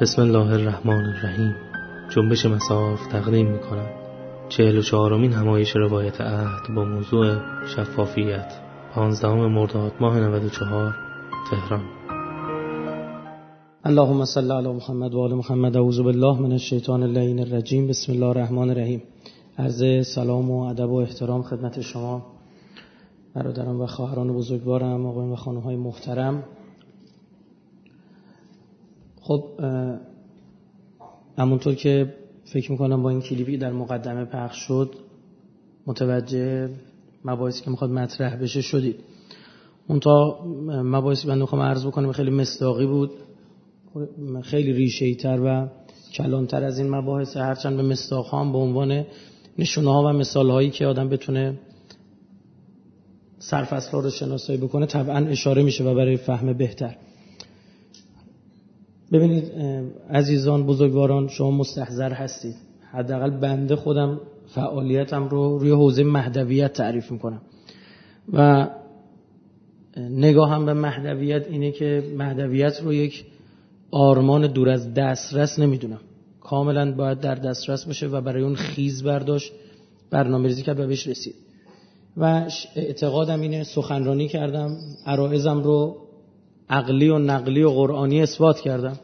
بسم الله الرحمن الرحیم. جنبش مساف تقدیم می کند چهل و چهارمین همایش روایت عهد با موضوع شفافیت. پانزدهم مرداد ماه 94 تهران. اللهم صل علی محمد و آل محمد. اعوذ بالله من الشیطان اللعین الرجیم. بسم الله الرحمن الرحیم. عرض سلام و ادب و احترام خدمت شما. برادران و خواهران بزرگوارم آقایان و خانم های محترم. خب همونطور که فکر می‌کنم با این کلیپی در مقدمه پخش شد متوجه مباحثی که می‌خواد مطرح بشه شدید. اون تا مباحثی من می‌خوام عرض بکنم خیلی مصداقی بود خیلی ریشه تر و کلانتر از این مباحث. هرچند به مصداق هم به عنوان نشونه ها و مثال هایی که آدم بتونه سرفصل رو شناسایی بکنه طبعا اشاره میشه و برای فهم بهتر. ببینید عزیزان بزرگواران شما مستحضر هستید. حداقل بنده خودم فعالیتم رو روی حوزه مهدویت تعریف می‌کنم. و نگاهم به مهدویت اینه که مهدویت رو یک آرمان دور از دسترس نمی‌دونم. کاملا باید در دسترس باشه و برای اون خیز برداشت برنامه ریزی کرد و بهش رسید. و اعتقادم اینه سخنرانی کردم عرائزم رو عقلی و نقلی و قرآنی اثبات کردم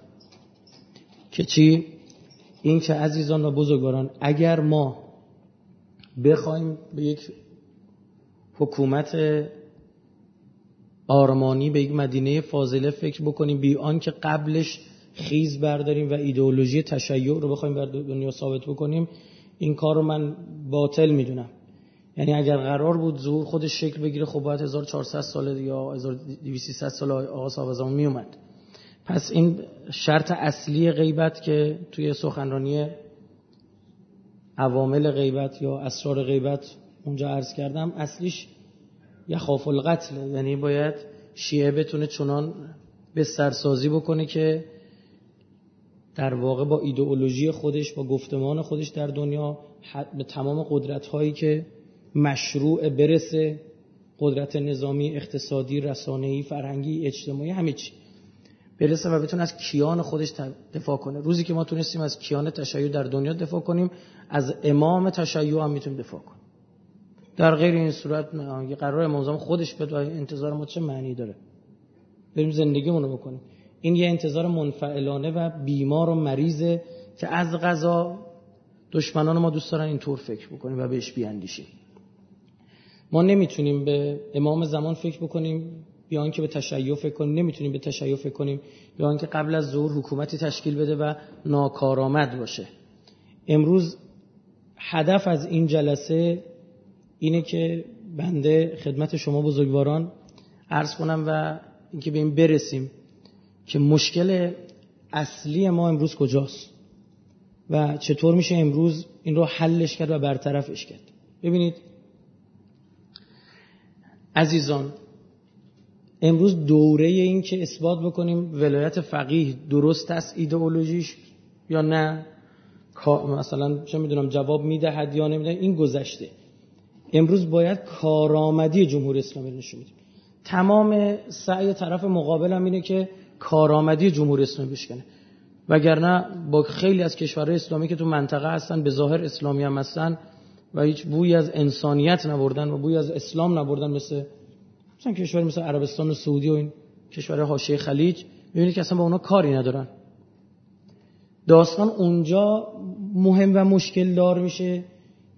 که چی؟ این که عزیزان و بزرگواران اگر ما بخوایم به یک حکومت آرمانی به یک مدینه فاضله فکر بکنیم بی که قبلش خیز برداریم و ایدئولوژی تشیع رو بخوایم بر دنیا ثابت بکنیم این کار رو من باطل می‌دونم یعنی اگر قرار بود ظهور خودش شکل بگیره خب باید 1400 سال یا 1200 سال آقا صاحب زمان می اومد پس این شرط اصلی غیبت که توی سخنرانی عوامل غیبت یا اسرار غیبت اونجا عرض کردم اصلیش یخاف القتل یعنی باید شیعه بتونه چنان به سرسازی بکنه که در واقع با ایدئولوژی خودش با گفتمان خودش در دنیا به تمام قدرت هایی که مشروع برسه قدرت نظامی اقتصادی رسانه‌ای فرهنگی اجتماعی همه چی. برسه و بتونه از کیان خودش دفاع کنه. روزی که ما تونستیم از کیان تشیع در دنیا دفاع کنیم از امام تشیع هم می‌تونیم دفاع کنیم. در غیر این صورت قرار امام خودش بده انتظار ما چه معنی داره؟ بریم زندگیمون رو بکنیم. این یه انتظار منفعلانه و بیمار و مریضه که از غذا دشمنان ما دوست دارن اینطور فکر بکنیم و بهش بیاندیشیم. ما نمی‌تونیم به امام زمان فکر بکنیم یا که به تشیع فکر کنیم نمی‌تونیم به تشیع فکر کنیم یا که قبل از ظهور حکومتی تشکیل بده و ناکارآمد باشه. امروز هدف از این جلسه اینه که بنده خدمت شما بزرگواران عرض کنم و اینکه به این برسیم که مشکل اصلی ما امروز کجاست و چطور میشه امروز این رو حلش کرد و برطرفش کرد. ببینید عزیزان امروز دوره این که اثبات بکنیم ولایت فقیه درست است ایدئولوژیش یا نه؟ مثلا چه می‌دونم جواب می‌دهد یا نمیده این گذشته. امروز باید کارآمدی جمهوری اسلامی نشون بدیم. تمام سعی طرف مقابل هم اینه که کارآمدی جمهوری اسلامی بشکنه. وگرنه با خیلی از کشورهای اسلامی که تو منطقه هستن به ظاهر اسلامی هم هستن و هیچ بوی از انسانیت نبردن و بوی از اسلام نبردن مثل مثلا کشور مثل عربستان و سعودی و این کشور حاشیه خلیج می‌بینید که اصلا با اونا کاری ندارن. داستان اونجا مهم و مشکل دار میشه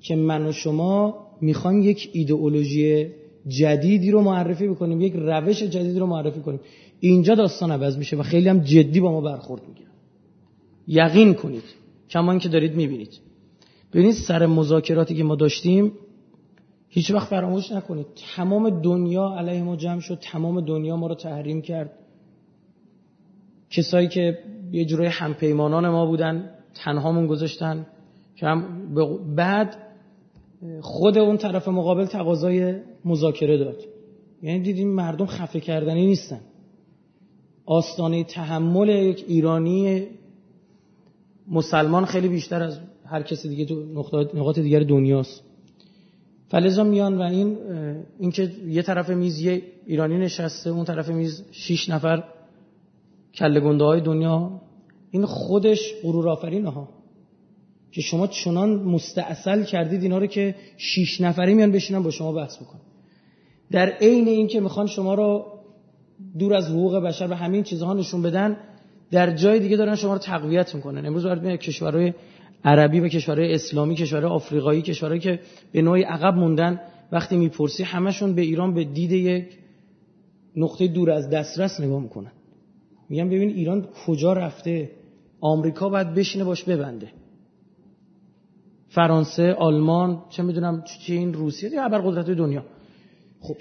که من و شما می‌خوایم یک ایدئولوژی جدیدی رو معرفی بکنیم یک روش جدیدی رو معرفی کنیم. اینجا داستان عوض میشه و خیلی هم جدی با ما برخورد می‌گیرن یقین کنید. کمان که دارید می‌بینید. ببینید سر مذاکراتی که ما داشتیم هیچ وقت فراموش نکنید. تمام دنیا علیه ما جمع شد تمام دنیا ما رو تحریم کرد. کسایی که یه جورای همپیمانان ما بودن تنهامون گذاشتن. که بعد خود اون طرف مقابل تقاضای مذاکره داد. یعنی دیدیم مردم خفه کردنی نیستن. آستانه تحمل یک ایرانی مسلمان خیلی بیشتر از هر کسی دیگه تو نقاط دیگر دنیاست. فلزا میان و این اینکه یه طرف میز یه ایرانی نشسته اون طرف میز شیش نفر کله گنده های دنیا این خودش غرور آفرینه ها. که شما چنان مستاصل کردید اینا رو که شیش نفری میان بشینن با شما بحث بکنن. در عین این که می‌خوان شما رو دور از حقوق بشر و همین چیزها نشون بدن در جای دیگه دارن شما رو تقویت می‌کنن. امروز باید کشورهای عربی و کشورهای اسلامی کشورهای آفریقایی کشورهایی که به نوعی عقب موندن وقتی می‌پرسی همشون به ایران به دید یک نقطه دور از دسترس نگاه می‌کنن. میگم ببین ایران کجا رفته؟ آمریکا باید بشینه باش ببنده. فرانسه آلمان چه می‌دونم چین روسیه یا قدرت دنیا. خب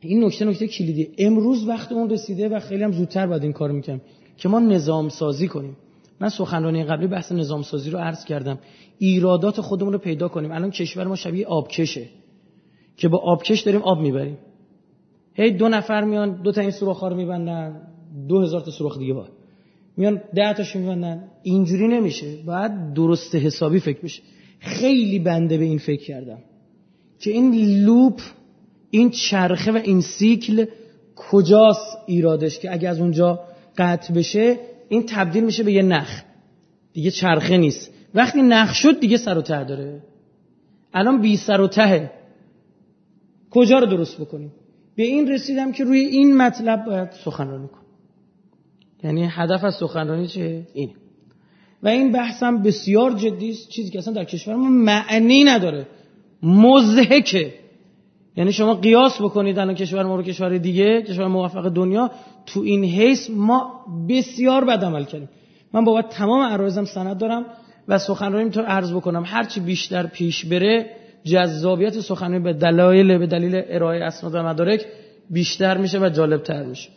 این نکته نکته کلیدی امروز وقت اون رسیده و خیلی هم زودتر باید این کار می‌کنم که ما نظام سازی کنیم. من سخنرانی قبلی بحث نظام سازی رو عرض کردم. ایرادات خودمون رو پیدا کنیم. الان کشور ما شبیه آبکشه. که با آبکش داریم آب می‌بریم. هی دو نفر میان دو تا این سوراخ رو میبندن. دو هزار تا سوراخ دیگه با میان ده تاش میبندن. اینجوری نمیشه. باید درست حسابی فکر بشه. خیلی بنده به این فکر کردم. که این لوپ این چرخه و این سیکل کجاست ایرادش که اگه از اونجا قطع بشه این تبدیل میشه به یه نخ. دیگه چرخه نیست. وقتی نخ شد دیگه سر و ته داره. الان بی سر و ته کجا رو درست بکنیم؟ به این رسیدم که روی این مطلب باید سخنرانی کنم. یعنی هدف از سخنرانی چه؟ اینه. و این بحثم بسیار جدی است. چیزی که اصلا در کشور ما معنی نداره. مزهکه. یعنی شما قیاس بکنید الان کشور ما رو کشور دیگه کشور موفق دنیا. تو این حیث ما بسیار بد عمل کردیم. من بابت تمام عرایزم سند دارم و سخنرانی تو عرض بکنم. هرچی بیشتر پیش بره جذابیت سخنرانی به دلایل به دلیل ارائه اسناد و مدارک بیشتر میشه و جالب تر میشه.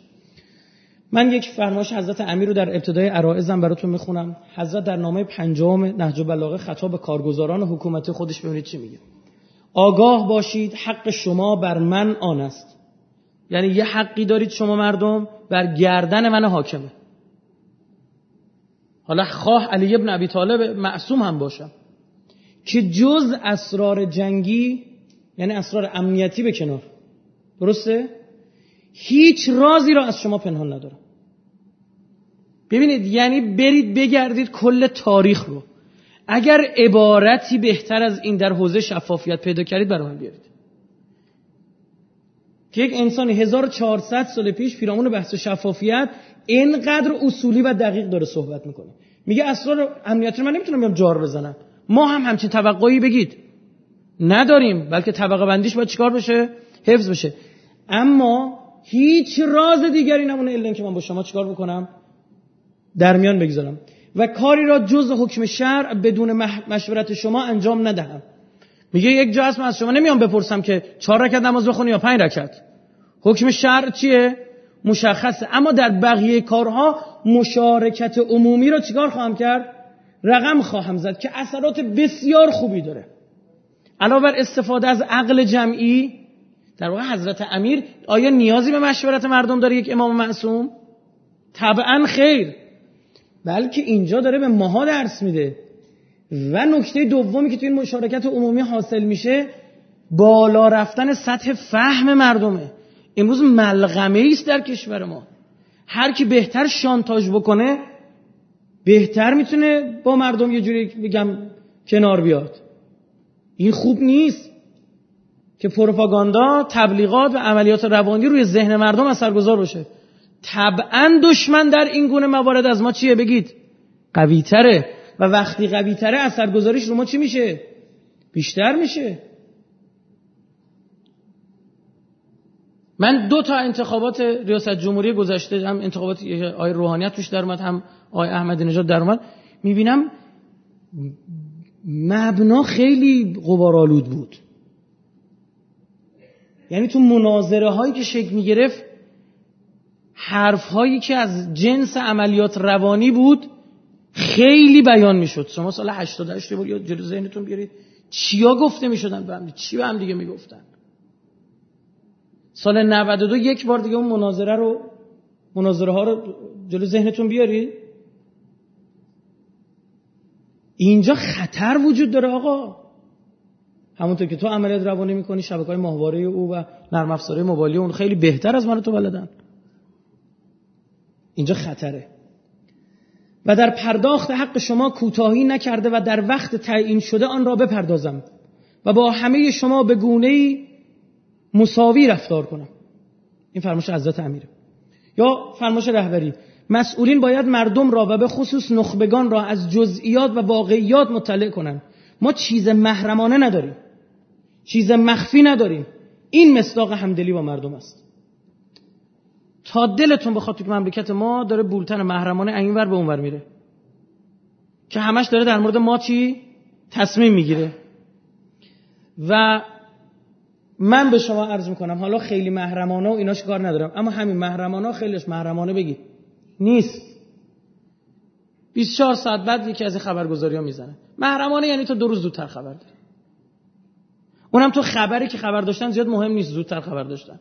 من یک فرمایش حضرت امیر رو در ابتدای عرائزم براتون می‌خونم. حضرت در نامه پنجم نهج بلاغه خطاب به کارگزاران حکومت خودش ببینید چی میگه. آگاه باشید حق شما بر من آن است. یعنی یه حقی دارید شما مردم بر گردن من حاکمه. حالا خواه علی ابن ابی طالب معصوم هم باشم. که جز اسرار جنگی یعنی اسرار امنیتی به کنار. درسته؟ هیچ رازی را از شما پنهان ندارم. ببینید یعنی برید بگردید کل تاریخ رو. اگر عبارتی بهتر از این در حوزه شفافیت پیدا کردید برای بیارید. که یک انسان 1400 سال پیش پیرامون بحث شفافیت اینقدر اصولی و دقیق داره صحبت می‌کنه. میگه اسرار امنیت رو من نمی‌تونم بیام جار بزنم. ما هم همچین توقعی بگید. نداریم. بلکه طبقه بندیش باید چیکار بشه؟ حفظ بشه. اما هیچ راز دیگری نمونه الا که من با شما چیکار بکنم؟ در میان بگذارم. و کاری را جز حکم شرع بدون مشورت شما انجام ندهم. میگه یک جا از شما نمیام بپرسم که چهار رکعت نماز بخونی یا پنج رکعت. حکم شرع چیه؟ مشخصه. اما در بقیه کارها مشارکت عمومی رو چیکار خواهم کرد؟ رقم خواهم زد که اثرات بسیار خوبی داره. علاوه بر استفاده از عقل جمعی در واقع حضرت امیر آیا نیازی به مشورت مردم داره یک امام معصوم؟ طبعا خیر. بلکه اینجا داره به ماها درس میده. و نکته دومی که توی این مشارکت عمومی حاصل میشه بالا رفتن سطح فهم مردمه. امروز ملغمه است در کشور ما. هر کی بهتر شانتاج بکنه بهتر می‌تونه با مردم یه جوری بگم کنار بیاد. این خوب نیست که پروپاگاندا تبلیغات و عملیات روانی روی ذهن مردم اثرگذار باشه. طبعا دشمن در این گونه موارد از ما چیه بگید؟ قویتره. و وقتی قویتره اثرگذاریش رو ما چی میشه؟ بیشتر میشه. من دو تا انتخابات ریاست جمهوری گذشته هم انتخابات آی روحانیت توش در اومد هم آی احمدی نژاد در اومد. می‌بینم مبنا خیلی غبارآلود بود. یعنی تو مناظره هایی که شکل می‌گرفت حرف هایی که از جنس عملیات روانی بود خیلی بیان می‌شد. شما سال 88 بود یا جلو ذهنتون بیارید. چیا گفته می‌شدن به هم چی به هم دیگه می‌گفتن؟ سال 92 یک بار دیگه اون مناظره رو مناظره ها رو جلو ذهنتون بیارید. اینجا خطر وجود داره آقا. همونطور که تو عملیات روانی می‌کنی شبکه های ماهواره او و نرم افزاره موبایلی اون خیلی بهتر از من تو بلدن. اینجا خطره. و در پرداخت حق شما کوتاهی نکرده و در وقت تعیین شده آن را بپردازم و با همه شما به گونه مساوی رفتار کنم. این فرمایش حضرت امیره یا فرمایش رهبری مسئولین باید مردم را و به خصوص نخبگان را از جزئیات و واقعیات مطلع کنند. ما چیز محرمانه نداریم. چیز مخفی نداریم. این مصداق همدلی با مردم است. تا دلتون بخواد تو مملکت ما داره بولتن محرمانه اینور به اونور میره. که همش داره در مورد ما چی؟ تصمیم می‌گیره. و من به شما عرض می‌کنم حالا خیلی محرمانه و ایناش کار ندارم اما همین محرمانه خیلیش محرمانه بگی. نیست. 24 ساعت بعد یکی از این خبرگزاری ها می‌زنه. محرمانه یعنی تو دو روز زودتر خبر داری. اونم تو خبری که خبر داشتن زیاد مهم نیست زودتر خبر داشتن.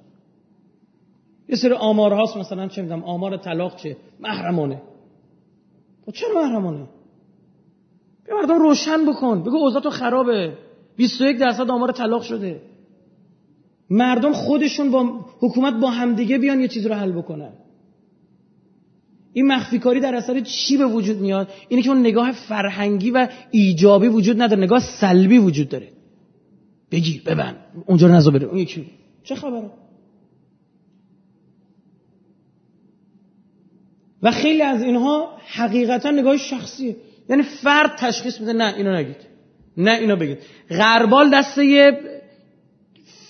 یه سری آمار هاست مثلا چه می‌دونم آمار طلاق چه؟ محرمانه. خب چرا محرمانه؟ بیا مردم روشن بکن. بگو اوضاع تو خرابه 21 درصد آمار طلاق شده. مردم خودشون با حکومت با همدیگه بیان یه چیز رو حل بکنن. این مخفی کاری در اثر چی به وجود میاد؟ اینه که اون نگاه فرهنگی و ایجابی وجود نداره نگاه سلبی وجود داره. بگیر ببند. اونجا رو نذار بره. اون یکی. چه خبره؟ و خیلی از اینها حقیقتا نگاه شخصیه. یعنی فرد تشخیص میده نه اینو نگید. نه اینو بگید. غربال دسته یه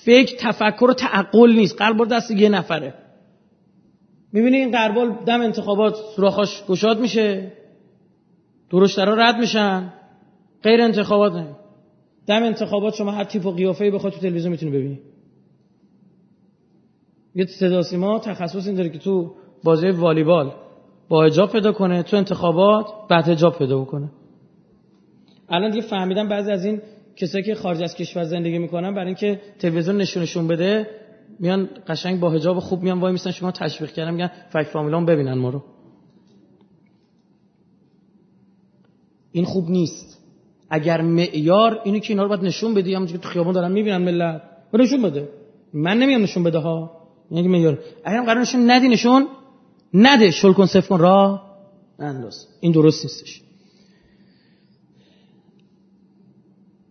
فکر تفکر و تعقل نیست. غربال دست یه نفره. می‌بینی این غربال دم انتخابات سوراخاش گشاد میشه. درشترا رد میشن. غیر انتخابات نه. دم انتخابات شما هر تیپ و قیافه‌ای بخواد تو تلویزیون می‌تونی ببینی. یه صدا سیما تخصص این داره که تو بازی والیبال با حجاب پیدا کنه تو انتخابات بعد حجاب پیدا کنه الان دیگه فهمیدم بعضی از این کسایی که خارج از کشور زندگی می‌کنن برای اینکه تلویزیون نشونشون بده میان قشنگ با حجاب خوب میان وای میستن شما تشویق کردن میگن فک فامیلان ببینن ما رو. این خوب نیست. اگر معیار اینو که اینا رو باید نشون بدی همونجوری که تو خیابون دارن می‌بینن ملت. نشون بده. من نمیام نشون بده ها. یعنی معیار. اگر قرار نشون ندی نشون نده شل کن صفر کن را. انداز. این درست نیستش.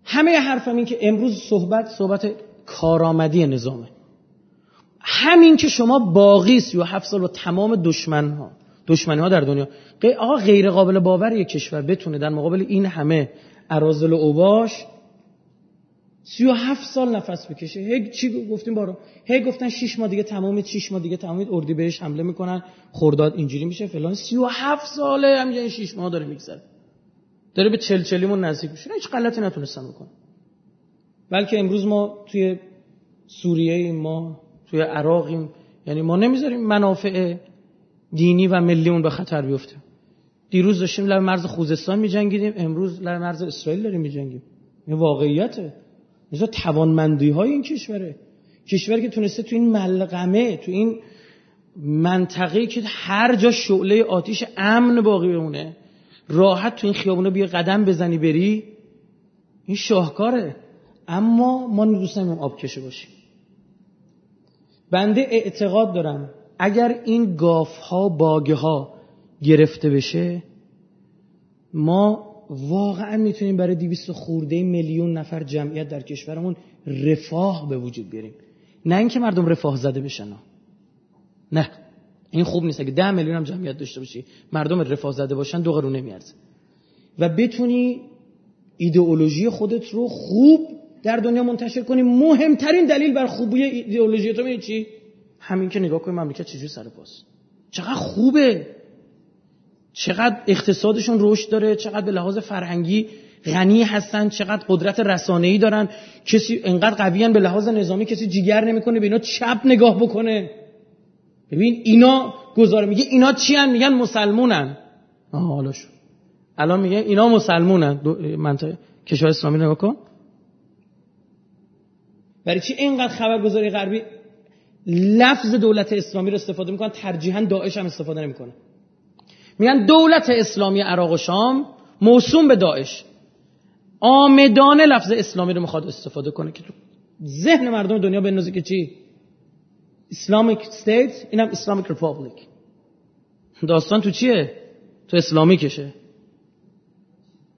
همه حرفم این که امروز صحبت صحبت کارآمدی نظامه. همین که شما باقی سی و هفت سال با تمام دشمن ها دشمنی ها در دنیا آقا غیر قابل باور یک کشور بتونه در مقابل این همه ارازل و اوباش سی و هفت سال نفس بکشه هی چی گفتیم بارو؟ هی گفتن شیش ماه دیگه تمام شیش ماه دیگه تمامید اردی بهش حمله می‌کنن. خورداد اینجوری میشه فلان. سی و هفت ساله همینجا شیش ماه داره میگذره. داره به چل چلیمون نزدیک میشه. هیچ غلطی نتونستن بکنن. بلکه امروز ما توی سوریه ما توی عراقیم یعنی ما نمی‌ذاریم منافع دینی و ملیمون به خطر بیفته. دیروز داشتیم لب مرز خوزستان میجنگیدیم امروز لب مرز اسرائیل داریم میجنگیم. این واقعیته. مثلا توانمندی های این کشوره. کشوری که تونسته تو این ملغمه تو این منطقه که هر جا شعله آتیش امن باقی بمونه راحت تو این خیابونه بیا قدم بزنی بری این شاهکاره. اما ما دوست نمیم آب کشه باشیم. بنده اعتقاد دارم اگر این گاف ها باگه ها گرفته بشه ما واقعا می‌تونیم برای دیویست خورده میلیون نفر جمعیت در کشورمون رفاه به وجود بیاریم. نه اینکه مردم رفاه زده بشن نه. این خوب نیست. اگه ده میلیون هم جمعیت داشته باشی مردم رفاه زده باشن دو قرون نمیارزه و بتونی ایدئولوژی خودت رو خوب در دنیا منتشر کنی. مهمترین دلیل بر خوبی ایدئولوژی تو چی؟ همین که نگاه کنی مملکت چجوری سر پاس چقدر خوبه. چقدر اقتصادشون رشد داره چقدر به لحاظ فرهنگی غنی هستن چقدر قدرت رسانه‌ای دارن. کسی انقدر قویان به لحاظ نظامی کسی جیگر نمی‌کنه به اینا چپ نگاه بکنه. ببین اینا گزاره میگه اینا چی هن؟ میگن مسلمونن. آه حالا شو. الان میگه اینا مسلمونن. منطقه کشور اسلامی نگاه کن. برای چی اینقدر خبرگزاری غربی؟ لفظ دولت اسلامی رو استفاده می‌کنن ترجیحاً داعش هم استفاده نمی‌کنه. میگن دولت اسلامی عراق و شام موسوم به داعش. آمدانه لفظ اسلامی رو می‌خواد استفاده کنه که تو ذهن مردم دنیا بندازه که چی؟ Islamic State اینم Islamic Republic داستان تو چیه؟ تو اسلامی کشه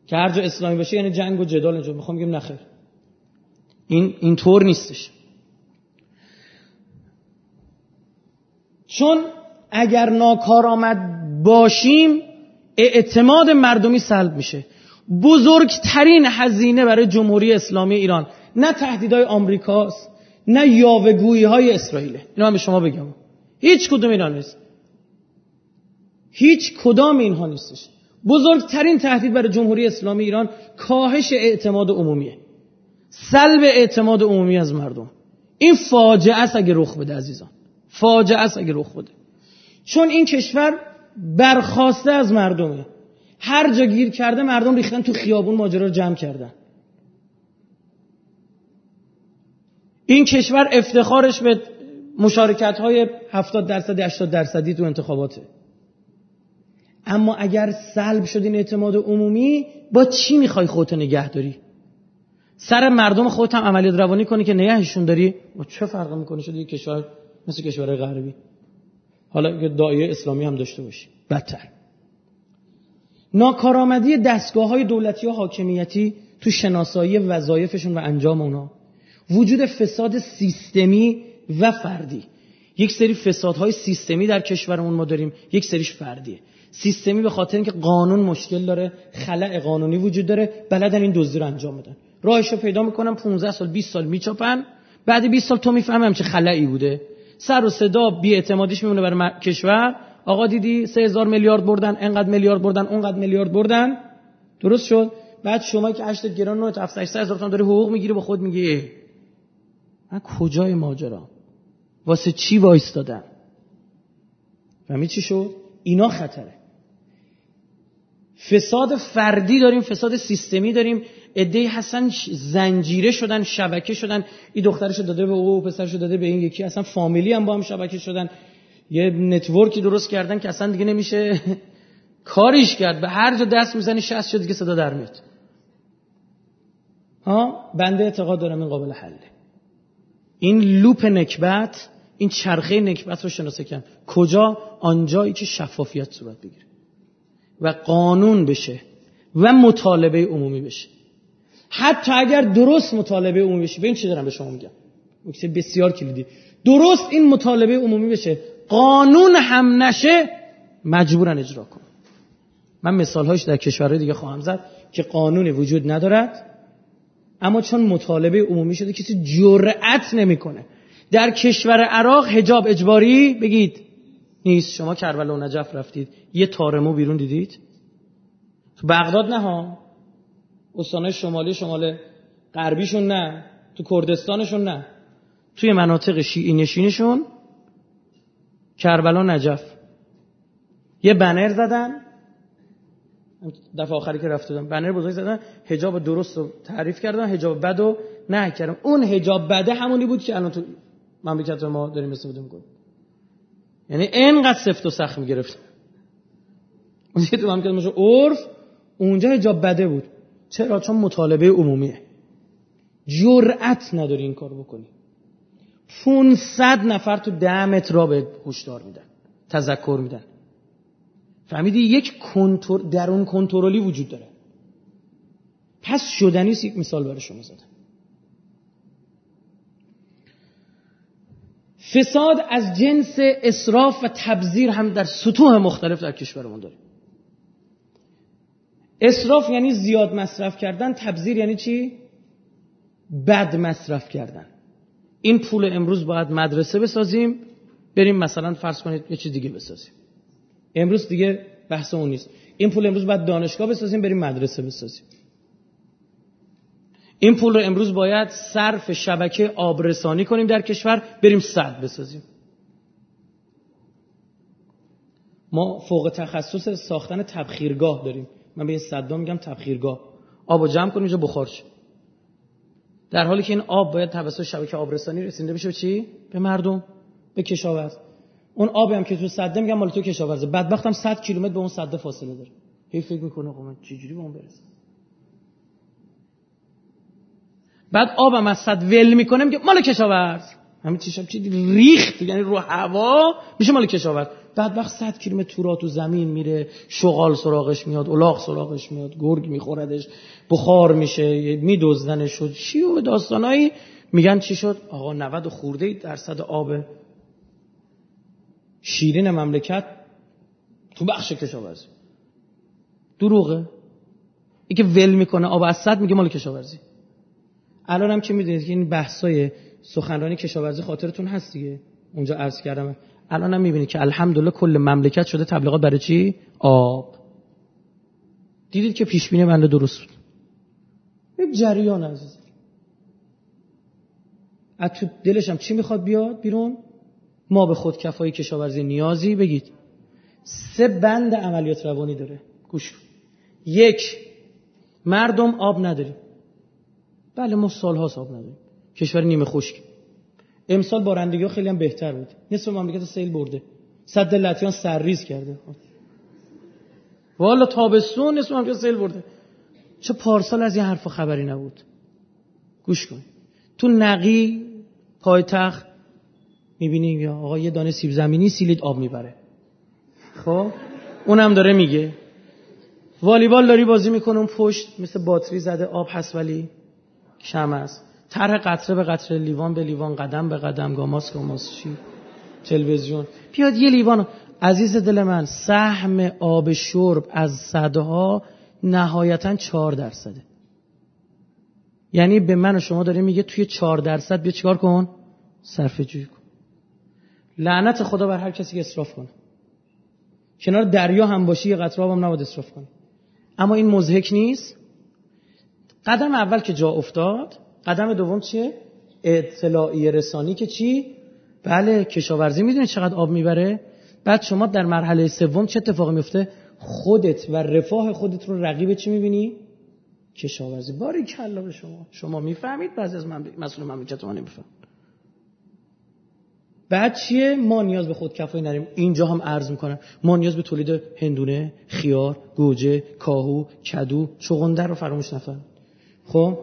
که هر جا اسلامی باشه یعنی جنگ و جدال اینجا. می‌خوام بگم نخیر. این اینطور نیستش. چون اگر ناکارآمد باشیم اعتماد مردمی سلب میشه. بزرگترین هزینه برای جمهوری اسلامی ایران. نه تهدیدهای آمریکاست نه یاوهگویی های اسرائیل اینا هم به شما بگم. هیچ کدوم اینا نیست. هیچ کدام اینها نیستش. بزرگترین تهدید برای جمهوری اسلامی ایران کاهش اعتماد عمومیه. سلب اعتماد عمومی از مردم. این فاجعه است اگه رخ بده عزیزان. فاجعه است اگه رخ بده. چون این کشور برخواسته از مردمه. هر جا گیر کرده مردم ریختن تو خیابون ماجرا رو جمع کردن. این کشور افتخارش به مشارکت های 70 درصد 80 درصدی تو انتخاباته. اما اگر سلب شد این اعتماد عمومی با چی می‌خوای خودت نگه داری؟ سر مردم خودت هم عملیات روانی کنی که نگهشون داری؟ با چه فرق می‌کنه شده یک کشور مثل کشورهای غربی؟ حالا که دایه اسلامی هم داشته باشی بدتر. ناکارآمدی دستگاه های دولتی و حاکمیتی تو شناسایی وظایفشون و انجام اونا. وجود فساد سیستمی و فردی. یک سری فسادهای سیستمی در کشورمون ما داریم. یک سریش فردیه. سیستمی به خاطر اینکه قانون مشکل داره خلع قانونی وجود داره بلدن این دزدی رو انجام بدن. راهش رو پیدا می‌کنم 15 سال 20 سال میچاپن. بعد 20 سال تو می‌فهمم چه خلایی بوده. سر و صدا بی اعتمادیش میمونه برای کشور. آقا دیدی سه میلیارد بردن انقدر میلیارد بردن اونقدر میلیارد بردن؟ درست شد. بعد شما که 8 گران 9 تا 7 هزار تومان داره حقوق می‌گیری با خود میگی. من کجای ماجرا؟ واسه چی وایستادم فهمید چی شد؟ اینا خطره. فساد فردی داریم فساد سیستمی داریم. عده هستن زنجیره شدن شبکه شدن. این دخترش داده به او پسرش داده به این یکی. اصلا فامیلی هم با هم شبکه شدن. یه network ی درست کردن که اصلا دیگه نمیشه. کاریش کرد. به هر جا دست می‌زنی شست شد دیگه صدا در میاد. ها؟ بنده اعتقاد دارم این قابل حله. این loop نکبت این چرخه نکبت رو شناسه کن. کجا؟ آنجایی که شفافیت صورت بگیره. و قانون بشه. و مطالبه عمومی بشه. حتی اگر درست مطالبه عمومی بشه ببین چی دارم به شما میگم؟ نکته بسیار کلیدی. درست این مطالبه عمومی بشه قانون هم نشه مجبورن اجرا کن من مثال هاش در کشورهای دیگه خواهم زد که قانونی وجود ندارد اما چون مطالبه عمومی شده کسی جرأت نمی‌کنه. در کشور عراق حجاب اجباری بگید. نیست. شما کربلا و نجف رفتید. یه تارمو بیرون دیدید. تو بغداد نه ها؟ استانهای شمالی شمال غربیشون نه تو کردستانشون نه. توی مناطق شیعی نشینشون کربلا نجف. یه بنر زدن. دفعه آخری که رفته بنر بزرگ زدن حجاب درست رو تعریف کردن حجاب بد رو نه کردم اون حجاب بده همونی بود که الان تو مملکت ما داریم استفاده می‌کنیم. یعنی اینقدر سفت و سخت می‌گرفت اون تو مملکت ما عرف اونجا حجاب بده بود. چرا؟ چون مطالبه عمومیه. جرأت نداری این کار بکنی. 500 نفر تو ده متر را به هشدار میدن تذکر میدن. فهمیدی یک کنتر درون کنترلی وجود داره. پس شدنی یک مثال برای شما زدم. فساد از جنس اصراف و تبذیر هم در سطوح مختلف در کشورمون داریم اصراف یعنی زیاد مصرف کردن تبذیر یعنی چی؟ بد مصرف کردن. این پول امروز باید مدرسه بسازیم بریم مثلا فرض کنید یه چیز دیگه بسازیم. امروز دیگه بحث اون نیست. این پول امروز باید دانشگاه بسازیم بریم مدرسه بسازیم. این پول رو امروز باید صرف شبکه آبرسانی کنیم در کشور بریم صد بسازیم. ما فوق تخصص ساختن تبخیرگاه داریم. من به این میگم تبخیرگاه. آب جمع کنیم اینجا بخار در حالی که این آب باید توسط شبکه آبرسانی رسیده بشه چی؟ به مردم به کشاورز. اون آبی هم که تو صده میگم مال تو کشاورزه. بدبختم 100 کیلومتر به اون صده فاصله داره. هی فکر می‌کنه آقا من چجوری به اون برسم؟ بعد آبم از صد ول می‌کنه میگه مال کشاورز. همین چی چی ریخت یعنی رو هوا میشه مال کشاورز. بعد وقت 100 کیلومتر تورا تو زمین میره شغال سراغش میاد الاغ سراغش میاد گرگ میخوردش بخار میشه میدزدنش شد. چی و داستانایی میگن چی شد؟ آقا 90 خورده درصد آب شیرین مملکت تو بخش کشاورزی. دروغه. ای که ول می‌کنه آب از میگه مال کشاورزی. الان هم که می‌دونید؟ که این بحثای سخنرانی کشاورزی خاطرتون هست دیگه. اونجا عرض کردم. الان هم می‌بینید که الحمدلله کل مملکت شده تبلیغات برای چی؟ آب. دیدید که پیش بینی بنده درست بود. یک جریان عزیز از تو دلش هم چی می‌خواد بیاد بیرون؟ ما به خود کفایی کشاورزی نیازی بگید. سه بند عملیات روانی داره. گوش. یک مردم آب نداریم. بله ما سالها آب نداریم. کشور نیمه خشک. امسال بارندگی ها خیلی هم بهتر بود. نصف مملکت سیل برده. صد لطیان سرریز کرده. والا تابستون نصف مملکت سیل برده. چه پارسال از این حرفا خبری نبود. گوش کن. تو نقی پایتخت می‌بینیم یا آقا یه دانه سیب زمینی سیلید آب می‌بره. خب؟ اونم داره میگه. والیبال داری بازی می‌کنه اون پشت مثل باتری زده آب هست ولی شم است طرح قطره به قطره لیوان به لیوان قدم به قدم گاماس گاماس چی تلویزیون. بیاد یه لیوان عزیز دل من سهم آب شرب از صدها نهایتا چهار درصده. یعنی به من و شما داره میگه توی چهار درصد بیا چیکار کن؟ صرفه جوی کن. لعنت خدا بر هر کسی که اصراف کنه. کنار دریا هم باشی یه قطره هم نباید اصراف کنه اما این مزهک نیست. قدم اول که جا افتاد قدم دوم چیه؟ اطلاعی رسانی که چی؟ بله کشاورزی. می‌دونی چقدر آب می‌بره؟ بعد شما در مرحله سوم چه اتفاقی میفته خودت و رفاه خودت رو رقیب چی می‌بینی؟ کشاورزی. باری کلا به شما. شما می‌فهمید بعضی از مسئول مملکت ما نمیفهم بعد چیه؟ ما نیاز به خود کفایی نریم اینجا هم عرض می‌کنم. ما نیاز به تولید هندونه خیار گوجه کاهو کدو چغندر رو فراموش نفر خب؟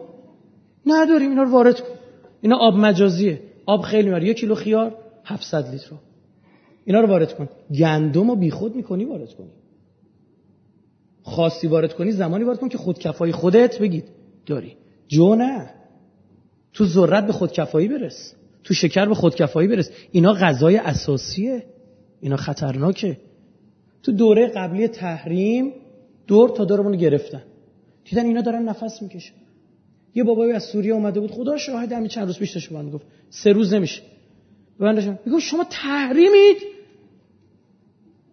نداریم اینا رو وارد کن. اینا آب مجازیه. آب خیلی میاره. یک کیلو خیار 700 لیتر. اینا رو وارد کن. گندم رو بیخود می‌کنی وارد کنی. خاصی وارد کنی زمانی وارد کن که خودکفایی خودت بگید. داری. جو نه. تو ذرت به خودکفایی برس. تو شکر به خودکفایی برس. اینا غذای اساسیه. اینا خطرناکه. تو دوره قبلی تحریم دور تا دورمون گرفتن. دیدن اینا دارن نفس می‌کشن. یه بابایی از سوریه اومده بود. خدا شاهد همین چند روز پیش داشت من گفت سه روز نمیشه. به میگم شما تحریمید.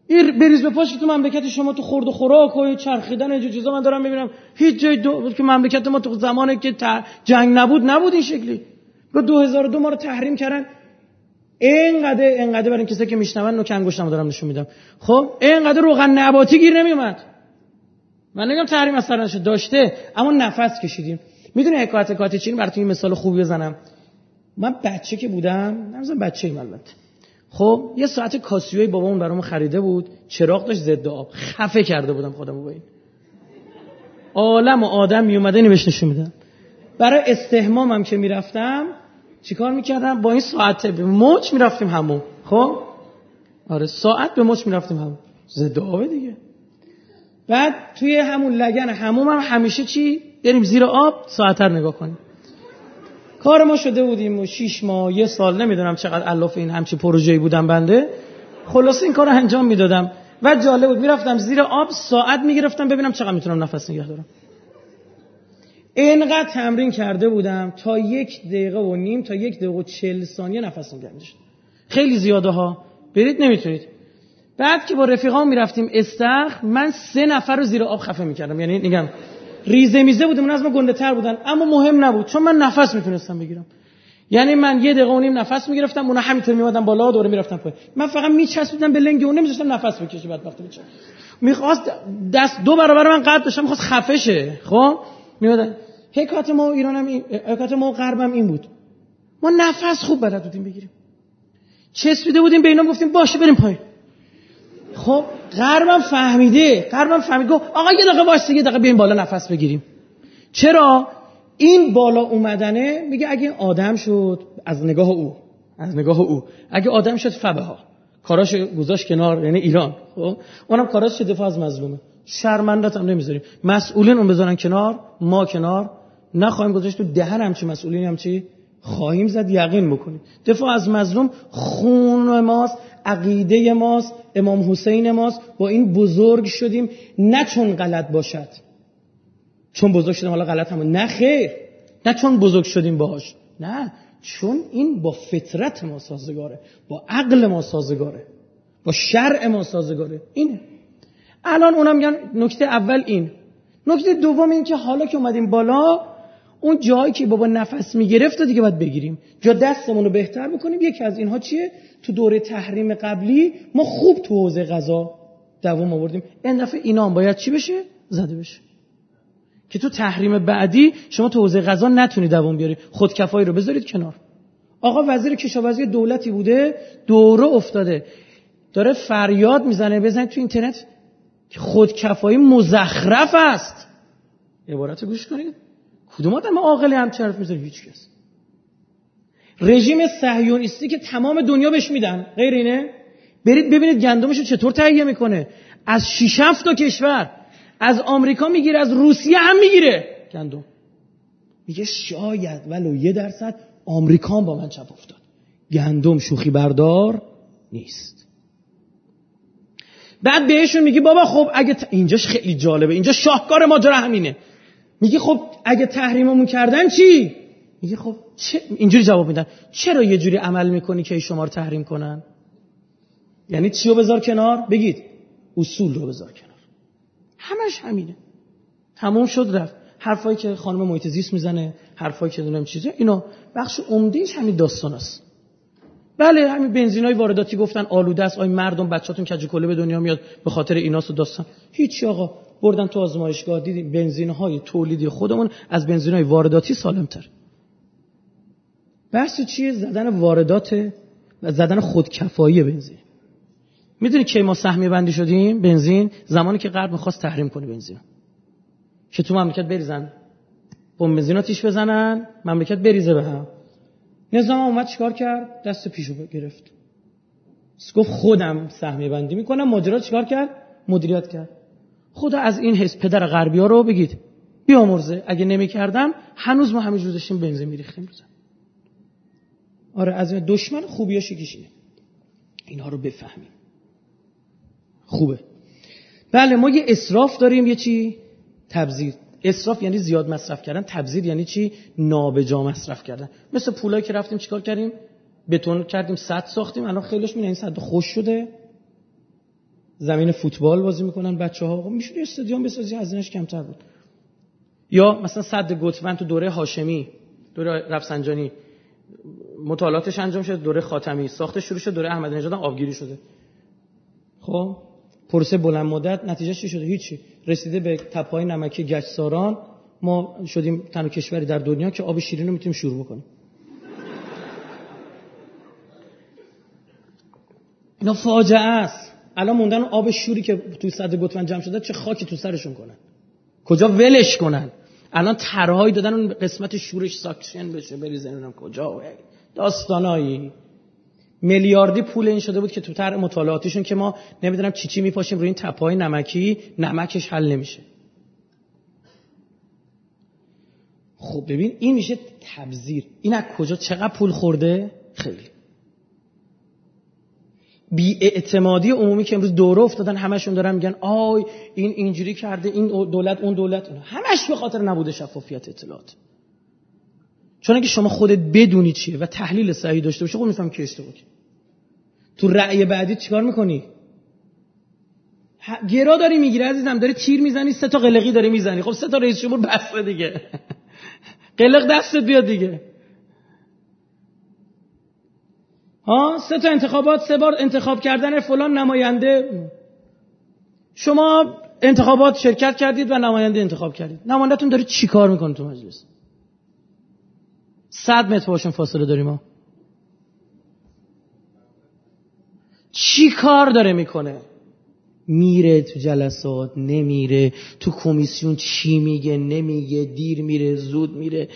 این بریز به پاش تو مملکت شما تو خورد و خوراک و چرخیدن اینجا چیزا من دارم می‌بینم. هیچ جای دو... که مملکت ما تو زمانی که جنگ نبود نبود این شکلی. رو 2002 ما رو تحریم کردن. اینقدر اینقدر برای کسایی که میشنون نوک انگشتمو دارم نشون میدم. خب اینقدر روغن نباتی گیر نمیومد من نگم تحریم از سر داشته. اما نفس کشیدیم. می‌دونی حکایت چی؟ براتون این مثال خوبی بزنم. من بچه که بودم نمی‌دونم بچه ایم البته خب یه ساعت کاسیوی بابامون برامون خریده بود. چراغ داشت ضد آب. خفه کرده بودم خودمو با این. عالم و آدم می اومده نمیش نشون میدم برای استهمامم که می‌رفتم چیکار می‌کردم؟ با این ساعت به موچ می‌رفتیم همون. خب؟ آره ساعت به موچ می‌رفتیم همون. ضد آب دیگه. بعد توی همون لگن هموم هم همیشه چی؟ بریم زیر آب ساعتر نگاه کنیم. کار ما شده بودیم و شیش ماه یه سال نمی‌دونم چقدر علاف این همچی پروژه‌ای بودم بنده. خلاص این کار انجام می‌دادم. و جالب بود می‌رفتم زیر آب ساعت می‌گرفتم ببینم چقدر می‌تونم نفس نگه دارم. اینقدر تمرین کرده بودم تا یک دقیقه و نیم تا یک دقیقه و چل ثانیه نفس نگه خیلی زیاده ها. برید نمی‌تونید. بعد که با رفیقام می‌رفتیم استخ من سه نفر رو زیر آب خفه می‌کردم. یعنی میگم ریزه میزه بودیم اون از ما گنده تر بودن. اما مهم نبود. چون من نفس می‌تونستم بگیرم. یعنی من یه دقیقه و نیم نفس می‌گرفتم اونا همینطور میومدن بالا دوره می‌رفتم پای من فقط میچسبیدم به لنگ اون نمیذاشتم نفس بکشه وقتی بچه می‌خواست دست دو برابر من قد داشتم می‌خواست خفه شه خب؟ میومدن حکایت ما ایرانم این حکایت ما غربم این بود. ما نفس خوب بلد بودیم بگیریم. چسبیده بودیم به اینا گفتیم باشه بریم پایین. خب غربم فهمیده غربم فهمید گفت آقا یه دقیقه واسه یه دقیقه بیاین بالا نفس بگیریم. چرا؟ این بالا اومدنه میگه اگه آدم شد از نگاه او از نگاه او اگه آدم شد فبه ها کاراش گذاشت کنار یعنی ایران خب؟ اونم کاراش چه دفاع از مظلومه. شرمندت هم نمی‌ذاریم. مسئولین اون بذارن کنار ما کنار. نخواهیم گذاشت تو دهن همچی مسئولین همچی خواهیم زد یقین بکنیم. دفاع از مظلوم خون ماست. عقیده ماست امام حسین ماست. با این بزرگ شدیم. نه چون غلط باشد. چون بزرگ شدیم حالا غلط هم نه خیر. نه چون بزرگ شدیم باهاش. نه. چون این با فطرت ما سازگاره با عقل ما سازگاره با شرع ما سازگاره. اینه. الان اونم میگن نکته اول این. نکته دوم این که حالا که اومدیم بالا اون جایی که بابا نفس می‌گرفت دیگه باید بگیریم. جا دستمون رو بهتر بکنیم یکی از اینها چیه؟ تو دوره تحریم قبلی ما خوب تو حوزه غذا دوام آوردیم. این دفعه اینا هم باید چی بشه؟ زده بشه. که تو تحریم بعدی شما تو حوزه غذا نتونی دوام بیاری. خودکفایی رو بذارید کنار. آقا وزیر کشاورزی دولتی بوده دوره افتاده. داره فریاد می‌زنه بزنید تو اینترنت. که خودکفایی مزخرف است. عبارت گوش کنید. کدوم آدم عاقلی هم حرف می‌زنه هیچ کس. رژیم صهیونیستی که تمام دنیا بهش میدن. غیر اینه؟ برید ببینید گندمشو چطور تهیه می‌کنه. از 6 تا کشور. از آمریکا می‌گیره از روسیه هم می‌گیره. گندم. میگه شاید ولو یه درصد آمریکا با من چپ افتاد. گندم شوخی بردار نیست. بعد بهشون میگی بابا خب اگه ت... اینجاش خیلی جالبه. اینجا شاهکار ماجرا همینه. میگی خب اگه تحریممون کردن چی؟ میگه خب چه؟ اینجوری جواب میدن. چرا یه جوری عمل می‌کنی که شما رو تحریم کنن؟ یعنی چی رو بذار کنار؟ بگید. اصول رو بذار کنار. همش همینه. تموم شد رفت. حرفایی که خانم محیط می‌زنه حرفایی که دونم چیزه اینا بخش عمدهش همین داستان است. بله همین بنزینای وارداتی گفتن آلوده است. آی مردم بچه‌تون کج کله به دنیا میاد به خاطر ایناست داستان. هیچ آقا. بردن تو آزمایشگاه دیدیم بنزینهای تولیدی خودمون از بنزینای وارداتی سالمتر. بحث چیه؟ زدن واردات و زدن خودکفایی بنزین. می‌دونی کی ما سهمیه بندی شدیم؟ بنزین. زمانی که غرب می‌خواست تحریم کنه بنزین. که تو مملکت بریزن. بمب بنزین تیش بزنن مملکت بریزه به هم. نظام اومد چیکار کرد؟ دست پیشو گرفت. گفت خودم سهمیه بندی می‌کنم. ماجرا چیکار کرد؟ مدیریت کرد. خدا از این حس پدر غربی ها رو بگید. بیامرزه اگه نمی‌کردم هنوز ما همینجور بنزین میریختیم روزم آره از دشمن خوبیاش یکیش اینها رو بفهمیم. خوبه. بله ما یه اصراف داریم یه چی؟ تبذیر. اصراف یعنی زیاد مصرف کردن. تبذیر یعنی چی؟ نابجا مصرف کردن. مثل پولایی که رفتیم چیکار کردیم؟ بتون کردیم صد ساختیم. الان خیلیش میونه این صد خوش شده. زمین فوتبال بازی می‌کنن بچه ها خب میشه استادیوم بسازی هزینهش کمتر بود. یا مثلا صد گتمن تو دوره هاشمی دوره رفسنجانی. مطالعاتش انجام شده دوره خاتمی. ساختش شروع شد دوره احمدی نژاد آبگیری شده. خب پروسه بلند مدت نتیجه چی شده؟ هیچی. رسیده به تپای نمکی گچساران. ما شدیم تنها کشوری در دنیا که آب شیرین رو می‌تونیم شروع بکنیم. اینا فاجعه است. الان موندن آب شوری که توی صد گتمن جمع شده چه خاکی تو سرشون کنن؟ کجا ولش کنن؟ الان طرحهایی دادن اون قسمت شورش suction بشه بریزن کجا داستانایی. میلیاردی پول این شده بود که تو طرح مطالعاتیشون که ما نمی‌دونم چی چی میپاشیم روی این تپه‌های نمکی نمکش حل نمیشه. خب ببین این میشه تبذیر. این از کجا؟ چقدر پول خورده؟ خیلی. بی اعتمادی عمومی که امروز دوره افتادن همشون دارن میگن آی این اینجوری کرده این دولت اون دولت همش به خاطر نبوده شفافیت اطلاعات. چون اگه شما خودت بدونی چیه و تحلیل صحیح داشته باشی خب میفهم که اشتباه تو رأی بعدی چیکار می‌کنی؟ گرا داری می‌گیری عزیزم داری تیر می‌زنی سه تا قلقی داری می‌زنی. خب سه تا رئیس جمهور بسته دیگه. قلق دستت بیاد دیگه. ها سه تا انتخابات سه بار انتخاب کردن فلان نماینده. شما انتخابات شرکت کردید و نماینده انتخاب کردید. نمایندهتون داره چیکار می‌کنه تو مجلس؟ صد متر باشون فاصله داریم ما. چی کار داره می‌کنه؟ میره تو جلسات نمیره. تو کمیسیون چی میگه؟ نمیگه. دیر میره زود میره.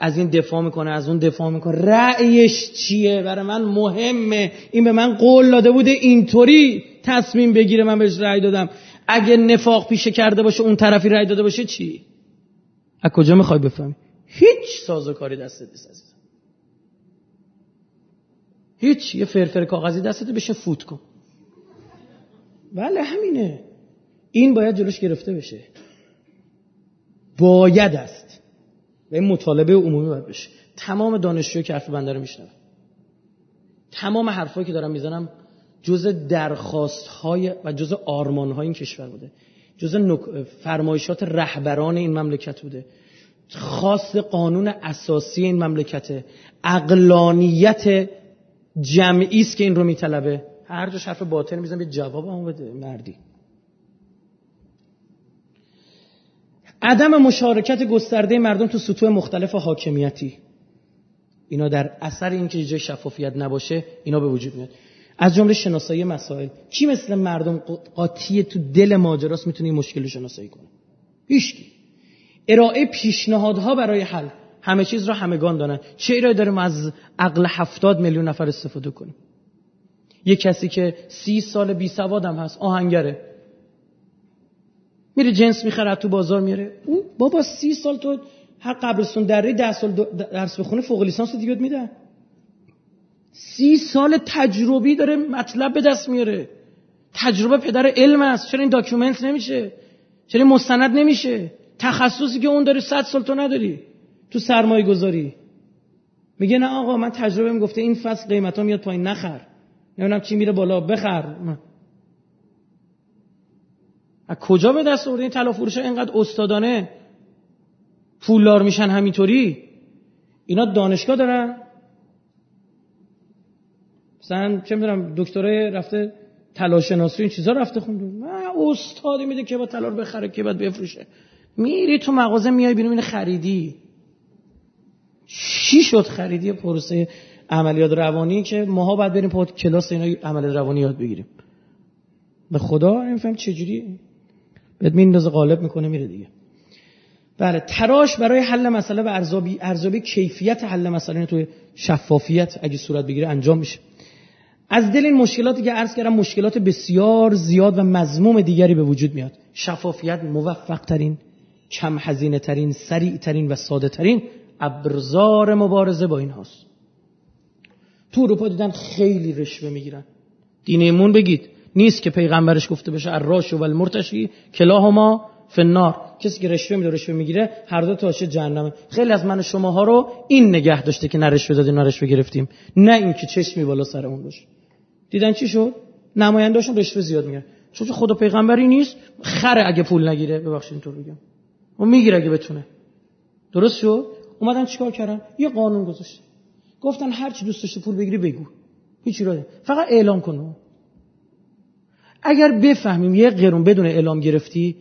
از این دفاع می‌کنه از اون دفاع می‌کنه. رأیش چیه؟ برای من مهمه. این به من قول داده بوده اینطوری تصمیم بگیره من بهش رأی دادم. اگه نفاق پیشه کرده باشه اون طرفی رأی داده باشه چی؟ از کجا می‌خوای بفهمی؟ هیچ سازوکاری دست نیست هیچ. یه فرفر کاغذی دستت بشه فوت کن. بله همینه. این باید جلوش گرفته بشه. باید است. و این مطالبه عمومی باید بشه تمام دانشجوی که حرف بنده رو تمام حرفایی که دارم می‌زنم جز درخواست های و جز آرمان های این کشور بوده. جز فرمایشات رهبران این مملکت بوده. خاص قانون اساسی این مملکت. اقلانیت جمعی است که این رو میطلبه. هر جا حرف باطن می‌زنم به جواب هم بده مردی. عدم مشارکت گسترده مردم تو سطوح مختلف حاکمیتی. اینا در اثر اینکه جای شفافیت نباشه اینا به وجود میاد. از جمله شناسایی مسائل. کی مثل مردم قاطی تو دل ماجراست می‌تونه این مشکل رو شناسایی کنه؟ هیچکی. ارائه پیشنهادها برای حل. همه چیز را همگان دارن. چه ایرادی داریم از عقل هفتاد میلیون نفر استفاده کنیم؟ یه کسی که سی سال بی سوادم هست آهنگره. میره جنس می‌خره تو بازار میره. او بابا سی سال تو هر قبرستون دره ده سال درس بخونه فوق لیسانس دیگه میدن. سی سال تجربی داره مطلب به دست میاره. تجربه پدر علم است. چرا این document نمیشه؟ چرا این مستند نمیشه؟ تخصصی که اون داره صد سال تو نداری. تو سرمایه گذاری میگه نه آقا من تجربه گفته این فصل قیمت ها میاد پایین نخر. نمی‌دونم چی میره بالا بخر. از کجا به دست آورده این طلا فروش اینقدر استادانه؟ پولدار میشن همینطوری؟ اینا دانشگاه دارن؟ مثلا چه می‌دونم دکترای رفته طلا شناسی این چیزا رفته خونده. نه استادی میده که با طلا رو بخره که بعد بفروشه. میری تو مغازه میای ببینی این خریدی. چی شد خریدی پروسه عملیات روانی که ماها باید بریم پات کلاس اینا عملیات روانی یاد بگیریم؟ به خدا نمیفهم چجوری بهت میندازه غالب می‌کنه میره دیگه. بله تراش برای حل مسئله و ارزابی ارزابی کیفیت حل مسئله توی شفافیت اگه صورت بگیره انجام میشه. از دل این مشکلاتی که عرض کردم مشکلات بسیار زیاد و مضموم دیگری به وجود میاد. شفافیت موفق ترین کم هزینه ترین سریع ترین و ساده ترین ابرزار مبارزه با این هاست. تو اروپا دیدن خیلی رشوه می‌گیرن. دین ایمون بگید. نیست که پیغمبرش گفته بشه الراش و المرتشی کلاهما فنار کسی که رشوه میده رشوه می‌گیره هر دو تاشه جهنمه خیلی از من شماها رو این نگه داشته که نه رشوه دادیم گرفتیم. نه اینکه چشمی بالا سر اون باشه. دیدن چی شد؟ نمایندهاشون رشوه زیاد می‌گیرن چون خدا پیغمبری نیست خره اگه پول نگیره. ببخشید اینطور بگم و می‌گیره اگه بتونه. درست شد؟ اومدن چیکار کردن؟ یه قانون گذاشت گفتن هر چی دوست داشتی پول بگیری بگو. هیچ فقط اعلام کن اگر بفهمیم یه قرون بدون اعلام گرفتی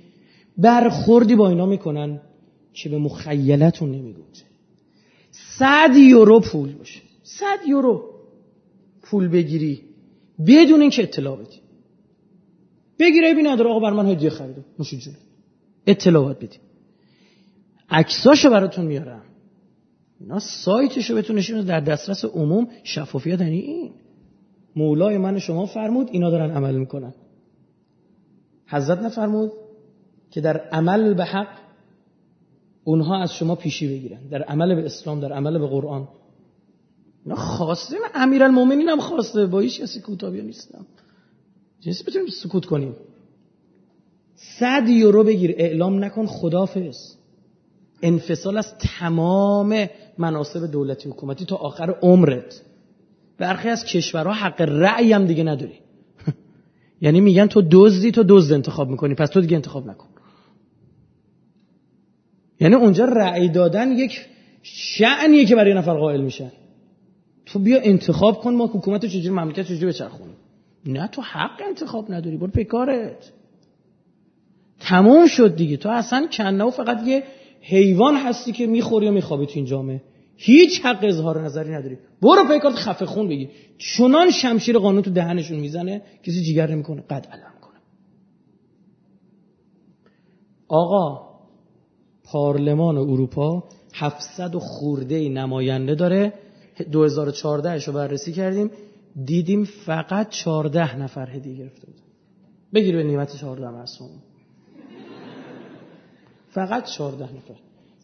برخوردی با اینا می‌کنن که به مخیلتون نمیگوزه صد یورو پول باشه. صد یورو پول بگیری بدون اینکه اطلاع بدی. بگیره ببین نداره آقا بر من هدیه خریده. نوش جون. اطلاعات بدی. عکساشو براتون میارم. اینا سایتشو بهتون نشون در دسترس عموم شفافیت یعنی این. مولای من شما فرمود اینا دارن عمل می‌کنن. حضرت نفرمود که در عمل به حق اونها از شما پیشی بگیرن. در عمل به اسلام در عمل به قرآن. اینا خواسته امیر المومنین هم خواسته. با هیچ کسی کوتابی نیستم. جنسی بتونیم سکوت کنیم. صد یورو بگیر. اعلام نکن خدافز انفصال از تمام مناسب دولتی حکومتی تا آخر عمرت. برخی از کشورها حق رأی هم دیگه نداری. یعنی میگن تو دزدی تو دزد انتخاب می‌کنی. پس تو دیگه انتخاب نکن. یعنی اونجا رأی دادن یک شعنیه که برای نفر قائل میشن تو بیا انتخاب کن ما حکومت چجوری مملکت چجوری بچرخونیم. نه تو حق انتخاب نداری. برو پیکارت تموم شد دیگه. تو اصلا کنه و فقط یه حیوان هستی که می‌خوری و میخوابی تو این جامعه. هیچ حق اظهار نظری نداری. برو پیکارت خفه خون بگی. چنان شمشیر قانون تو دهنشون می‌زنه کسی جیگر نمی‌کنه. قد علم کنه. آقا پارلمان اروپا 700 و خورده نماینده داره. 2014 رو بررسی کردیم. دیدیم فقط 14 نفر هدیه گرفته بود بگیر به نیمت 14 مرسوم فقط 14 نفر.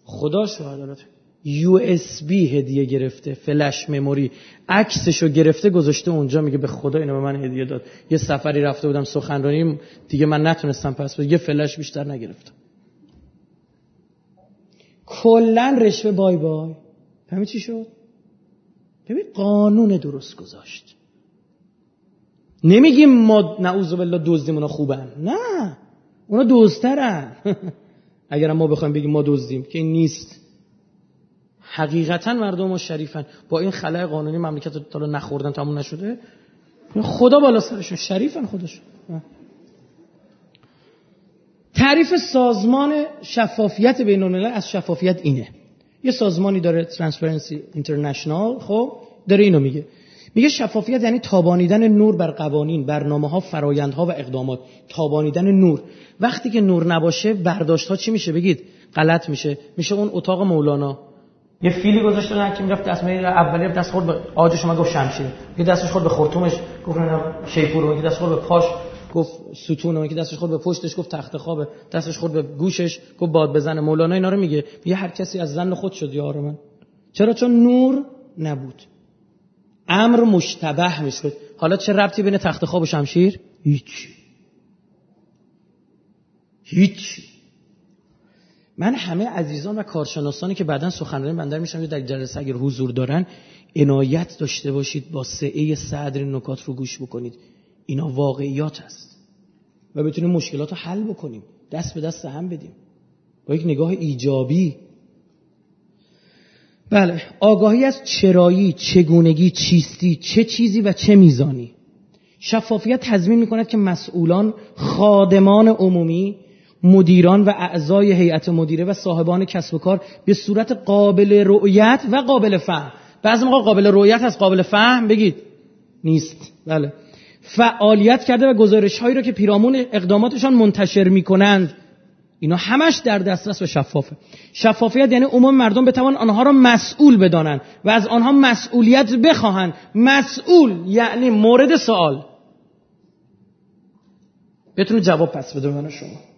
خدا شهادت. یو اس بی هدیه گرفته فلش مموری. عکسشو گرفته گذاشته اونجا میگه به خدا اینو به من هدیه داد. یه سفری رفته بودم سخنرانی دیگه من نتونستم پس بدم یه فلش بیشتر نگرفتم. کلا رشوه بای بای. فهمی چی شد؟ ببین قانون درست گذاشت. نمیگیم ما نعوذ بالله دزدیم اونا خوبن. نه. اونا دوزترن اگر ما بخوایم بگیم ما دزدیم که نیست. حقیقتا مردم ما شریفن. با این خلای قانونی مملکت تا نخوردن تموم نشده؟ خدا بالا سرشون. شریفن خودشون. تعریف سازمان شفافیت بین الملل از شفافیت اینه. یه سازمانی داره Transparency International خب داره اینو میگه. میگه شفافیت یعنی تابانیدن نور بر قوانین برنامه ها فرایندها و اقدامات. تابانیدن نور. وقتی که نور نباشه برداشت ها چی میشه؟ بگید. غلط میشه. میشه اون اتاق مولانا. یه فیلی گذاشته نه که می‌رفت دست اولی دست خورد به آج شما گفت شمشیر. یه دستش خورد به خرطومش گفت نه شیپور که دست خورد به پاش گفت ستون که دستش خورد به پشتش گفت تخت خوابه. دستش خورد به گوشش گفت باد بزنه. مولانا اینا رو میگه. یه هر کسی از زن خود شد یار من. چرا؟ چون نور نبود. امر مشتبه می‌شد حالا چه ربطی بین تخت خواب و شمشیر؟ هیچ. هیچ. من همه عزیزان و کارشناسانی که بعدا سخنرانی بندر میشن در جلسه اگر حضور دارن عنایت داشته باشید با سعه صدر نکات رو گوش بکنید. اینا واقعیات هست. و بتونیم مشکلات رو حل بکنیم. دست به دست هم بدیم. با یک نگاه ایجابی. بله آگاهی از چرایی چگونگی چیستی چه چیزی و چه میزانی. شفافیت تضمین می کند که مسئولان خادمان عمومی مدیران و اعضای هیئت مدیره و صاحبان کسب و کار به صورت قابل رؤیت و قابل فهم. بعضی موقع قابل رؤیت از قابل فهم بگید. نیست. بله. فعالیت کرده و گزارش هایی را که پیرامون اقداماتشان منتشر می کنند اینا همش در دسترس و شفافه. شفافیت یعنی عموم مردم بتوان آنها را مسئول بدانند و از آنها مسئولیت بخواهند. مسئول یعنی مورد سوال. بتونه جواب پس بده من شما.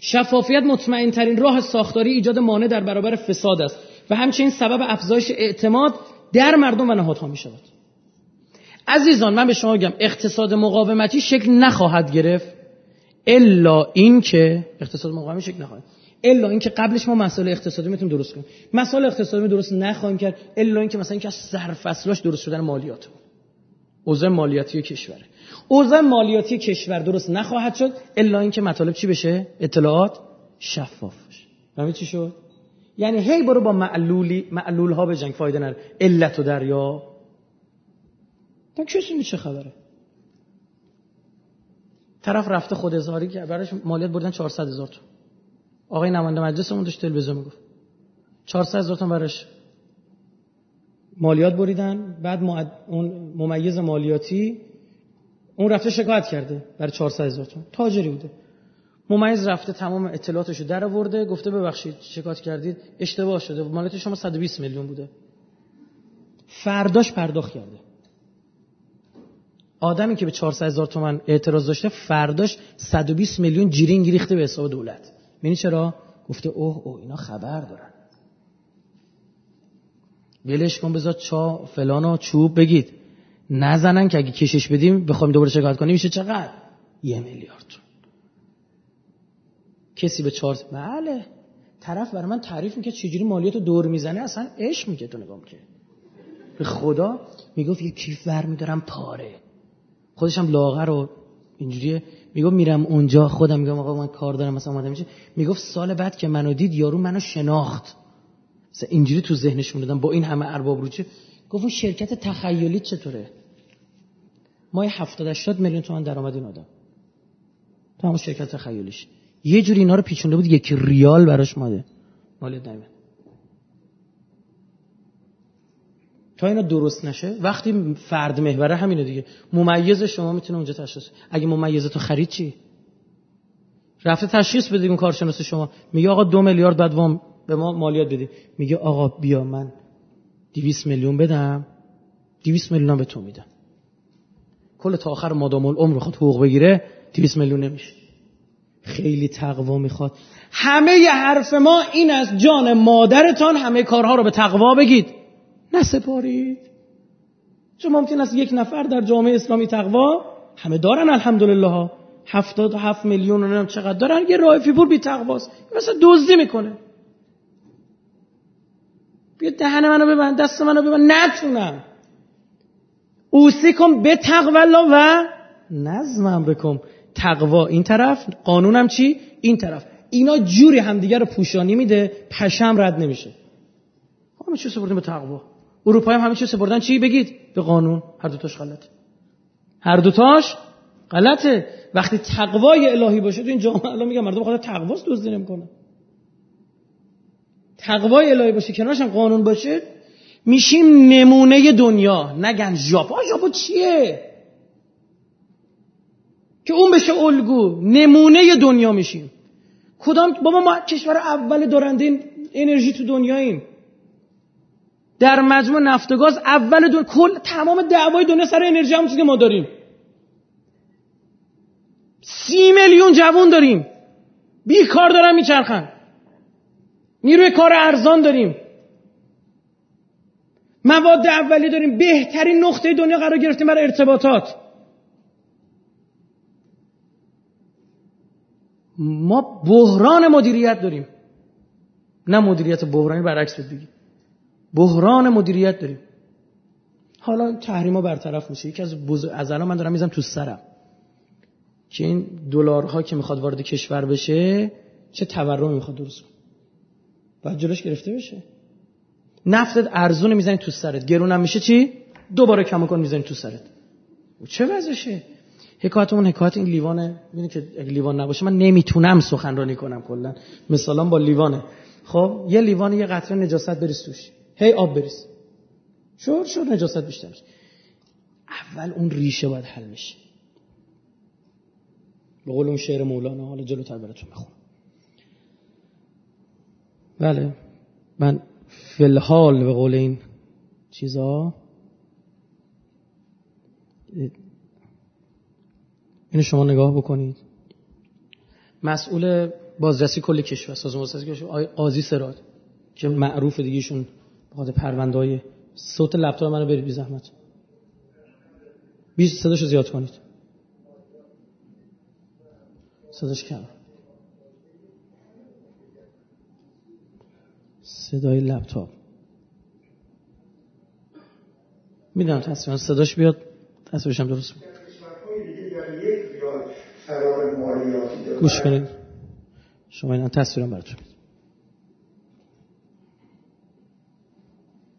شفافیت مطمئن ترین راه ساختاری ایجاد مانع در برابر فساد است و همچنین سبب افزایش اعتماد در مردم و نهادها می شود عزیزان من به شما بگم اقتصاد مقاومتی شکل نخواهد گرفت الا اینکه اقتصاد مقاومتی شکل نخواهد. الا اینکه قبلش ما مسائل اقتصادی می‌تونیم درست کنیم. مسائل اقتصادی درست نخواهیم کرد الا اینکه مثلا اینکه از سرفصلاش درست شدن مالیات. اوضاع مالیاتی کشوره اوضاع مالیاتی کشور درست نخواهد شد الا اینکه مطالب چی بشه؟ اطلاعات شفاف بشه. چی شد؟ یعنی هی برو با معلولی معلول ها جنگ فایده نره علت و دریا. تا کسی چه خبره؟ طرف رفته خود اظهاری که براش مالیات بردن 400 هزار تومان. آقای نماینده مجلسمون داشت تلویزیون می‌گفت. 400 هزار تومان براش مالیات بریدن. بعد اون ممیز مالیاتی اون رفته شکایت کرده برای 400 هزار تومان. تاجری بوده. ممیز رفته تمام اطلاعاتشو در آورده گفته ببخشید شکایت کردید اشتباه شده. مالیات شما 120 میلیون بوده. فرداش پرداخت کرده. آدمی که به 400 هزار تومن اعتراض داشته فرداش 120 میلیون جیرین ریخته به حساب دولت. ببین چرا؟ گفته اوه اوه اینا خبر دارن. ولش کن بذار چا فلان و چوب بگید. نزنن که اگه کشش بدیم بخوایم دوباره شکایت کنیم میشه چقدر؟ یه میلیارد کسی به چهار بله. طرف برای من تعریف می‌کرد چجوری مالیات رو دور می‌زنه اصلا عشق میگه تو نگاه که به خدا می‌گفت یه کیف میدارم پاره. خودشم لاغر و اینجوریه. می‌گفت میرم اونجا خودم میگم آقا من کار دارم مثلا اومدم میشه. می‌گفت سال بعد که منو دید یارو منو شناخت. اینجوری تو ذهنش دادم با این همه ارباب روچه گفت اون شرکت تخیلی چطوره؟ ما 70 80 میلیون تومان درآمد این آدم تو همون شرکت تخیلیش. یه جوری اینا رو پیچونده بود یکی ریال براش ماده. مال دایمه. تا اینا درست نشه وقتی فرد محوره همینه دیگه. ممیز شما می‌تونه اونجا تشخیص اگه ممیز تو خرید چی؟ رفته تشخیص بدیم کارشناس شما. میگه آقا دو میلیارد بعد وام به ما مالیات بدی میگه آقا بیا من 200 میلیون بدم. 200 میلیون به تو میدم. کل تا آخر مادام العمر خود حقوق بگیره 200 میلیون نمیشه. خیلی تقوا می‌خواد. همه ی حرف ما این از جان مادرتان همه کارها رو به تقوا بگید. نسپارید چون ممکن است یک نفر در جامعه اسلامی تقوا. همه دارن الحمدلله. هفتاد هفت میلیون رو چقدر دارن. یه رایفی پور بی تقواست. مثلا دزدی می‌کنه. بیا دهن منو ببند دست منو ببند. نتونم. اوسی کن به تقوا و نظمم بکن تقوا این طرف. قانونم چی؟ این طرف. اینا جوری همدیگه رو پوشانی میده پشم رد نمیشه. همه چی سپردیم به تقوا. اروپا هم همه چی سپردن. چی بگید؟ به قانون. هر دوتاش غلطه. هر دوتاش غلطه. وقتی تقوای الهی باشه تو این جامعه الان میگم مردم خدا تقواست دزدی نمی‌کنه. تقوای الهی باشه کنارش هم قانون باشه میشیم نمونه دنیا. نگن ژاپن. ژاپن چیه؟ که اون بشه الگو. نمونه دنیا میشیم. کدام بابا ما کشور اول دارنده انرژی تو دنیاییم. در مجموع نفت و گاز اول دنیا کل تمام دعوای دنیا سر انرژی هم که ما داریم. سی میلیون جوون داریم. بیکار دارن میچرخن. نیروی کار ارزان داریم. مواد اولی داریم. بهترین نقطه دنیا قرار گرفتیم برای ارتباطات. ما بحران مدیریت داریم. نه مدیریت بحرانی برعکس بگیم بحران مدیریت داریم. حالا تحریما برطرف میشه. یکی از بز... از الان من دارم میزم تو سرم. که این دلارها که می‌خواد وارد کشور بشه چه تورمی می‌خواد درست کنه؟ باید جلوش گرفته بشه نفتت ارزون می‌زنی تو سرت. گرونم میشه چی؟ دوباره کم کن می‌زنی تو سرت. چه وضعشه؟ حکایت اون حکایت این لیوانه. ببینید که اگه لیوان نباشه من نمی‌تونم سخنرانی کنم کلا. مثلا با لیوانه. خب یه لیوان یه قطره نجاست بریز توش. هی آب بریز. شور شور نجاست بیشتر میشه. اول اون ریشه باید حل میشه. به قول اون شعر مولانا حالا جلوتر براتون می‌خونم بله. من فلحال به قول این چیزا. اینو شما نگاه بکنید. مسئول بازرسی کل کشور سازمان بازرسی کشور قاضی سراد که معروف دیگهشون بخاطر پروندهای صوت لپتاپ منو برید بی زحمت. 20 صداشو زیاد کنید. صداش کم صدای لپتاپ. می‌دونم تصویر صداش بیاد تصویرش هم درست گوش کنید. شما این تصویرم براتون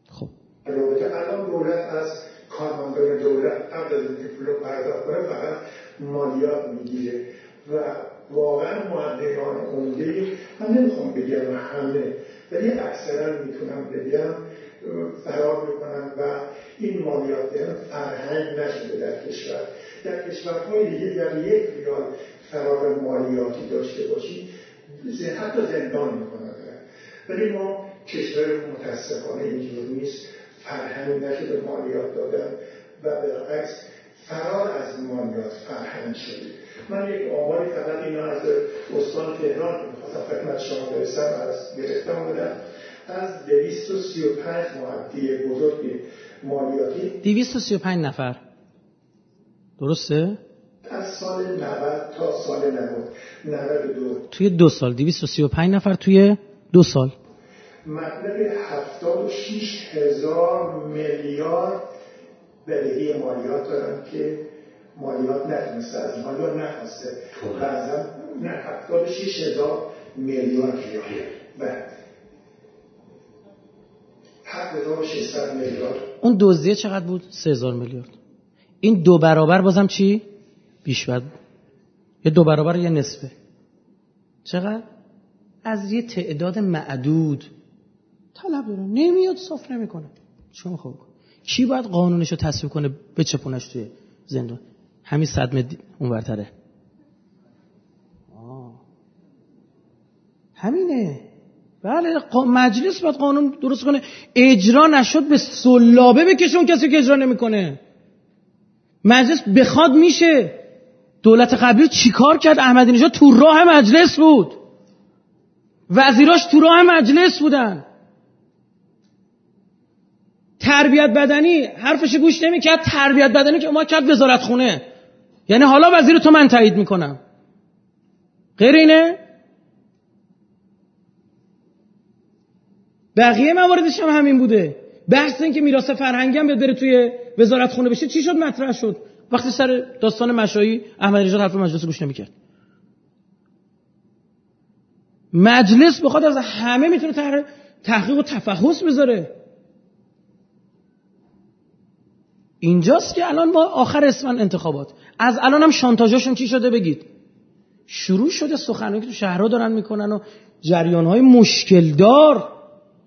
خب. الان دولت از کارمندان دولت قبل از اینکه پول پرداخت کنه فقط مالیات می‌گیره و واقعا معدلان عمده من نمی‌خوام بگم همه ولی اکثرا می‌تونم بگم فرار می‌کنن و این مالیات فرهنگ نشده در کشور. در کشورهای دیگه در یک ریال فرار مالیاتی داشته باشی حتی زندان می‌کنن. ولی ما کشور متاسفانه اینجور نیست. فرهنگ نشده مالیات دادن و بالعکس فرار از مالیات فرهنگ شده. من یک آماری فقط اینا از استان تهران می‌خواستم خدمت شما برسم از گرفتم بودم از 235 معدی بزرگ مالیاتی. 235 نفر. درسته؟ از سال 90 تا سال 90 92 توی دو سال. 235 نفر توی دو سال. مبلغ 76 هزار میلیارد بدهی مالیات دارن که مالیات نتونسته از مالیات نخواسته. بعضا نه 76 هزار میلیارد ریال بعد 7600 میلیارد اون دزدیه چقدر بود؟ 3000 میلیارد این دو برابر بازم چی؟ بیشتر یه دو برابر یه نصفه. چقدر؟ از یه تعداد معدود. طلب داره نمیاد صاف نمی‌کنه. شما خوب کی باید قانونش رو تصویب کنه؟ بچپونش توی زندان. همین صدمه اون برتره همینه. بله مجلس باید قانون درست کنه. اجرا نشد به سلابه بکشه اون کسی که اجرا نمی‌کنه. مجلس بخواد میشه. دولت قبلی چیکار کرد؟ احمدی نژاد تو راه مجلس بود. وزیراش تو راه مجلس بودن. تربیت بدنی حرفش گوش نمی‌کرد. تربیت بدنی که ما کرد وزارت خونه یعنی حالا وزیر تو من تایید می‌کنم. غیر اینه؟ بقیه مواردش هم همین بوده. بحث این که میراث فرهنگی هم بره توی وزارت خونه بشه چی شد؟ مطرح شد. وقتی سر داستان مشایی احمد نژاد حرف مجلس گوش نمی‌کرد. مجلس بخواد از همه می‌تونه تحقیق و تفحص بذاره. اینجاست که الان ما آخر اسفند انتخابات. از الان هم شانتاجاشون چی شده بگید؟ شروع شده سخنرانی که تو شهرها دارن می‌کنن و جریان های مشکل دار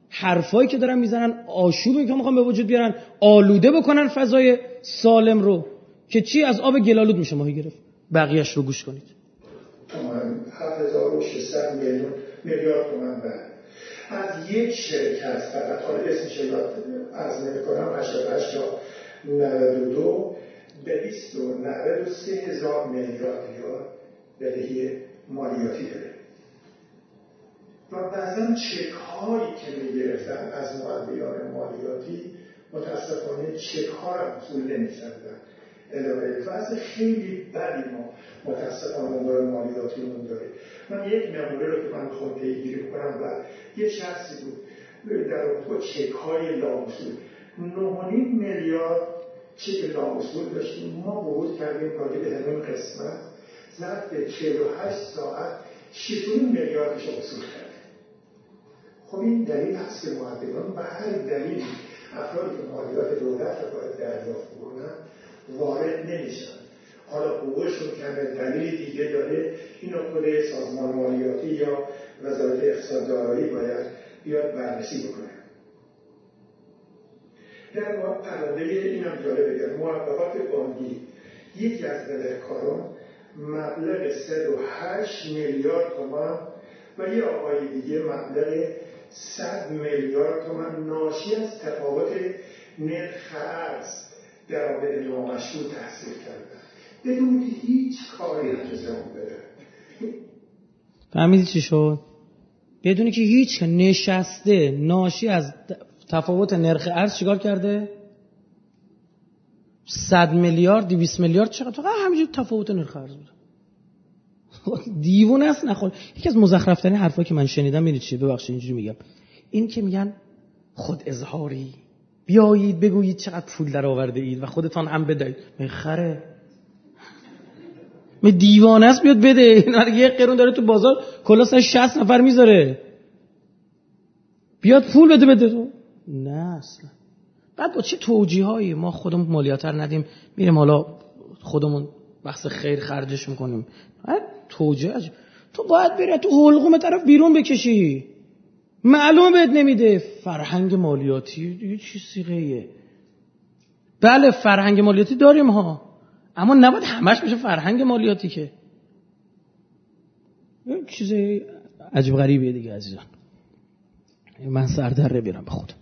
حرفایی که دارن می‌زنن آشوبی که می‌خوان به وجود بیارن آلوده بکنن فضای سالم رو که چی؟ از آب گلالود میشه ماهی گرفت. بقیهش رو گوش کنید. تومن 7600 میلیون میلیارد تومن بعد از یک شرکت فقط حالا اسمش یاد از نمی کنم 88 تا 92 به 293 هزار میلیارد ریال بدهی مالیاتی داره. و بعضا چک هایی که می‌گرفتن از مقدیان مالیاتی متاسفانه چک ها رو پول نمی‌زدن اداره وضع خیلی بدی ما متاسفانه امور مالیاتیمون داره. من یک نمونه رو که من می‌خوام پیگیری کنم و یه شخصی بود. در اون چک های لامصول 9.5 میلیارد چک لامصول داشتیم. ما ورود کردیم کاری به همین قسمت. ظرف 48 ساعت 6 میلیاردش وصول کردیم. خب این دلیل هست که معدلان به هر دلیل افرادی که مالیات دولت رو باید دریافت بکنن وارد نمیشن. حالا حقوقشون کمه دلیل دیگه داره. اینو خود سازمان مالیاتی یا وزارت اقتصاد دارایی باید بیاد بررسی بکنه. در پرونده این هم جالب بگم موفقات بانکی. یکی از بدهکاران مبلغ 308 میلیارد تومان و یه آقای دیگه مبلغ 100 میلیارد تومان ناشی از تفاوت نرخ ارز در آبد نامشروع تحصیل کردن. بدون هیچ کاری انجام بده. فهمیدی چی شد؟ بدونی که هیچ نشسته ناشی از تفاوت نرخ ارز چیکار کرده؟ صد میلیارد دیویس میلیارد چقدر؟ فقط همینجور تفاوت نرخ ارز بود. دیوون است نخور. یکی از مزخرفترین حرفا که من شنیدم می‌دونید چیه ببخشید اینجوری میگم. این که میگن خود اظهاری. بیایید بگویید چقدر پول در آورده اید و خودتان هم بدهید. خره می دیوانه است بیاد بده. یه قرون داره تو بازار کلا 60 نفر می‌ذاره. بیاد پول بده بده. تو نه اصلا بعد با چه توجیه ما خودمون مالیاتر ندیم میریم حالا خودمون بحث خیر خرجش می‌کنیم. توجیه تو باید بری تو حلقوم طرف بیرون بکشی. معلوم بهت نمیده. فرهنگ مالیاتی یه چی سیغه بله فرهنگ مالیاتی داریم ها. اما نباید همش بشه فرهنگ مالیاتی که. یه چیز عجب غریبیه دیگه عزیزان. من سردر بیرم به خودم.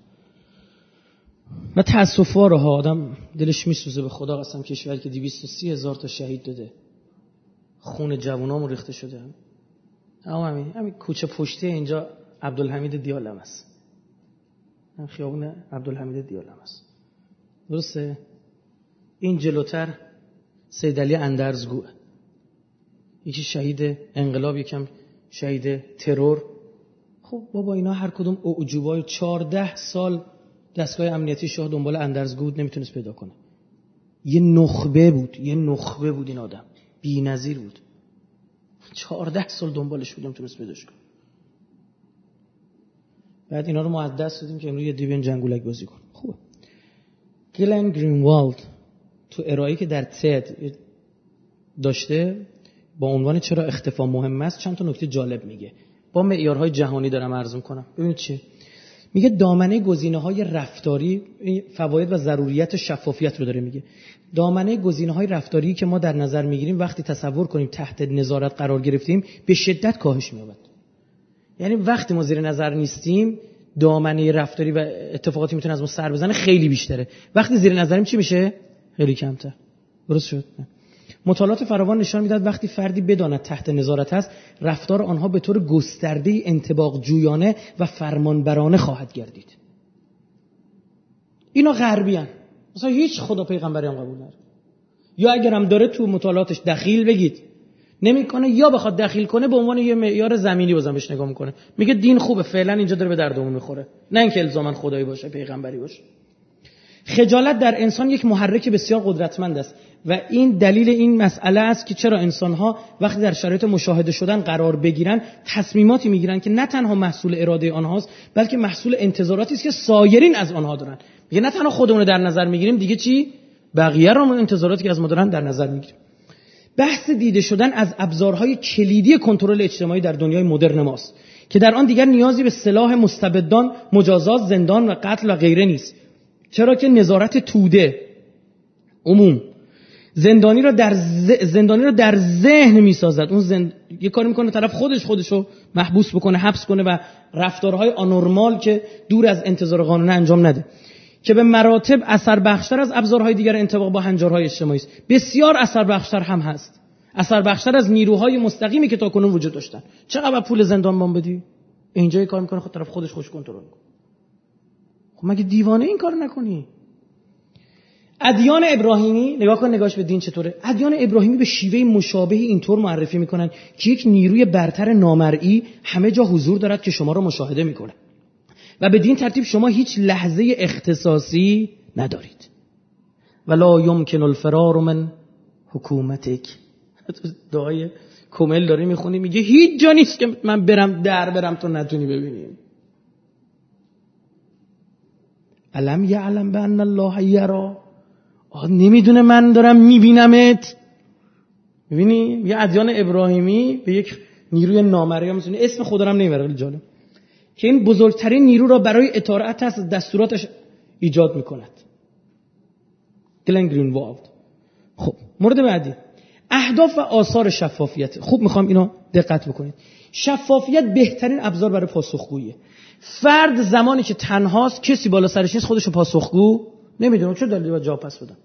و تاسفا ها. آدم دلش میسوزه به خدا. قسم کشوری که 230 هزار تا شهید داده. خون جوانامون ریخته شده. اما همین. همین کوچه پشتی اینجا عبدالحمید دیالم است خیابون عبدالحمید دیالم است درسته؟ این جلوتر سیدلی اندرزگوه یکی شهید انقلاب یکم شهید ترور. خب بابا اینا هر کدوم اعجوبای چارده سال دستگاه امنیتی شاه دنبال اندرزگو نمی‌تونست پیدا کنه. یه نخبه بود یه نخبه بود این آدم. بی نظیر بود. چهارده سال دنبالش بود نمی‌تونست پیداش کنه. بعد اینا رو دست دادیم که امروز یه دیوین جنگولک بازی کن خوبه گلن گرینوالد تو ارائه که در تد داشته با عنوان چرا اختفا مهم است چند تا نکته جالب میگه. با معیارهای جهانی دارم ارزم کنم ببینید چی؟ میگه دامنه گزینه های رفتاری فواید و ضروریت شفافیت رو داره میگه. دامنه گزینه های رفتاری که ما در نظر می‌گیریم وقتی تصور کنیم تحت نظارت قرار گرفتیم به شدت کاهش مییابد. یعنی وقتی ما زیر نظر نیستیم دامنه رفتاری و اتفاقاتی می‌تونه از ما سر بزنه خیلی بیشتره. وقتی زیر نظریم چی میشه؟ خیلی کمتر. درست شد؟ مطالعات فراوان نشان می‌داد وقتی فردی بداند تحت نظارت است رفتار آنها به طور گسترده انتباق جویانه و فرمانبرانه خواهد گردید. اینا غربی هن. مثلا هیچ خدا پیغمبری هم قبول نداره. یا اگرم داره تو مطالعاتش دخیل بگید نمی‌کنه یا بخواد دخیل کنه به عنوان یه معیار زمینی بازم بهش نگاه می‌کنه. میگه دین خوبه فعلا اینجا داره به دردمون می‌خوره. نه اینکه الزاما خدایی باشه پیغمبری باشه. خجالت در انسان یک محرک بسیار قدرتمند است. و این دلیل این مسئله است که چرا انسانها وقتی در شرایط مشاهده شدن قرار بگیرن تصمیماتی می‌گیرن که نه تنها محصول اراده آنهاست بلکه محصول انتظاراتی است که سایرین از آنها دارن. میگه نه تنها خودمون در نظر می‌گیریم دیگه چی؟ بقیه رو انتظاراتی که از ما دارن در نظر می‌گیریم. بحث دیده شدن از ابزارهای کلیدی کنترل اجتماعی در دنیای مدرن ماست که در آن دیگر نیازی به سلاح مستبدان مجازات زندان و قتل و غیره نیست. چرا که نظارت توده عموم زندانی را در زندانی را در ذهن می‌سازد. اون زند... یه کاری می‌کنه طرف خودش خودشو محبوس بکنه حبس کنه و رفتارهای آنورمال که دور از انتظار قانون انجام نده. که به مراتب اثر بخشتر از ابزارهای دیگر انتباق با هنجارهای اجتماعی است. بسیار اثر بخشتر هم هست. اثر بخشتر از نیروهای مستقیمی که تاکنون وجود داشتن. چقدر پول زندان بام بدی؟ اینجا کار می‌کنه خود طرف خودش خوش کنترل خب مگه دیوانه این کار نکنی؟ ادیان ابراهیمی نگاه کن نگاهش به دین چطوره؟ ادیان ابراهیمی به شیوه مشابه اینطور معرفی می‌کنن که یک نیروی برتر نامرئی همه جا حضور دارد که شما را مشاهده می‌کنه. و به دین ترتیب شما هیچ لحظه اختصاصی ندارید. ولا یمکن الفرار من حکومتک. دعای کمل داری می‌خونی میگه هیچ جا نیست که من برم در برم تو نتونی ببینیم علم یعلم به ان الله یرا؟ نمی‌دونه من دارم میبینمت. می‌بینی؟ یه ادیان ابراهیمی به یک نیروی نامرئی می‌تونه اسم خدا هم نمی‌بره جالب. که این بزرگترین نیرو را برای اطاعت از دستوراتش ایجاد می‌کند. گلن گرین خب مورد بعدی. اهداف و آثار شفافیت. خوب می‌خوام اینو دقت بکنید. شفافیت بهترین ابزار برای پاسخگوییه. فرد زمانی که تنهاست کسی بالا سرش نیست خودشو پاسخگو نمی‌دونم چه دلیلی باید جواب پس بدم.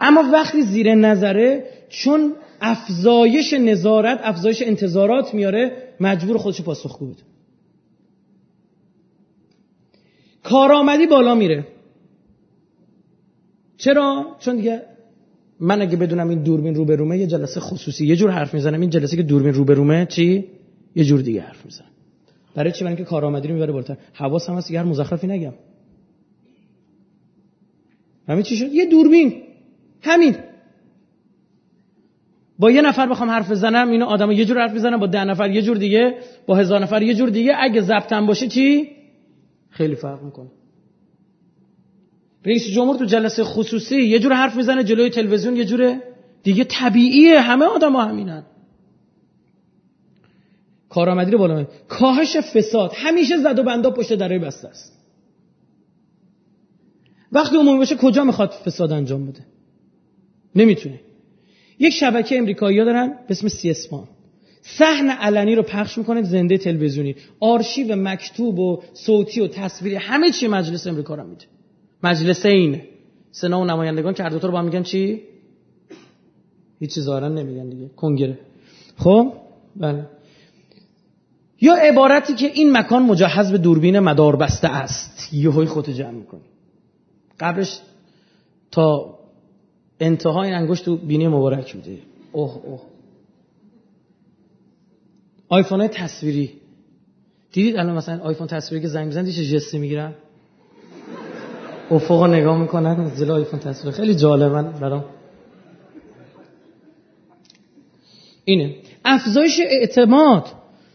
اما وقتی زیر نظره چون افزایش نظارت افزایش انتظارات میاره مجبور خودشو پاسخگو بده. کارآمدی بالا میره. چرا؟ چون دیگه من اگه بدونم این دوربین رو رومه یه جلسه خصوصی یه جور حرف می‌زنم. این جلسه که دوربین رو رومه چی؟ یه جور دیگه حرف می‌زنم. برای چی؟ برای اینکه کارآمدی رو می‌بره بالاتر. حواسم هست هر مزخرفی نگم. همین چی شد؟ یه دوربین. همین. با یه نفر بخوام حرف بزنم اینو آدم یه جور حرف بزنم با ده نفر یه جور دیگه با هزار نفر یه جور دیگه. اگه ضبطم باشه چی؟ خیلی فرق می‌کنه. رئیس جمهور تو جلسه خصوصی یه جور حرف می‌زنه جلوی تلویزیون یه جوره دیگه طبیعیه همه آدم ها همینن. کارآمدی رو بالا کاهش فساد همیشه زد و بندا پشت درای بسته است. وقتی عمومی باشه کجا می‌خواد فساد انجام بده؟ نمی‌تونه. یک شبکه امریکایی دارن به اسم سی اسپان صحن علنی رو پخش می‌کنه زنده تلویزیونی. آرشیو مکتوب و صوتی و تصویری همه چی مجلس امریکا رو میده. مجلس این سنا و نمایندگان که هر رو با میگن چی؟ هیچ ظاهرا نمیگن دیگه. کنگره. خب؟ بله. یا عبارتی که این مکان مجهز به دوربین مدار بسته است. یهوی خودت جمع می‌کنی. قبلش تا انتهای این انگشت تو بینی مبارک بوده اوه اوه. آیفون های تصویری. دیدید الان مثلا آیفون تصویری که زنگ بزنید چه جستی می‌گیرن؟ افق نگاه می‌کنن زل آیفون تصویری. خیلی جالبن برام. اینه. افزایش اعتماد.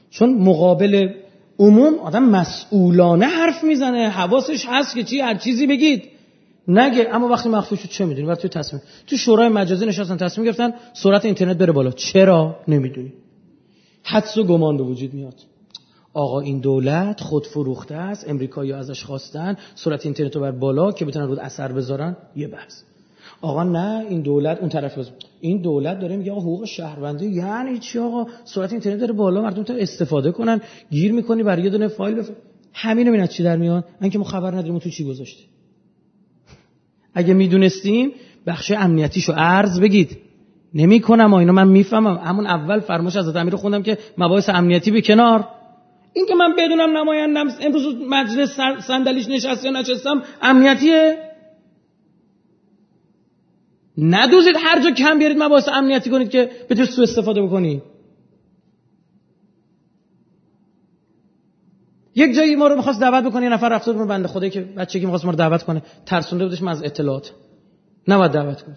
چون مقابل عموم آدم مسئولانه حرف می‌زنه. حواسش هست که چی هر چیزی بگید. نگه اما وقتی مخفی شد چه می‌دونی؟ وقتی تو تصمیم تو شورای مجازی نشستن تصمیم گرفتن سرعت اینترنت بره بالا. چرا؟ نمی‌دونی. حدس و گمان به وجود میاد. آقا این دولت خود فروخته است امریکایی ازش خواستن سرعت اینترنت رو بر بالا که بتونن رود اثر بذارن یه بحث. آقا نه این دولت اون طرف این دولت داره میگه آقا حقوق شهروندی یعنی چی آقا؟ سرعت اینترنت داره بالا مردم تا استفاده کنن گیر می‌کنی برای یه دونه فایل بف... همینو میاد چی در میاد اینکه ما خبر نداریم تو چی گذاشتی اگه می‌دونستیم بخش امنیتیشو ارز بگید. نمی‌کنم اینا من می‌فهمم. همون اول فرمایش از امیر خوندم که مباحث امنیتی به کنار. این که من بدونم نمایندم امروز مجلس صندلیش نشسته نشستم امنیتیه؟ ندوزید هر جا کم بیارید مباحث امنیتی کنید که بتونید سو استفاده بکنید. یک جایی ما رو می‌خواست دعوت بکنه یه نفر رفته بود بنده خدایی که بچگی می‌خواست ما رو دعوت کنه. ترسونده بودش از اطلاعات. نباید دعوت کنه.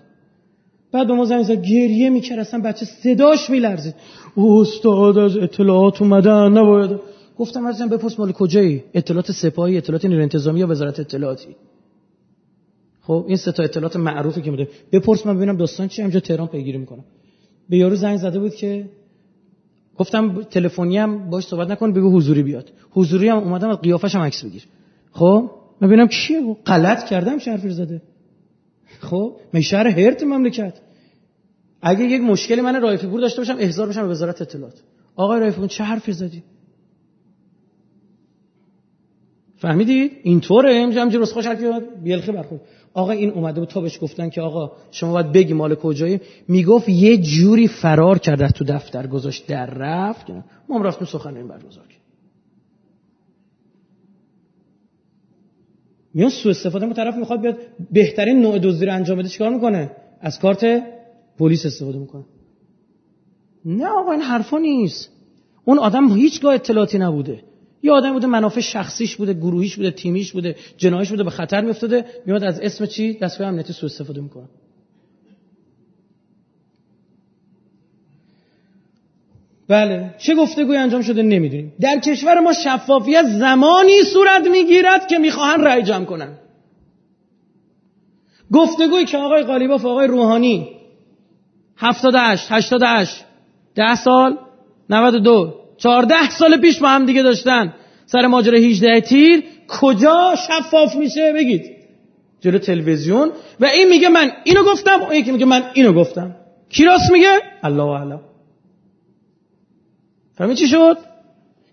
بعد به ما زنگ زد گریه می‌کرد اصلا بچه صداش میلرزید. استاد از اطلاعات اومدن نباید. گفتم ازم بپرس مال کجایی؟ اطلاعات سپاهی اطلاعات نیروی انتظامی یا وزارت اطلاعاتی؟ خب این سه تا اطلاعات معروفی که میده بپرس من ببینم داستان چی همجا تهران پیگیری می‌کنم. به یارو زنگ زده بود که گفتم تلفنی هم باش صحبت نکن بگو حضوری بیاد. حضوری هم اومدم از قیافش هم عکس بگیر. خب؟ ببینم کیه؟ غلط کردم شرفی زده خب؟ من شهر هرت مملکت. اگه یک مشکلی من رایفی پور داشته باشم احضار بشم به وزارت اطلاعات. آقای رایفی چه حرفی زدی فهمیدید اینطوره همینجوری روز خوش حرفی بیلخی برخورد. آقا این اومده بود تا بهش گفتن که آقا شما باید بگی مال کجایی؟ می‌گفت یه جوری فرار کرده تو دفتر گذاشت در رفت. ما هم رفتیم سخن این برگزار میان سو استفاده ما طرف می‌خواد بیاد بهترین نوع دزدی رو انجام بده چیکار می‌کنه؟ از کارت پلیس استفاده می‌کنه. نه آقا این حرفا نیست. اون آدم هیچگاه اطلاعاتی نبوده. یه آدم بوده منافع شخصیش بوده گروهیش بوده تیمیش بوده جنایش بوده به خطر میافتاده. میاد از اسم چی؟ دستگاه امنیتی سوء استفاده می‌کنه بله. چه گفتگوی انجام شده نمی‌دونیم. در کشور ما شفافیت زمانی صورت می‌گیرد که می‌خواهن رأی جمع کنن گفتگوی که آقای قالیباف آقای روحانی 78 88 ده سال 92 14 سال پیش با هم دیگه داشتن. سر ماجرا 18 تیر کجا شفاف میشه بگید. جلو تلویزیون. و این میگه من اینو گفتم اون یکی میگه من اینو گفتم. کی راست میگه؟ الله اعلم. فهمی چی شد؟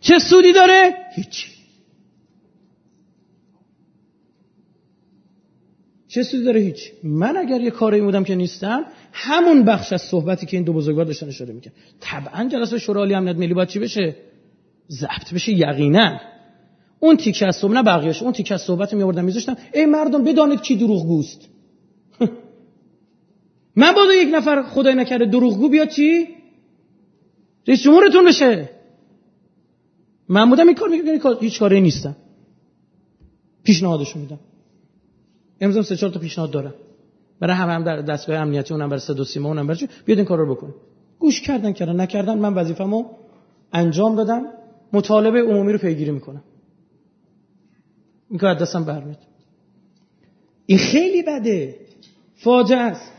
چه سودی داره؟ هیچی. چه سودی داره؟ هیچ من اگر یه کاری بودم که نیستم همون بخش از صحبتی که این دو بزرگوار داشتن اشاره می‌کرد. طبعا جلسه شورای عالی امنیت ملی باید چی بشه؟ ضبط بشه یقینا. اون تیکه از صحبت نه اون تیکه از صحبت میآوردم میذاشتم ای مردم بدانید کی دروغگوست. من با یک نفر خدای نکرده دروغگو بیاد چی؟ رئیس جمهورتون بشه. من بودم این کار هیچ کاری نیستم پیشنهادشون میدم امروز سه چهار تا پیشنهاد دارم. برای همه هم در دستگاه امنیتی اونم برای صد و سیما اونم برای بیاد این کار رو بکن گوش کردن کردن نکردن من وظیفه‌مو انجام دادم. مطالبه عمومی رو پیگیری می‌کنم. این کار دستم برمیاد این خیلی بده. فاجعه است.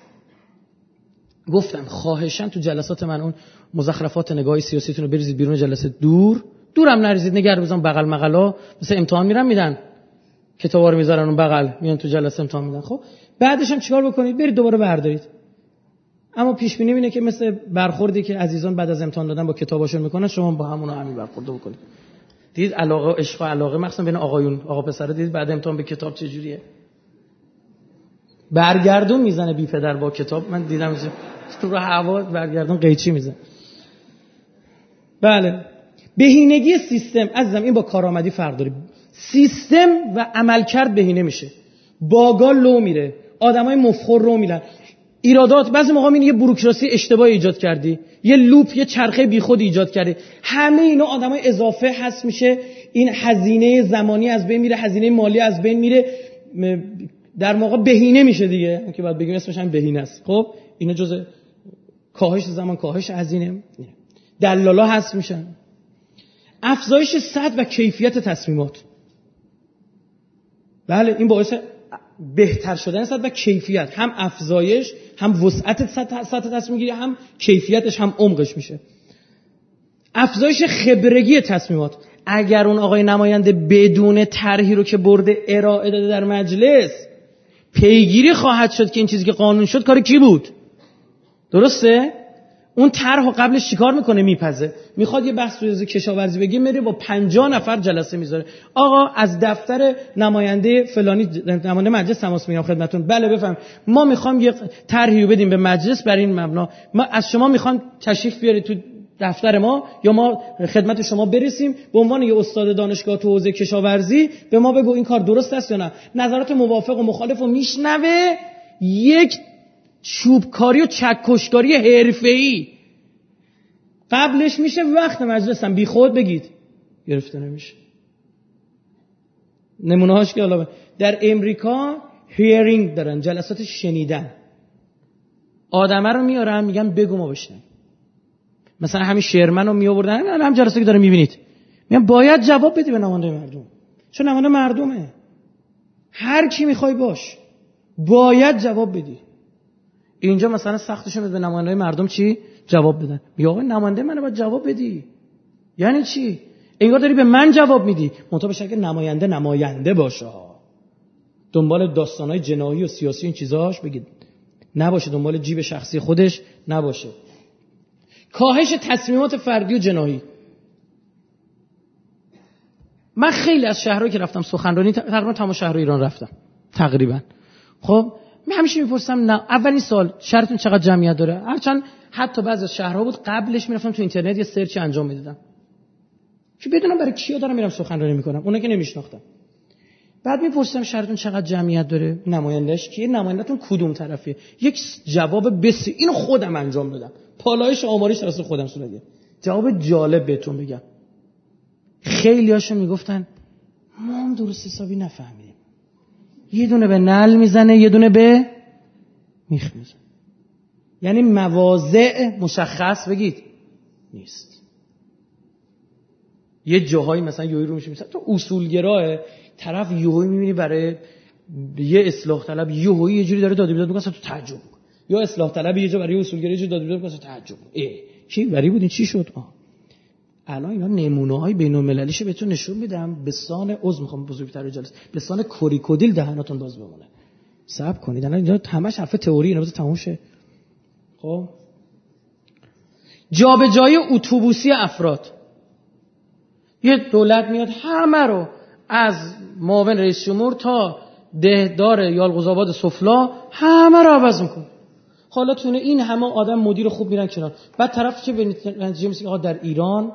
گفتم خواهشن تو جلسات من اون مزخرفات نگاهی سیاسیتون رو بریزید بیرون جلسه دور. دورم نریزید نگر بزن بغل مغلا. مثل امتحان میرن میدن. کتابا رو می‌ذارن اون بغل میان تو جلسه امتحان میدن. خب بعدش هم چیکار بکنید برید دوباره بردارید. اما پیش بینی اینه که مثل برخوردی که عزیزان بعد از امتحان دادن با کتاباشون می‌کنن شما با همون همین برخورد بکنید. دید علاقه عشق و علاقه مخصوصا بین آقایون آقا پسر دید بعد امتحان به کتاب چه جوریه؟ برگردون می‌زنه بی پدر با کتاب. من دیدم تو رو هوا برگردون قیچی می‌زنه. بله. بهینگی سیستم عزیزم این با کارآمدی فرق داره. سیستم و عملکرد بهینه میشه. باگا لو میره. آدمای مفخور رو میرن. ایرادات بعضی موقع این یه بروکراسی اشتباه ایجاد کردی. یه لوپ یه چرخه بیخود ایجاد کردی. همه اینا آدمای اضافه هست میشه. این هزینه زمانی از بین میره هزینه مالی از بین میره. در موقع بهینه میشه دیگه. که باید بگیم اسمش هم بهینه است. خب؟ اینا جزء کاهش زمان کاهش هزینه. دلالا هست میشن. افزایش سطح و کیفیت تصمیمات. بله این باعث بهتر شدن سطح و کیفیت. هم افزایش هم وسعت سطح تصمیم گیری هم کیفیتش هم عمقش میشه. افزایش خبرگی تصمیمات. اگر اون آقای نماینده بدون طرحی رو که برده ارائه داده در مجلس پیگیری خواهد شد که این چیزی که قانون شد کار کی بود؟ درسته؟ اون طرح قبلش چیکار می‌کنه؟ میپزه. می‌خواد یه بحث روی کشاورزی بگه میره با 50 نفر جلسه می‌ذاره. آقا از دفتر نماینده فلانی نماینده مجلس تماس می‌گیرم خدمتتون. بله بفهم. ما می‌خوام یه طرحی بدیم به مجلس بر این مبنا. ما از شما می‌خوام تشریف بیارید تو دفتر ما یا ما خدمت شما برسیم به عنوان یه استاد دانشگاه تو حوزه کشاورزی به ما بگو این کار درست است یا نه. نظرات موافق و مخالف رو میشنوه. یک چوبکاری و چکشکاری حرفه‌ای. قبلش میشه وقت مجلسم بی خود بگید. گرفته نمیشه. نمونه هاش که حالا در امریکا هیرینگ دارن جلسات شنیدن. آدمه رو میارن میگن بگو ما بشنیم مثلا همین شیرمن رو میآوردن هم جلسه که داره می‌بینید. میگن باید جواب بدی به نماینده مردم. چون نماینده مردمه. هر کی می‌خوای باش. باید جواب بدی. اینجا مثلا سختشون به نماینده مردم چی؟ جواب بدن میگه آقا نماینده منو باید جواب بدی. یعنی چی؟ انگار داری به من جواب میدی. منتها که نماینده نماینده باشه دنبال داستانهای جنایی و سیاسی این چیزاش بگید. نباشه دنبال جیب شخصی خودش نباشه. کاهش تصمیمات فردی و جناهی من خیلی از شهرهایی که رفتم سخنرانی تقریبا تمام شهرهای ایران رفتم تقریبا. خب من همیشه می‌پرسم نه اولین سال شهرتون چقدر جمعیت داره؟ هرچند حتی بعضی از شهرها بود قبلش می‌رفتم تو اینترنت یه سرچی انجام می‌دادم. که بدونم برای کیا دارم میرم سخنرانی می‌کنم اونا که نمیشناختم بعد می‌پرسم شهرتون چقدر جمعیت داره؟ نمایندهش کیه؟ نمایندهتون کدوم طرفیه؟ یک جواب بسی اینو خودم انجام دادم. پالایش آمارش راست خودم صورت جواب جالب بهتون بگم. خیلی هاشون می‌گفتن ما هم درست حسابی نفهمیدیم یه دونه به نل می‌زنه یه دونه به میخ می‌زنه. یعنی مواضع مشخص بگید. نیست. یه جاهایی مثلا یوی رو میشه مثلا تو اصولگراه طرف یوهی می‌بینی برای یه اصلاح طلب یوهی یه جوری داره داد بیداد می‌کنه تو تعجب یا اصلاح طلب یه جا برای اصولگرا یه جوری داد بیداد می‌کنه تعجب ای چی؟ بری بود این چی شد؟ آه. الان اینا نمونه های بین المللیشو بهتون نشون میدم. به سان عضو می‌خوام بزرگتر جلسه به سان کوریکودیل دهناتون باز بمونه. صبر کنید. الان اینجا همش حرف تئوری اینا تموم شه. خب. جابجایی اتوبوسی افراد. یه دولت میاد همه رو از معاون رئیس جمهور تا دهدار یالقوزآباد سفلا همه رو عوض میکن حالا تونه این همه آدم مدیر خوب میرن کنار. بعد طرف چه به نتیجه آقا در ایران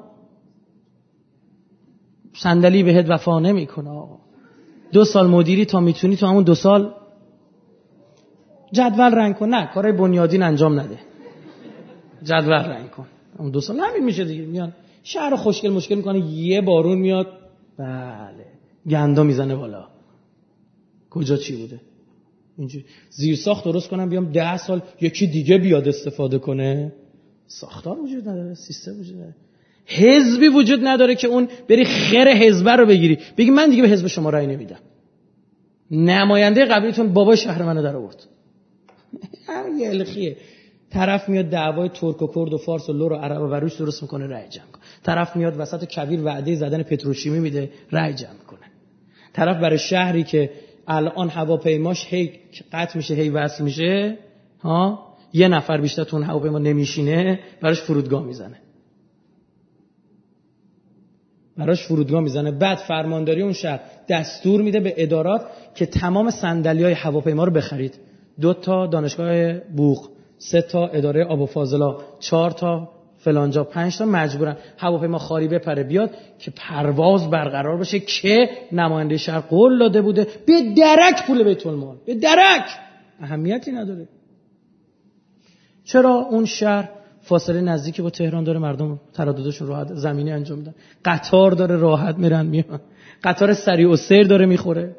صندلی بهت وفا نمی‌کنه آقا. دو سال مدیری تا می‌تونی تو همون دو سال جدول رنگ کن. نه کارهای بنیادین انجام نده. جدول رنگ کن. اون دو سال همین میشه دیگه. میان شهر خوشگل مشکل می‌کنه یه بارون میاد. بله. گندا می‌زنه بالا. کجا چی بوده؟ اینجوری. زیر ساخت درست کنم بیام ده سال یکی دیگه بیاد استفاده کنه. ساختار وجود نداره سیستم وجود نداره. حزبی وجود نداره که اون بری خیر حزب رو بگیری. بگی من دیگه به حزب شما رأی نمیدم. نماینده قبلیتون بابا شهر منو در آورد. همین الخیه. طرف میاد دعوای ترک و کرد و فارس و لور و عرب و روش درست می‌کنه رأی جمع کنه طرف میاد وسط کبیر وعده زدن پتروشیمی میده رأی جمع کنه طرف برای شهری که الان هواپیماش هی قطع میشه هی وصل میشه ها یه نفر بیشتر تو هواپیما نمیشینه براش فرودگاه می‌زنه. براش فرودگاه می‌زنه. بعد فرمانداری اون شهر دستور میده به ادارات که تمام صندلی های هواپیما رو بخرید. دو تا دانشگاه بوق سه تا اداره آب و فاضلا چهار تا فلانجا پنج تا مجبورن هواپیما خاری بپره. بیاد که پرواز برقرار باشه که نماینده شهر قول داده بوده. به درک پول بیت المال. به درک. اهمیتی نداره. چرا اون شهر فاصله نزدیکی با تهران داره مردم ترددشون راحت زمینی انجام میدن. قطار داره راحت میرن میان. قطار سریع و سیر داره می‌خوره.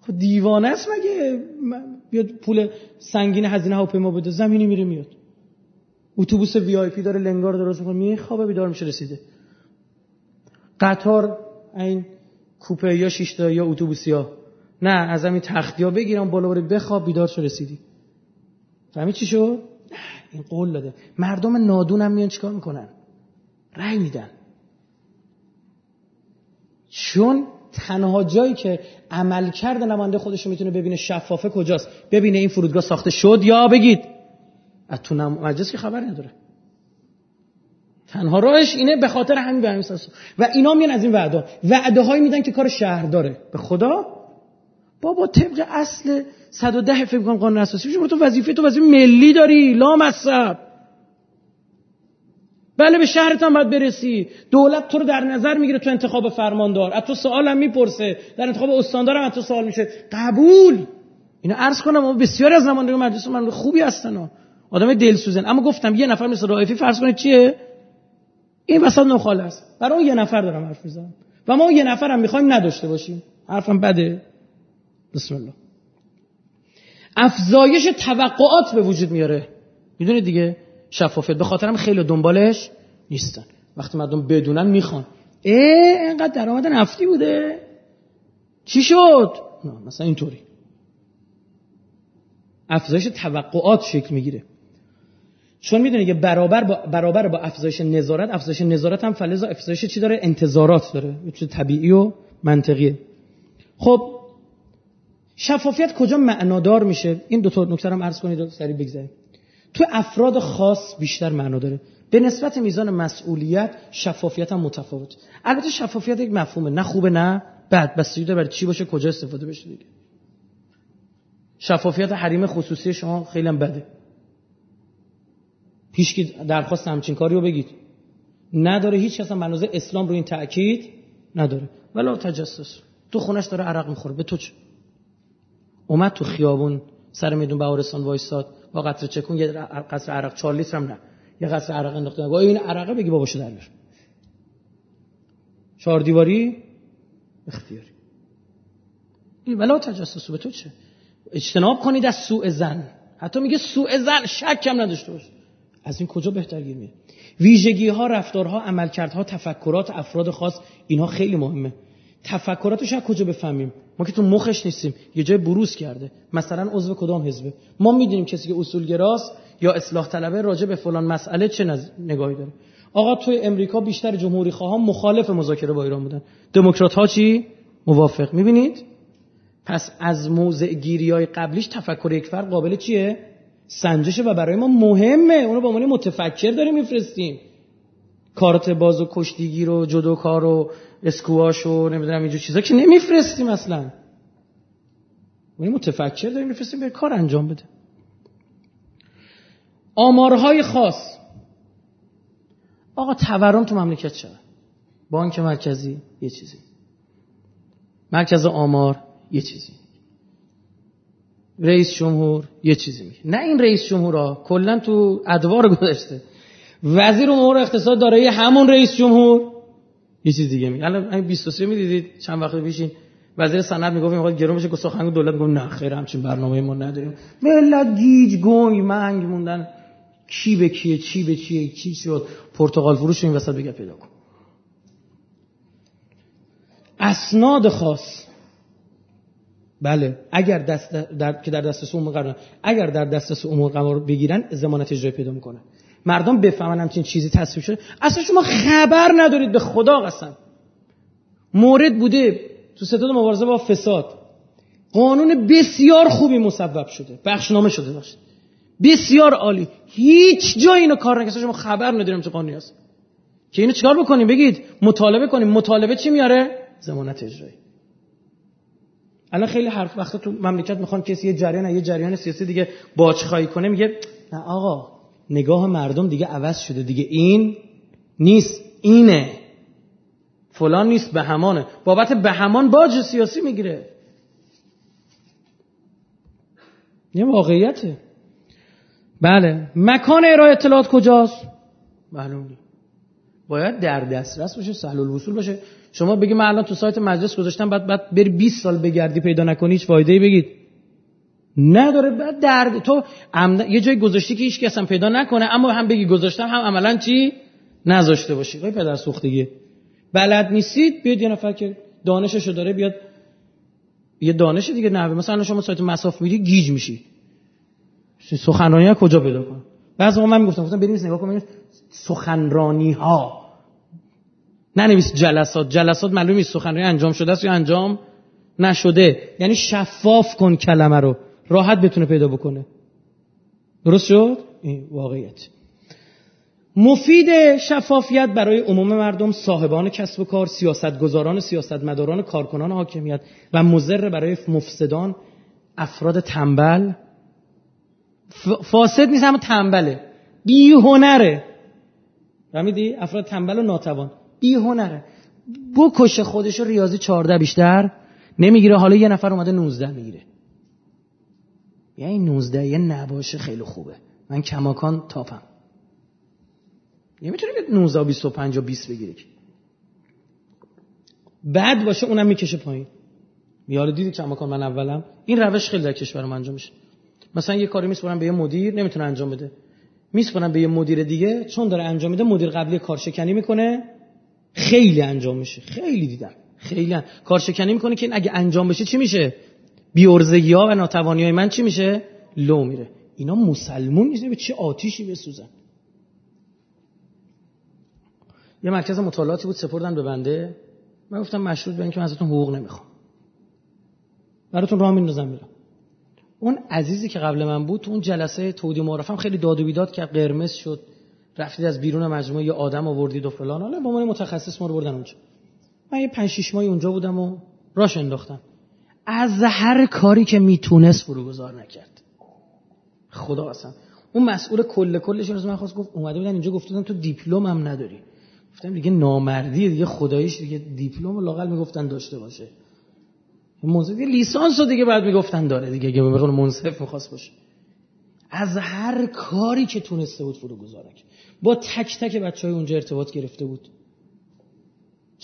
خب دیوانه است مگه؟ بیاد پول سنگین هزینه هواپیما بده زمینی میره میاد. اتوبوس وی آی پی داره لنگار درست می‌کنه میخوابه بیدار میشه رسیده. قطار این کوپه یا شیشتا یا اتوبوسی ها. نه از همین تختی ها بگیرم بالا بخواب بیدار شو رسیدی. فهمی چی شد؟ این قول داده. مردم نادون هم میان چیکار می‌کنن؟ رأی میدن. چون تنها جایی که عمل کرده نماینده خودش رو می‌تونه ببینه شفافه کجاست. ببینه این فرودگاه ساخته شد یا بگید. از تو مجلس که خبر نداره. تنها راهش اینه به خاطر همین به و اینا میان از این وعده. وعده هایی میدن که کار شهر داره. به خدا؟ بابا طبق اصل 110 فکر کنم قانون اساسی شما تو وظیفه تو وظیفه ملی داری. لا مصب بله به شهرت هم باید برسی. دولت تو رو در نظر می‌گیره تو انتخاب فرماندار. از تو سوالم می‌پرسه. در انتخاب استاندار هم از تو سوال میشه. قبول! اینو عرض کنم بسیار از نمایندگان مجلس من خوبی هستن آدم دلسوزن. اما گفتم یه نفر مثل رائفی فرض کنید چیه؟ این وسط نخاله است. برای اون یه نفر دارم حرف می‌زنم. و ما یه نفر هم می‌خوایم نداشته باشیم. حرفم بده. بسم الله. افزایش توقعات به وجود میاره. می‌دونید دیگه شفافیت به خاطرم خیلی دنبالش نیستن. وقتی مردم بدونن می‌خوان. اه اینقدر درآمد نفتی بوده. چی شد؟ نه مثلا اینطوری. افزایش توقعات شکل می‌گیره. چون می‌دونی که برابر با برابر با افزایش نظارت افزایش نظارت هم فلزا افزایش چی داره؟ انتظارات داره چیز طبیعی و منطقیه. خب شفافیت کجا معنادار میشه؟ این دو تا نکته هم عرض کنید و سریع بگذاریم. تو افراد خاص بیشتر معنا داره. به نسبت میزان مسئولیت شفافیت هم متفاوت. البته شفافیت یک مفهومه. نه خوبه نه بد. بستگی داره برای چی باشه؟ کجا استفاده بشه دیگه؟ شفافیت حریم خصوصی شما خیلی هم بده. هیچ درخواست همچین کاری رو بگید. نداره. هیچ کس هم اسلام رو این تاکید نداره. ولی تجسس. تو خونش داره عرق می‌خوره. به تو چه؟ اومد تو خیابون سر میدون بهارستان وایساد با قطره چکون یه قطره عرق 4 لیتر هم نه. یه قطره عرق انداخته با این عرقه بگی باباشو در بیار چهار دیواری؟ اختیاری. این ولا تجسس به تو چه؟ اجتناب کنید از سوء زن حتی میگه سوء زن شک هم نداشته باش. از این کجا بهتر گیر میاد؟ ویژگی ها رفتارها عملکردها تفکرات افراد خاص اینها خیلی مهمه. تفکراتش از کجا بفهمیم؟ ما که تو مخش نیستیم یه جای بروز کرده. مثلا عضو کدام حزبه؟ ما می‌دونیم کسی که اصولگراست یا اصلاح طلبه راجع به فلان مسئله چه نگاهی داره. آقا توی امریکا بیشتر جمهوری خواهان مخالف مذاکره با ایران بودن. دموکرات ها چی؟ موافق. می‌بینید؟ پس از موضع گیری های قبلیش تفکر یک فرق قابل چیه؟ سنجشه و برای ما مهمه. اونو با عنوان متفکر داریم میفرستیم. کارت باز و کشتیگیر و جدوکار و اسکواش و نمی‌دونم اینجور چیزا که نمیفرستیم اصلا. ما متفکر داریم میفرستیم به کار انجام بده. آمارهای خاص. آقا تورم تو مملکت چه بانک مرکزی یه چیزی. مرکز آمار یه چیزی. رئیس جمهور یه چیزی میگه. نه این رئیس جمهورا کلا تو ادوار گذاشته وزیر امور اقتصاد داره همون رئیس جمهور. یه چیز دیگه میگه. الان 23 می‌دیدید چند وقت پیش وزیر صنعت می‌گفت می‌خواد گرون بشه که سخنگو دولت گفت نه خیر همچین برنامه ما نداریم. ملت گیج گنگ منگ موندن. کی به کیه چی به چیه چی شد؟ پرتغال فروش این وسط بگه پیدا کن. اسناد خاص. بله اگر دست در... که در دسترس عموم قرار اگر در دسترس عموم قرار بگیرن ضمانت اجرایی پیدا می‌کنه. مردم بفهمن همچین چیزی تصویب شده. اصلا شما خبر ندارید. به خدا قسم. مورد بوده تو ستاد مبارزه با فساد. قانون بسیار خوبی مصوب شده. بخشنامه شده باشه بسیار عالی. هیچ جای اینو کار نکرده شما خبر نداریم چه قانونی هست. که اینو چیکار بکنیم؟ بگید. مطالبه کنیم. مطالبه چی میاره؟ ضمانت اجرایی. الان خیلی حرف وقتا تو مملکت می‌خوان کسی یه جریان یه جریان سیاسی دیگه باجخایی کنه میگه نه آقا نگاه مردم دیگه عوض شده. دیگه این نیست. اینه. فلان نیست به همانه بابت به همان باج سیاسی می‌گیره. یه واقعیته. بله. مکان ارائه اطلاعات کجاست؟ معلوم باید در دسترس باشه سهل الوصول باشه. شما بگی من الان تو سایت مجلس گذاشتم بعد بعد بری 20 سال بگردی پیدا نکنی هیچ فایده ای بگید. نداره. بعد در تو یه جای گذاشتی که هیچ هم پیدا نکنه اما هم بگی گذاشتم هم عملا چی؟ نذاشته باشی. وای پدر سوختگی بلد نیستید؟ بیاد یه نفر که دانششو داره بیاد یه دانش دیگه نه مثلا شما سایت مساف میدی گیج میشی. سخنرانی ها کجا پیدا کن بعضی من می‌گفتم گفتم بریم نگاه کنیم سخنرانی ها ننویس جلسات. جلسات معلوم نیست سخنرانی انجام شده است یا انجام نشده. یعنی شفاف کن کلمه رو. راحت بتونه پیدا بکنه. درست شد؟ این واقعیت. مفید شفافیت برای عموم مردم صاحبان کسب و کار سیاستگزاران سیاستمداران کارکنان حاکمیت و مضر برای مفسدان افراد تنبل. فاسد نیست اما تنبله. بی هنره فهمیدی؟ افراد تنبل و ناتوان. بی هنره بکش خودش ریاضی 14 بیشتر نمی‌گیره. حالا یه نفر اومده 19 می‌گیره. یعنی 19 یه نباشه خیلی خوبه. من کماکان تاپم. نمی‌تونی 19 و 25 و 20 بگیری بعد باشه اونم می‌کشه پایین. میاره دیدی کماکان من اولم؟ این روش خیلی در کشورم انجام میشه. مثلا یه کاری میسپرن به یه مدیر نمی‌تونه انجام بده. میسپرن به یه مدیر دیگه چون داره انجام میده مدیر قبلی کارشکنی می‌کنه. خیلی انجام میشه. خیلی دیدم. خیلی. کارشکنی می‌کنه که این اگه انجام بشه چی میشه؟ بیورزگی ها و ناتوانی های من چی میشه؟ لو میره. اینا مسلمون نیست. به چه آتیشی بسوزن؟ یه مرکز مطالعاتی بود سپردن به بنده. من گفتم مشروط به اینکه من ازتون حقوق نمی‌خوام. براتون راه میندازم میرم. اون عزیزی که قبل من بود تو اون جلسه تودی معرفم خیلی داد و بیداد که قرمز شد. رفتید از بیرون مجموعه یه آدم آوردید و فلان. حالا با من متخصص ما رو بردن اونجا. من یه 5 6 ماهی اونجا بودم و راش انداختم. از هر کاری که می‌تونست فروگذار نکرد. خدا اصلا اون مسئول کل کلش رو من خواست گفت اومده بودن اینجا گفتن تو دیپلم هم نداری. گفتم دیگه نامردی دیگه خداییش دیگه دیپلم لاقل می‌گفتن داشته باشه. منصف لیسانس رو دیگه بعد می‌گفتن داره دیگه اگه به منصف می‌خواست باشه. از هر کاری که تونسته بود فرو گذارک با تک تک بچه های اونجا ارتباط گرفته بود.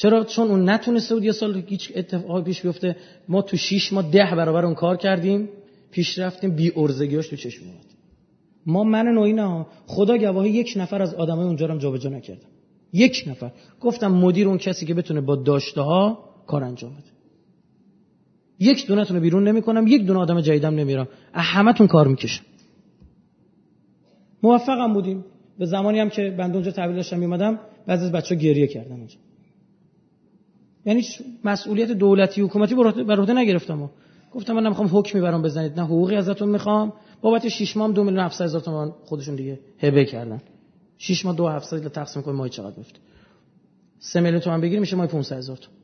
چرا؟ چون اون نتونسته بود یه سال هیچ اتفاقی پیش بیفته. ما تو شیش ما ده برابر اون کار کردیم پیش رفتیم بی ارزگیاش تو چشم اومد. ما من نوعی نه خدا گواهی یک نفر از آدمای اونجا رو جابجا نکردم. یک نفر. گفتم مدیر اون کسی که بتونه با داشته ها کار انجام بده. یک دونتون رو بیرون نمی‌کنم یک دونه آدم جدیدم نمیرم. همتون کار می‌کشم. موفقم بودیم. به زمانی هم که بنده اونجا تحویل داشتم میمدم بعضی از بچه گریه کردن اونجا. یعنی مسئولیت دولتی حکومتی بر عهده نگرفتم. گفتم من نمی‌خوام حکمی برام بزنید. نه حقوقی ازتون می‌خوام. بابت 6 ماه 2 میلیون 700 هزار تومان خودشون دیگه هبه کردن. 6 ماه 2 700 تقسیم کنیم ماهی چقدر میفته؟ 3 میلیون تومان بگیریم میشه ماهی 500 هزار تومان.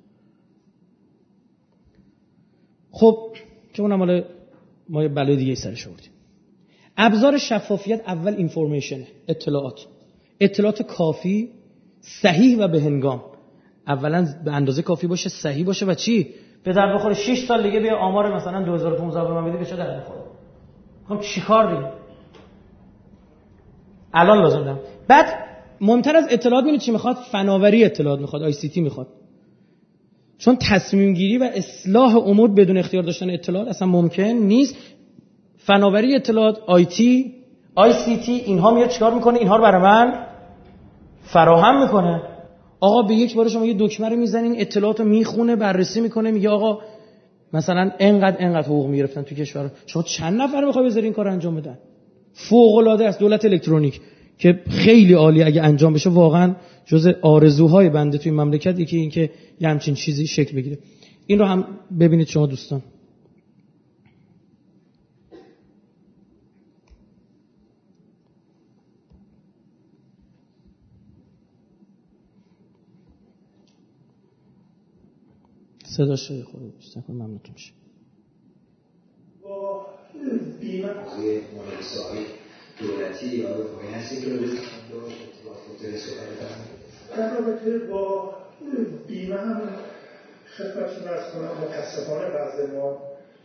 خب که اونم مال ما بلای دیگه سرش آوردیم. ابزار شفافیت اول اینفورمیشن اطلاعات. اطلاعات کافی صحیح و به هنگام اولا به اندازه کافی باشه صحیح باشه و چی؟ به در بخوره 6 سال دیگه بیا آمار مثلا 2015 به من بدی به چه در بخوره خب چیکار دیگه الان لازم دارم. بعد مهمتر از اطلاعات می‌دونید چی می‌خواد؟ فناوری اطلاعات می‌خواد آی سی تی می‌خواد. چون تصمیم گیری و اصلاح امور بدون اختیار داشتن اطلاعات اصلا ممکن نیست. فناوری اطلاعات آیتی آی سی تی اینها میاد چیکار می‌کنه؟ اینها رو برای من فراهم می‌کنه. آقا به یک بار شما یه دکمه رو می‌زنین اطلاعات رو می‌خونه بررسی می‌کنه میگه آقا مثلا انقدر انقدر حقوق می‌گرفتن تو کشور. شما چند نفر بخوای بذاری این کار انجام بدن؟ فوق العاده است دولت الکترونیک که خیلی عالی اگه انجام بشه واقعا جز آرزوهای بنده توی مملکت یکی این که یه همچین چیزی شکل بگیره. این رو هم ببینید شما دوستان. صدا شوی خود بیشتر کن ممنونتون میشه. با بیمه دولتی یا رفاهی هستی که رو در رابطه با بیمه هم خدمتتون ارز کنم متاسفانه بعض ما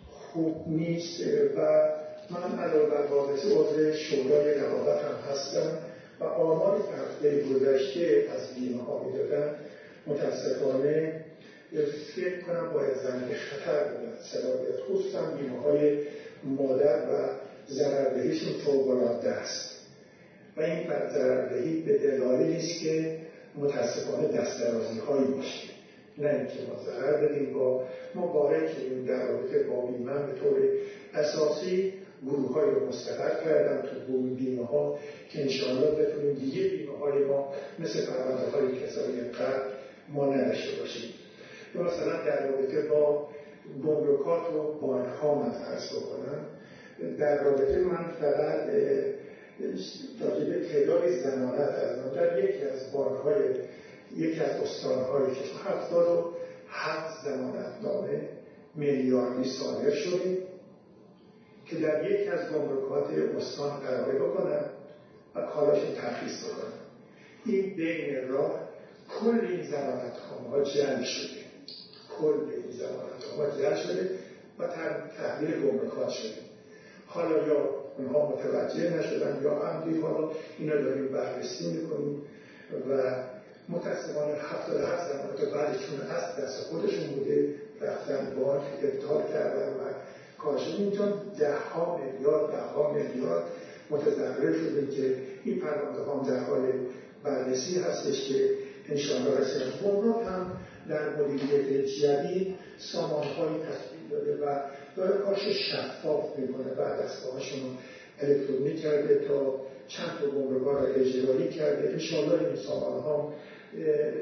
خوب نیست و من علاوه بر واقعی عضو شورای رقابت هم هستم و آمار هفته گذشته از بیمه ها می‌دادن متاسفانه فکر کنم باید زمین خطر بودن. صلاحیت خصوصا بیمه های مادر و ضرردهیشون فوقالعاده است. و این ضرردهی به دلالی است که متاسفانه دسترازی هایی باشه. نه اینکه ما ضرر بدیم با ما وارد شدیم در رابطه با بیمه به طور اساسی. گروه های رو مستقر کردم تو گروه بیمه ها که انشاءالله بتونیم دیگه بیمه های ما مثل پرونده های کسایی قبل ما نداشته باشیم. مثلا در رابطه با گمرکات و بانک ها من بکنم. در رابطه من فقط راجع به تعداد زمانت از در یکی از بانک های یکی از استان هایی که هفتاد و هفت زمانت نامه میلیاردی صادر شده که در یکی از گمرکات استان قراره بکنن و کالاش تخصیص بکنن. این بین راه کل این زمانت ها جمع شده. کل این زمانت ها شده و تحلیل گمرکات شده. حالا یا اونها متوجه نشدن یا عمدی حالا اینا داریم بررسی می‌کنیم و متاسفانه هفتاد هفت زمانت بعدشون از دست خودشون بوده. رفتن بانک ابطال کردن و کاشف اینجا ده ها میلیارد ده ها میلیارد متضرر شده که این پرونده هم در حال بررسی هستش که انشاءالله رسیدن. گمرک هم در مدیریت جدید سامانهایی تصویب داده و داره کارش شفاف می‌کنه. بعد دستگاهاشون الکترونیک کرده تا چند تا گمرکا را اجرایی کرده. انشاءالله این سامان ها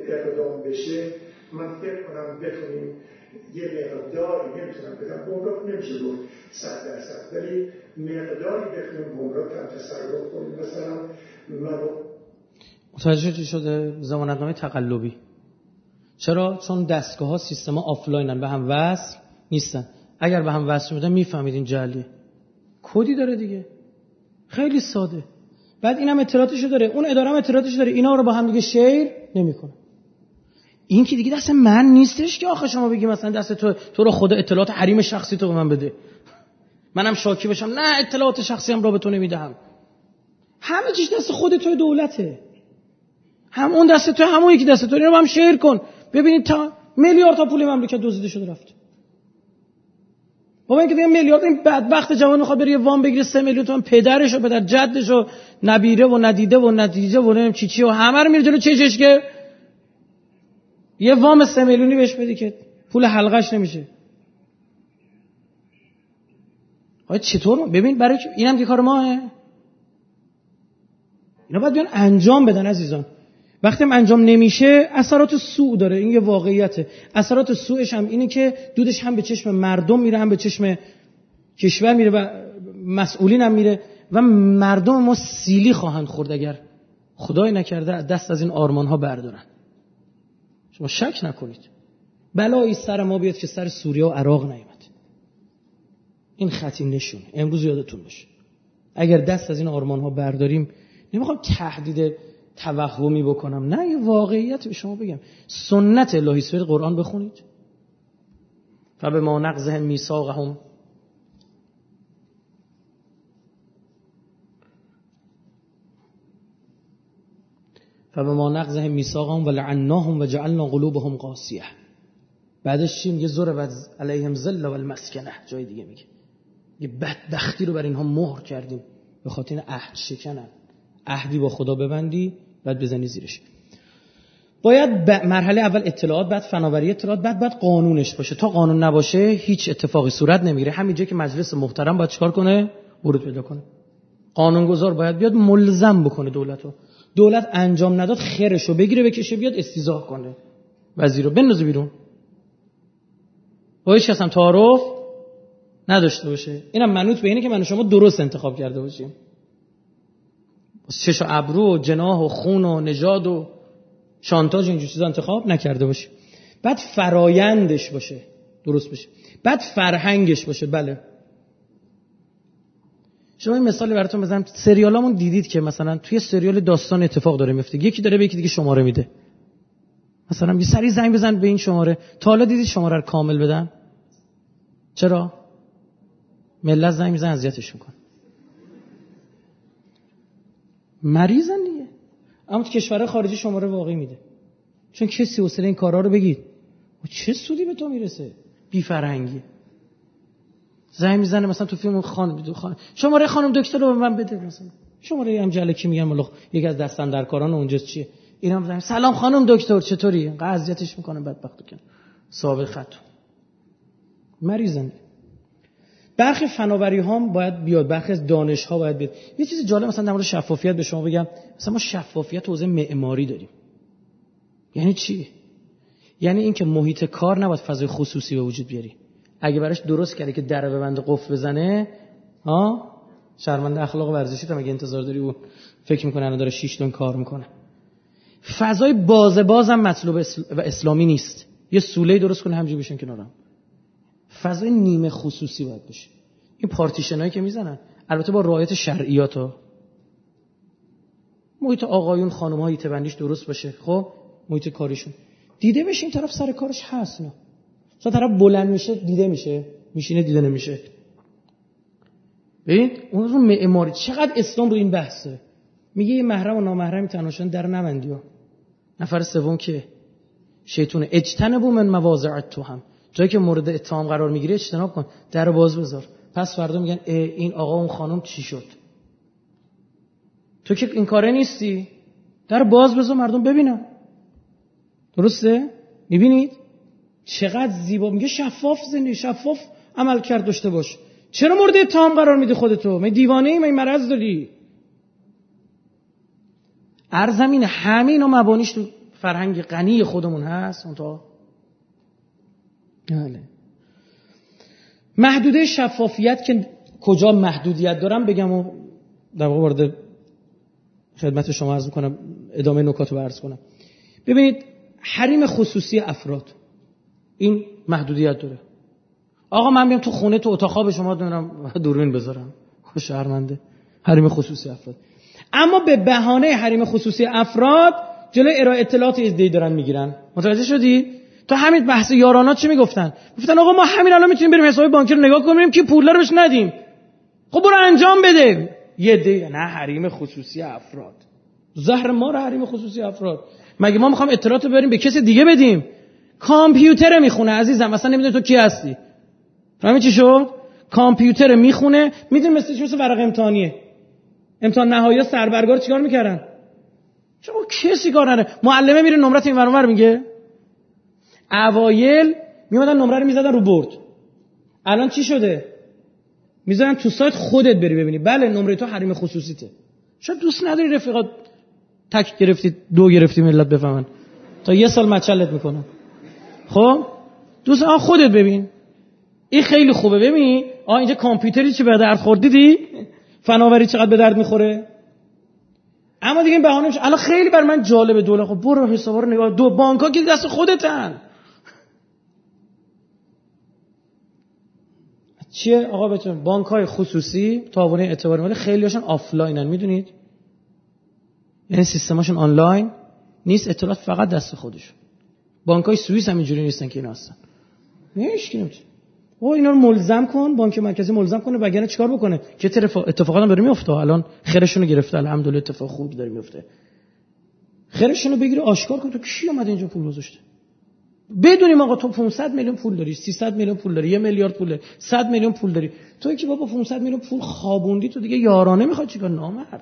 اقدام بشه. من فکر کنم بتونیم یه مقداری نمی‌تونم بگم گمرک نمیشه گفت صد درصد ولی مقداری بتونیم گمرک هم تصرف کنیم. مثلا متوجه چی شده؟ ضمانتنامه تقلبی. چرا؟ چون دستگاه ها سیستم ها آفلاینن به هم وصل نیستن. اگر به هم وصل بودن می‌فهمید این جعلیه. کدی داره دیگه؟ خیلی ساده. بعد اینم اطلاعاتشو داره. اون اداره هم اطلاعاتشو داره. اینا رو با هم دیگه share نمی‌کنه. این که دیگه دست من نیستش که آخه شما بگی مثلا دست تو تو رو خدا اطلاعات حریم شخصی تو به من بده. منم شاکی بشم. نه اطلاعات شخصی هم را به تو نمی‌دهم. همه چیز دست خود تو دولته. هم اون دست تو همون یکی دست تو. اینو هم شیر کن. ببینید تا میلیارد تا پول مملکت دزدیده شده رفت بابا اینکه دیگه میلیارد این بدبخت جوان می‌خواد بره وام بگیره سه میلیون تومن پدرش و پدر جدش و نبیره و ندیده و نتیجه و نمی‌دونم چی چی و همه رو میره جلو چشش که یه وام سه میلیونی بهش بدی که پول حلقش نمیشه. آیا چطور؟ ببین برای اینم که کار ماه اینا باید بیان انجام بدن عزیزان. وقتی هم انجام نمیشه اثرات سوء داره. این یه واقعیته. اثرات سوءش هم اینه که دودش هم به چشم مردم میره هم به چشم کشور میره و مسئولین هم میره و مردم ما سیلی خواهند خورد اگر خدای نکرده دست از این آرمان ها بردارن. شما شک نکنید. بلایی سر ما بیاد که سر سوریه و عراق نیامد. این خطیم نشون. امروز یادتون باشه. اگر دست از این آرمان ها برداریم نمی‌خوام تهدید توهمی بکنم. نه یه واقعیت به شما بگم. سنت الهی سوید قرآن بخونید. و به ما نقضهم میثاقهم. و به ما میثاقهم و لعناهم و جعلنا قلوبهم قاسیه. بعدش چی میگه؟ زور و علیهم ذل و المسکنه. جای دیگه میگه. یه بدبختی رو بر اینها مهر کردیم. به خاطر عهد شکنن. عهدی با خدا ببندی. بعد بزنی زیرش. باید مرحله اول اطلاعات بعد فناوری اطلاعات بعد بعد قانونش باشه. تا قانون نباشه هیچ اتفاقی صورت نمی‌گیره. همینجا که مجلس محترم باید چکار کنه؟ ورود پیدا کنه. قانونگذار باید بیاد ملزم بکنه دولتو. دولت انجام نداد خیرشو بگیره بکشه بیاد استیزاه کنه. وزیر رو بندازه بیرون. با هیچ کس هم تعارف نداشته باشه. اینم منوط به اینه که من شما درست انتخاب کرده باشیم. چش و ابرو و جناح و خون و نژاد و شانتاج اینجور چیزا انتخاب نکرده باشه. بعد فرایندش باشه. درست باشه. بعد فرهنگش باشه. بله. شما این مثالی براتون بزنم. سریالامون دیدید که مثلا توی سریال داستان اتفاق داره میفته. یکی داره به یکی دیگه شماره میده. مثلا یه سری زنگ بزن به این شماره. تا حالا دیدید شماره رو کامل بدن؟ چرا؟ ملت زنگ میزن اذیتش میکن مریضن دیگه. اما تو کشور خارجی شماره واقعی میده. چون کسی حوصله این کارا رو بگید چه سودی به تو می‌رسه؟ بی فرهنگی زنگ می‌زنه مثلا تو فیلم خان خان شماره خانم دکتر رو به من بده مثلا. شماره هم جلکی میگن ملخ یکی از دستن در کاران اونجا چیه؟ اینم زنگ سلام خانم دکتر چطوری؟ قضیتش می‌کنه بدبختو کن صاحب خط. مریضن. برخی فناوری ها باید بیاد برخی از دانش ها باید بیاد. یه چیز جالب مثلا در مورد شفافیت به شما بگم. مثلا ما شفافیت حوزه معماری داریم. یعنی چی؟ یعنی اینکه محیط کار نباید فضای خصوصی به وجود بیاری. اگه براش درست کردی که در ببند قفل بزنه ها شرمنده اخلاق ورزشی تا اگه انتظار داری؟ اون فکر می‌کنه الان داره 6 تن کار می‌کنه. فضای باز بازم مطلوب اسلامی نیست. یه سوله درست کنه همجوری بشین کنارم. فضای نیمه خصوصی باید باشه. این پارتیشنایی که می‌زنن البته با رعایت شرعیات ها محیط آقایون خانم های تبندیش درست باشه. خب محیط کاریشون. دیده بشه این طرف سر کارش هست نه؟ تا طرف بلند میشه دیده میشه. میشینه دیده نمیشه. ببین اون رو معماری چقدر اسلام رو این بحثه؟ میگه یه محرم و نامحرمی تنها در نبندی ها. نفر سوم که؟ شیطون. اجتنبو من مواضع تو هم. جایی که مورد اتهام قرار می‌گیره اجتناب کن. در باز بذار. پس فردا میگن این آقا اون خانم چی شد؟ تو که این کاره نیستی. در باز بذار مردم ببینن. درسته؟ می‌بینید؟ چقدر زیبا. میگه شفاف زنی شفاف عمل کرد داشته باش. چرا مورد اتهام قرار میدی خودتو؟ می دیوانه ای می مرض داری. ارزمین همین و مبانیش تو فرهنگ غنی خودمون هست اون بله. محدوده شفافیت که کجا محدودیت دارم بگم و در واقع وارد خدمت شما عرض کنم ادامه نکات رو عرض کنم. ببینید حریم خصوصی افراد این محدودیت داره. آقا من بیام تو خونه تو اتاق خواب شما دونم دوربین بذارم. شهرمنده حریم خصوصی افراد. اما به بهانه حریم خصوصی افراد جلوی ارائه اطلاعات ازدی دارن می‌گیرن. متوجه شدی؟ تو همین بحث یارانا چی می‌گفتن؟ گفتن آقا ما همین الان می‌تونیم بریم حساب بانکی رو نگاه کنیم که پول رو بهش ندیم. خب برو انجام بده. یه دی نه حریم خصوصی افراد. زهر ما رو حریم خصوصی افراد. مگه ما می‌خوام اطلاعات رو بریم به کسی دیگه بدیم؟ کامپیوتر می‌خونه عزیزم مثلا نمی‌دونی تو کی هستی. فهمی چی شد؟ کامپیوتر می‌خونه می‌دونی مثل چی مثل ورق امتحانیه. امتحان نهایی سربرگار چیکار می‌کردن؟ چرا کسی کار نره؟ معلمه میره نمرت این ور میگه؟ اوایل میمدن نمره رو می‌زدن رو برد الان چی شده؟ می‌ذارن تو سایت خودت بری ببینی. بله نمره تو حریم خصوصیته. شاید دوست نداری رفیقات تک گرفتی دو گرفتی ملت بفهمن. تا یه سال مچلت می‌کنن خب؟ دوست آن خودت ببین. این خیلی خوبه. ببین آ اینجا کامپیوتری چی به درد خورد؟ دیدی؟ فناوری چقدر به درد می‌خوره؟ اما دیگه این بهانه میشه. الان خیلی بر من جالبه. دوله خب برو حسابا رو نگاه. دو بانک که دست خودتن. چیه؟ آقا بدون بانک های خصوصی تعاونی اعتباری مالی خیلی هاشون آفلاینن می‌دونید؟ یعنی سیستماشون آنلاین نیست اطلاعات فقط دست خودشون. بانک های سوئیس هم اینجوری نیستن که اینا هستن. نمیشه او اینا رو ملزم کن بانک مرکزی ملزم کنه وگرنه چیکار بکنه؟ که اتفاقات هم داره میفته الان خرشون رو گرفته الحمدلله اتفاق خوب داره میفته خرشون رو بگیره آشکار کن. تو کی اومده اینجا پول گذاشته؟ بدونیم آقا تو 500 میلیون پول داری 300 میلیون پول داری 1 میلیارد پول داری 100 میلیون پول داری. تو که بابا 500 میلیون پول خوابوندی تو دیگه یارانه می‌خواد چیکار؟ نامرد.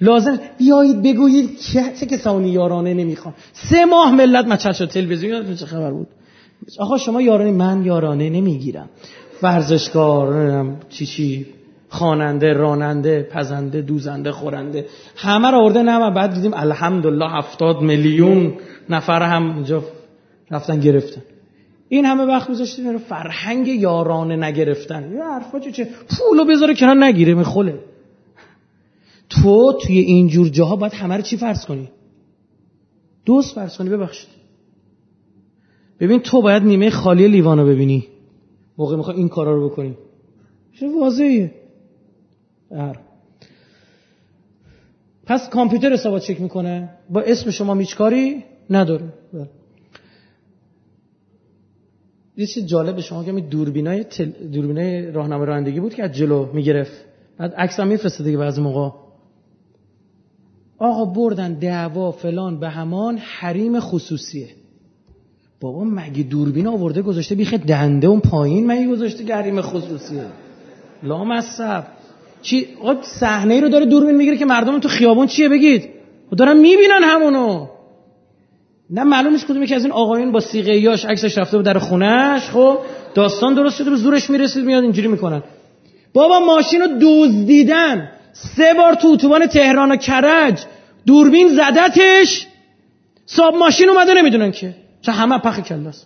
لازم بیایید بگویید چه کسانی یارانه نمی‌خوان. سه ماه ملت مچل شد تلویزیون چه خبر بود؟ آقا شما یارانه من یارانه نمی‌گیرم. ورزشکار چی چی خواننده راننده پزنده دوزنده خورنده. همه را آورده نه بعد دیدیم الحمدلله هفتاد میلیون. نفر هم اینجا رفتن گرفتن. این همه وقت گذاشته فرهنگ یارانه نگرفتن. یه حرفا چه پولو بذاره کنار نگیره میخوله تو توی اینجور جاها باید همه رو چی فرض کنی؟ دوست فرض کنی ببخشید. ببین تو باید نیمه خالی لیوانو ببینی. موقع می‌خوای این کارا رو بکنی. چه واضحه هر پس کامپیوتر حسابات چک می‌کنه؟ با اسم شما میچ کاری؟ نداره. بله. یه چیز جالب شما که دوربینای تل... دوربینای راهنمای رانندگی بود که از جلو می‌گرفت. بعد عکس هم میفرسته دیگه بعضی موقع. آقا بردن دعوا فلان به همان حریم خصوصیه. بابا مگه دوربین آورده گذاشته بیخه دنده اون پایین مگه گذاشته گریم خصوصیه؟ لا مصب چی صحنه رو داره دوربین می‌گیره که مردم تو خیابون چیه بگید؟ و دارن می‌بینن همونو. نه معلوم نیست کدومی که از این آقایون با سیغه یاش عکسش رفته بود در خونش خب داستان درست شده به زورش می‌رسید میاد اینجوری می‌کنن. بابا ماشین رو دزدیدن. سه بار تو اتوبان تهران و کرج. دوربین زدتش. صاحب ماشین اومده نمی‌دونن که. چه همه پخ کلاس.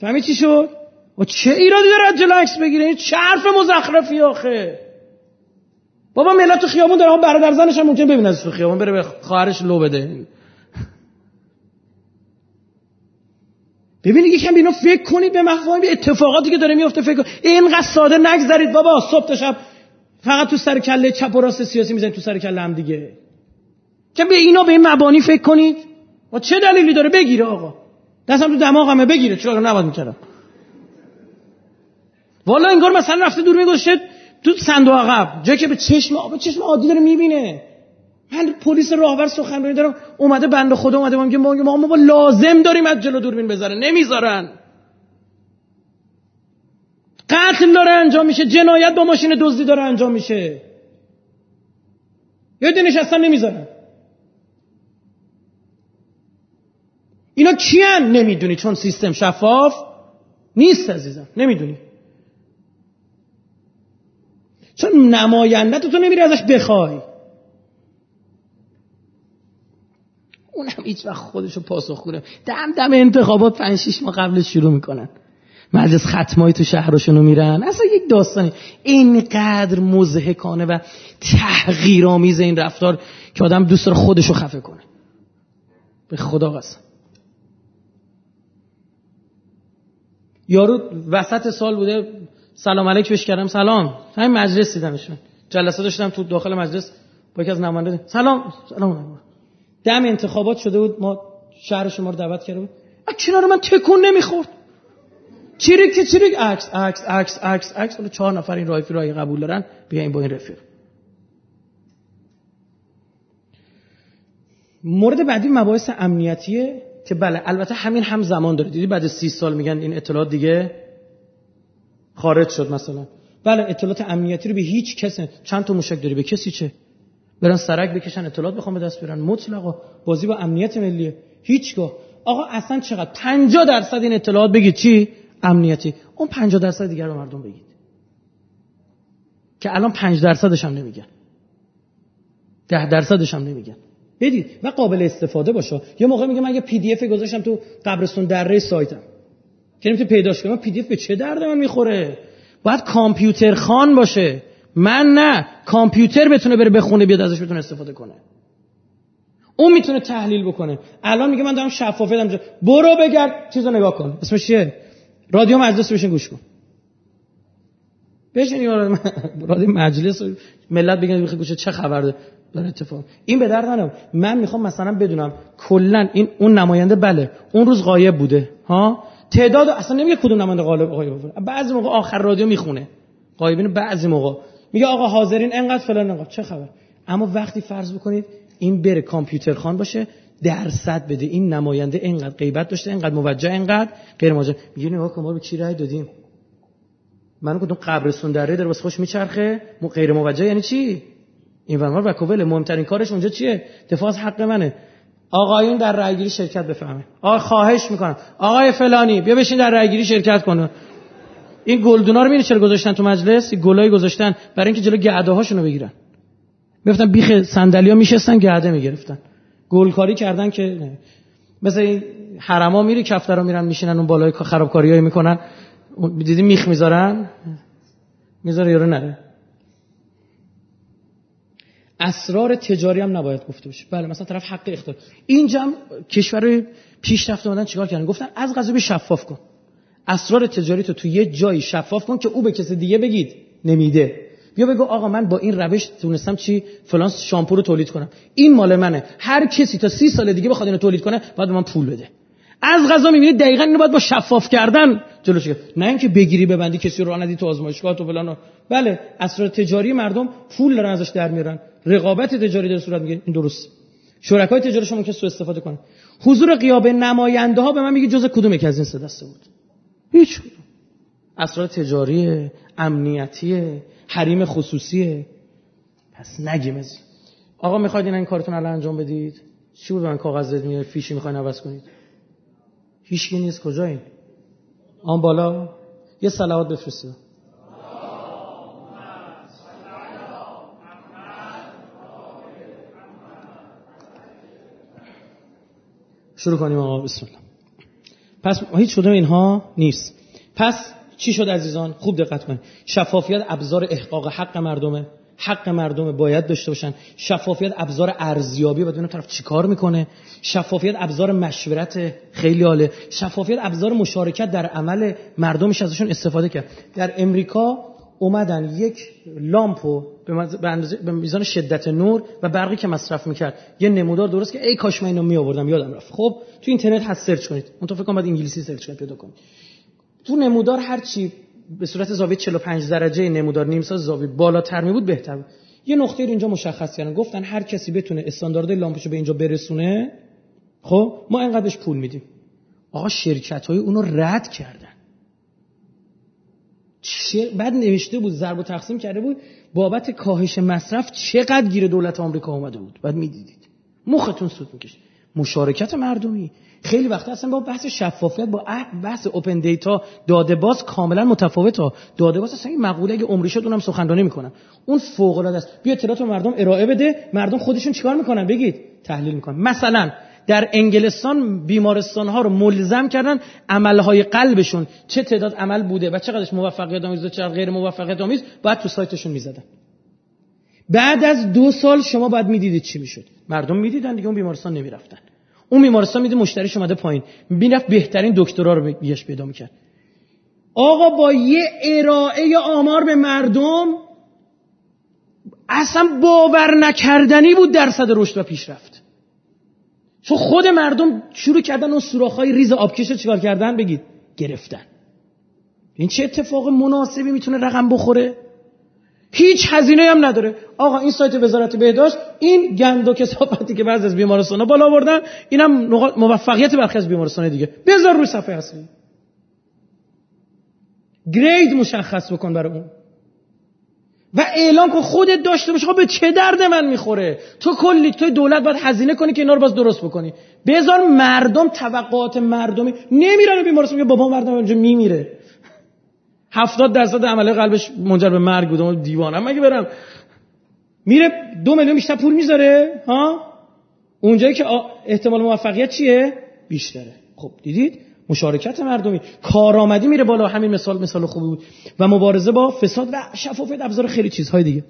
فهمی چی شد؟ و چه ایرادی داره جلو عکس بگیره؟ چه حرف مزخرفی آخه؟ بابا ملت تو خیابون داره برادر زنش هم ممکن ببینه تو خیابون بره به خواهرش لو بده. ببینید یکم اینا فکر کنید به مفاهیم به اتفاقاتی که داره میفته فکر کنید اینقدر ساده نگذرید بابا صبح تا شب فقط تو سر کله چپ و راست سیاسی می‌زنید تو سر کله هم دیگه. که به اینا به این مبانی فکر کنید؟ و چه دلیلی داره؟ بگیره آقا. دستم تو دماغمه بگیره. چرا نباید می‌کردم. والا انگار مثلا رفته دور میگوشه تو صندوق عقب جایی که به چشم به چشم عادی داره می‌بینه. من پلیس راهبر سخنرانی دارم اومده بنده خدا اومده میگه ما ما, ما لازم داریم از جلو دوربین بذاره نمی‌ذارن. قتل داره انجام میشه جنایت با ماشین دزدی داره انجام میشه. یه نشستن نمی‌ذارن. اینا کیان؟ نمی‌دونی چون سیستم شفاف نیست عزیزم نمی‌دونی. چون نماینده تو, نمیری ازش بخوای اونم هیچ وقت خودشو پاسخ خوره دم دم انتخابات پنج شیش ماه قبلش شروع می‌کنن. مجلس ختمایی تو شهرشونو میرن. اصلا یک داستانی. اینقدر مزهکانه و تحقیرآمیز این رفتار که آدم دوست داره خودشو خفه کنه. به خدا قسم. یارو وسط سال بوده سلام علیک بهش کردم. سلام. همین مجلس دیدمشون. جلسه داشتم تو داخل مجلس. با یکی از نماینده سلام. سلام دم انتخابات شده بود. ما شهر شما رو دعوت کرده بود. کنار من تکون نمی‌خورد؟ چیریک که چیریک عکس عکس عکس عکس عکس. حالا چهار نفر این رایفی رای قبول دارن بیاین با این رفیق. مورد بعدی مباحث امنیتیه که بله البته همین هم زمان داره. دیدی بعد سی سال میگن این اطلاعات دیگه؟ خارج شد مثلا. بله اطلاعات امنیتی رو به هیچ کسی چند تا موشک داری؟ به کسی چه؟ برن سرک بکشن اطلاعات بخوام به دست بیارن. مطلقا بازی با امنیت ملیه. هیچگاه. آقا اصلا چقدر؟ 50 درصد این اطلاعات بگید چی؟ امنیتی. اون 50 درصد دیگر رو مردم بگید. که الان 5 درصدش هم نمیگن. 10 درصدش هم نمیگن. بدید. و قابل استفاده باشه. یه موقع میگه من یه PDF گذاشتم تو قبرستون دره سایتم. که نمی‌تونی پیداش کنم PDF به چه درد من می‌خوره؟ باید کامپیوتر خوان باشه. من نه. کامپیوتر بتونه بره بخونه بیاد ازش بتونه استفاده کنه. اون می‌تونه تحلیل بکنه. الان میگه من دارم شفافیت دارم برو بگرد. چیزو نگاه کن. اسمش چیه؟ رادیو مجلس بشین گوش کن. بشین یارو رادیو مجلس ملت بگن گوشه چه خبر داره اتفاق. این به درد من می‌خوام مثلا بدونم. کلا این اون نماینده بله. اون روز غایب بوده. ها؟ تعداد اصلا نمیگه کدوم نماینده غالب غایب بوده بعضی موقع آخر رادیو می‌خونه. غایبین بعضی موقع. میگه آقا حاضرین انقدر فلان انقدر. چه خبر؟ اما وقتی فرض بکنید این بره کامپیوتر خان باشه درصد بده. این نماینده اینقدر غیبت داشته اینقدر موجه اینقدر غیر موجه. میگه نگاه کن ما به کی رأی دادیم من گفتم قبرستون دره داره واسه خوش میچرخه. مو غیر موجه یعنی چی؟ این ورمار وکوول مهمترین کارش اونجا چیه؟ دفاع از حق منه. آقایون در رأیگیری شرکت بفهمه آقا خواهش می‌کنم. آقای فلانی بیا بشین در رأیگیری شرکت کنه این گلدونا رو میره چرا گذاشتن تو مجلس؟ گلای گذاشتن برای اینکه جلو گعده هاشونو بگیرن. میفتن بیخ صندلیا میشستن گعده می‌گرفتن. گلکاری کردن که نه. مثل این حرما میری کفترا میرن میشینن اون بالای خرابکاریایی می‌کنن. دیدی میخ می‌ذارن؟ می‌ذاره یارو نره. اسرار تجاری هم نباید گفته بشه بله مثلا طرف حق اختیار. اینجا کشور پیشرفته اومدن چیکار کردن؟ گفتن از قضا شفاف کن. اسرار تجاری تو تو یه جایی شفاف کن که او به کسی دیگه بگید نمیده. بیا بگو آقا من با این روش تونستم چی؟ فلان شامپو رو تولید کنم. این مال منه. هر کسی تا سی سال دیگه بخواد اینو تولید کنه باید من پول بده. از غذا می‌بینید دقیقا اینو باید با شفاف کردن جلوش نه اینکه بگیری ببندی کسی رو ندی تو آزمایشگاه تو فلان بله اسرار تجاری مردم پول دارن ازش در میارن. رقابت تجاری در صورت می‌گیره. این درست. شرکای تجاری شما که سو استفاده کنن. حضور قیابه نماینده ها به من میگه جز کدوم یک از این سه دسته بود. هیچ اسرار تجاری امنیتی حریم خصوصیه. پس نگیم از آقا می‌خواید این, کارتون الان انجام بدید؟ چی بود؟ من کاغذ میاد فیشی می‌خواین عوض کنید؟ هیچ نیست. کجا این آن بالا. یه سلوات بفرستید شروع کنیم آقا بسم الله. پس هیچ شده اینها نیست. پس چی شد عزیزان؟ خوب دقت کنید. شفافیت ابزار احقاق حق مردمه. حق مردم باید داشته باشن. شفافیت ابزار ارزیابی بدون طرف چیکار می‌کنه؟ شفافیت ابزار مشورت خیلی عاله شفافیت ابزار مشارکت در عمل مردمش ازشون استفاده کرد. در امریکا اومدن یک لامپو به میزان شدت نور و برقی که مصرف می‌کرد. یه نمودار درست که ای کاش من اینو می آوردم یادم رفت. خب تو اینترنت هست سرچ کنید. اون تو فکر کنم انگلیسی سرچ کنید پیدا کنید. تو نمودار هر چی به صورت زاویه 45 درجه نمودار نیمساز زاویه بالاتر می بود بهتر بود. یه نقطه رو اینجا مشخص کردن. گفتن هر کسی بتونه استاندارد لامپشو به اینجا برسونه خب ما اینقدرش پول میدیم. آقا شرکت های اونو رد کردن. بعد نوشته بود ضرب و تقسیم کرده بود بابت کاهش مصرف چقدر گیر دولت آمریکا اومده بود. بعد می‌دیدید. مختون سود می‌کشید. مشارکت مردمی. خیلی وقت اصلا با بحث شفافیت با بحث اوپن دیتا داده باز کاملا متفاوت ها داده باز اصلا این مقوله اگه عمری شد اونم سخنرانی می‌کنم اون فوق العاده است بیا اطلاعات مردم ارائه بده مردم خودشون چیکار می‌کنن؟ بگید. تحلیل می‌کنن. مثلا در انگلستان بیمارستان ها رو ملزم کردن عملهای قلبشون. چه تعداد عمل بوده و چقدرش موفقیت آمیز و چقدر غیر موفقیت آمیز باید تو سایتشون می‌زدن. بعد از دو سال شما باید می‌دیدید چی می‌شد. مردم می‌دیدن دیگه اون بیمارستان نمی‌رفتن. اون بیمارستان میده مشتریش اومده پایین. می‌رفت بهترین دکترا رو بیش پیدا می‌کرد. آقا با یه ارائه آمار به مردم اصلا باور نکردنی بود درصد رشد و پیشرفت. چون خود مردم شروع کردن اون سوراخ‌های ریز آبکش رو چیکار کردن؟ بگید گرفتن. این چه اتفاق مناسبی می‌تونه رقم بخوره؟ هیچ هزینه هم نداره. آقا این سایت وزارت بهداشت این گند و کسافتی که بعضی از بیمارستانا بالا آوردن اینم موفقیت برخی از بیمارستان دیگه. بذار روی صفحه اصلی. گرید مشخص بکن برای اون. و اعلام کن خودت داشته باش به چه درد من می‌خوره؟ تو کلی تو دولت باید هزینه کنی که اینا رو باز درست بکنی. بذار مردم توقعات مردمی نمیرن بیمارستان که بابا مردم اونجا میمیره. هفتاد درصد عمله قلبش منجر به مرگ بود. دیوانم مگه برم میره دو میلیون بیشتر پول می‌ذاره ها؟ اونجایی که احتمال موفقیت چیه؟ بیشتره. خب دیدید؟ مشارکت مردمی. کارآمدی میره بالا. همین مثال مثال خوبی بود. و مبارزه با فساد و شفافیت ابزار خیلی چیزهای دیگه.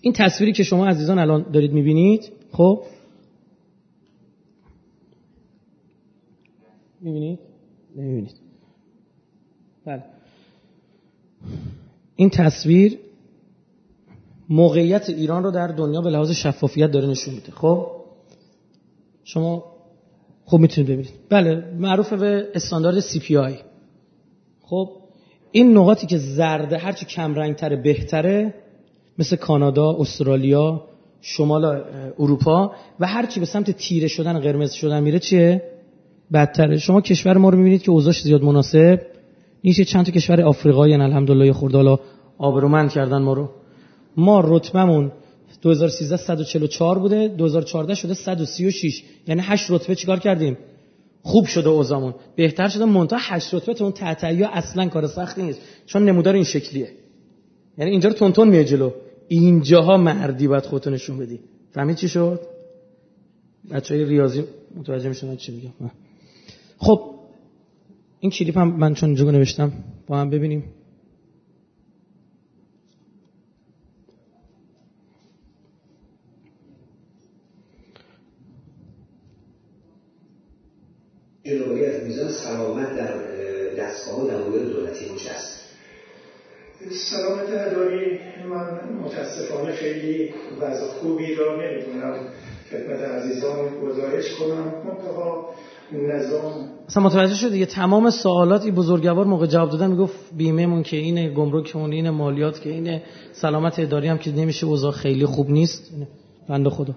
این تصویری که شما عزیزان الان دارید می‌بینید خب؟ می‌بینید؟ نمی‌بینید. بله. این تصویر موقعیت ایران رو در دنیا به لحاظ شفافیت داره نشون میده. خب؟ شما خوب می‌تونید ببینید. بله معروف به استاندارد CPI خب؟ این نقاطی که زرده هرچی کم رنگ تره بهتره مثل کانادا، استرالیا، شمال اروپا و هرچی به سمت تیره شدن قرمز شدن میره چیه؟ بدتره. شما کشور ما رو می‌بینید که اوضاعش زیاد مناسب این چند تا کشور آفریقایی الحمدلله خردالا آبرومند کردن ما رو. ما رتبمون 2013 144 بوده 2014 شده 136 یعنی 8 رتبه چیکار کردیم؟ خوب شده اوزامون بهتر شده منتها 8 رتبه تو اون تحتیا اصلا کار سختی نیست. چون نمودار این شکلیه. یعنی اینجا رو تونتون میه جلو. اینجاها مردی باید خودتو نشون بدی. فهمید چی شد؟ بچهای ریاضی متوجه میشن چی میگم. خب این کلیپ هم من چون اینجا نوشتم با هم ببینیم. ارائه از میزان سلامت در دستگاه و دماغ دولتی است سلامت اداری من متاسفانه خیلی وضع خوبی را نمی‌تونم خدمت عزیزان گزارش کنم. منتها نظام. اصلا متوجه شد دیگه تمام سوالات این بزرگوار موقع جواب دادن می‌گفت بیمه مون که اینه گمرکمون اینه مالیات که اینه سلامت اداری هم که نمیشه اوضاع خیلی خوب نیست. بنده خدا.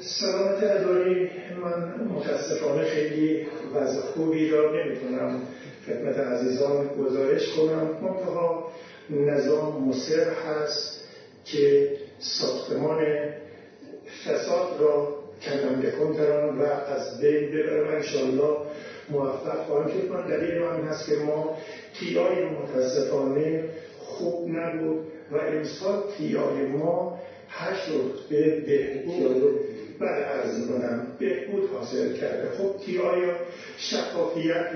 سلامت اداری من متاسفانه خیلی وضع خوبی را نمی‌تونم خدمت عزیزان گزارش کنم. منتها نظام مصر هست که ساختمان فساد را کننده کنتران و از بین ببرم. انشاءالله موفق خواهم شد. من دلیل من هست که ما تیای متاسفانه خوب نبود و امسال تیای ما هشت به بعد عرض کنم بهبود حاصل کرده. خب تی آیا شفافیت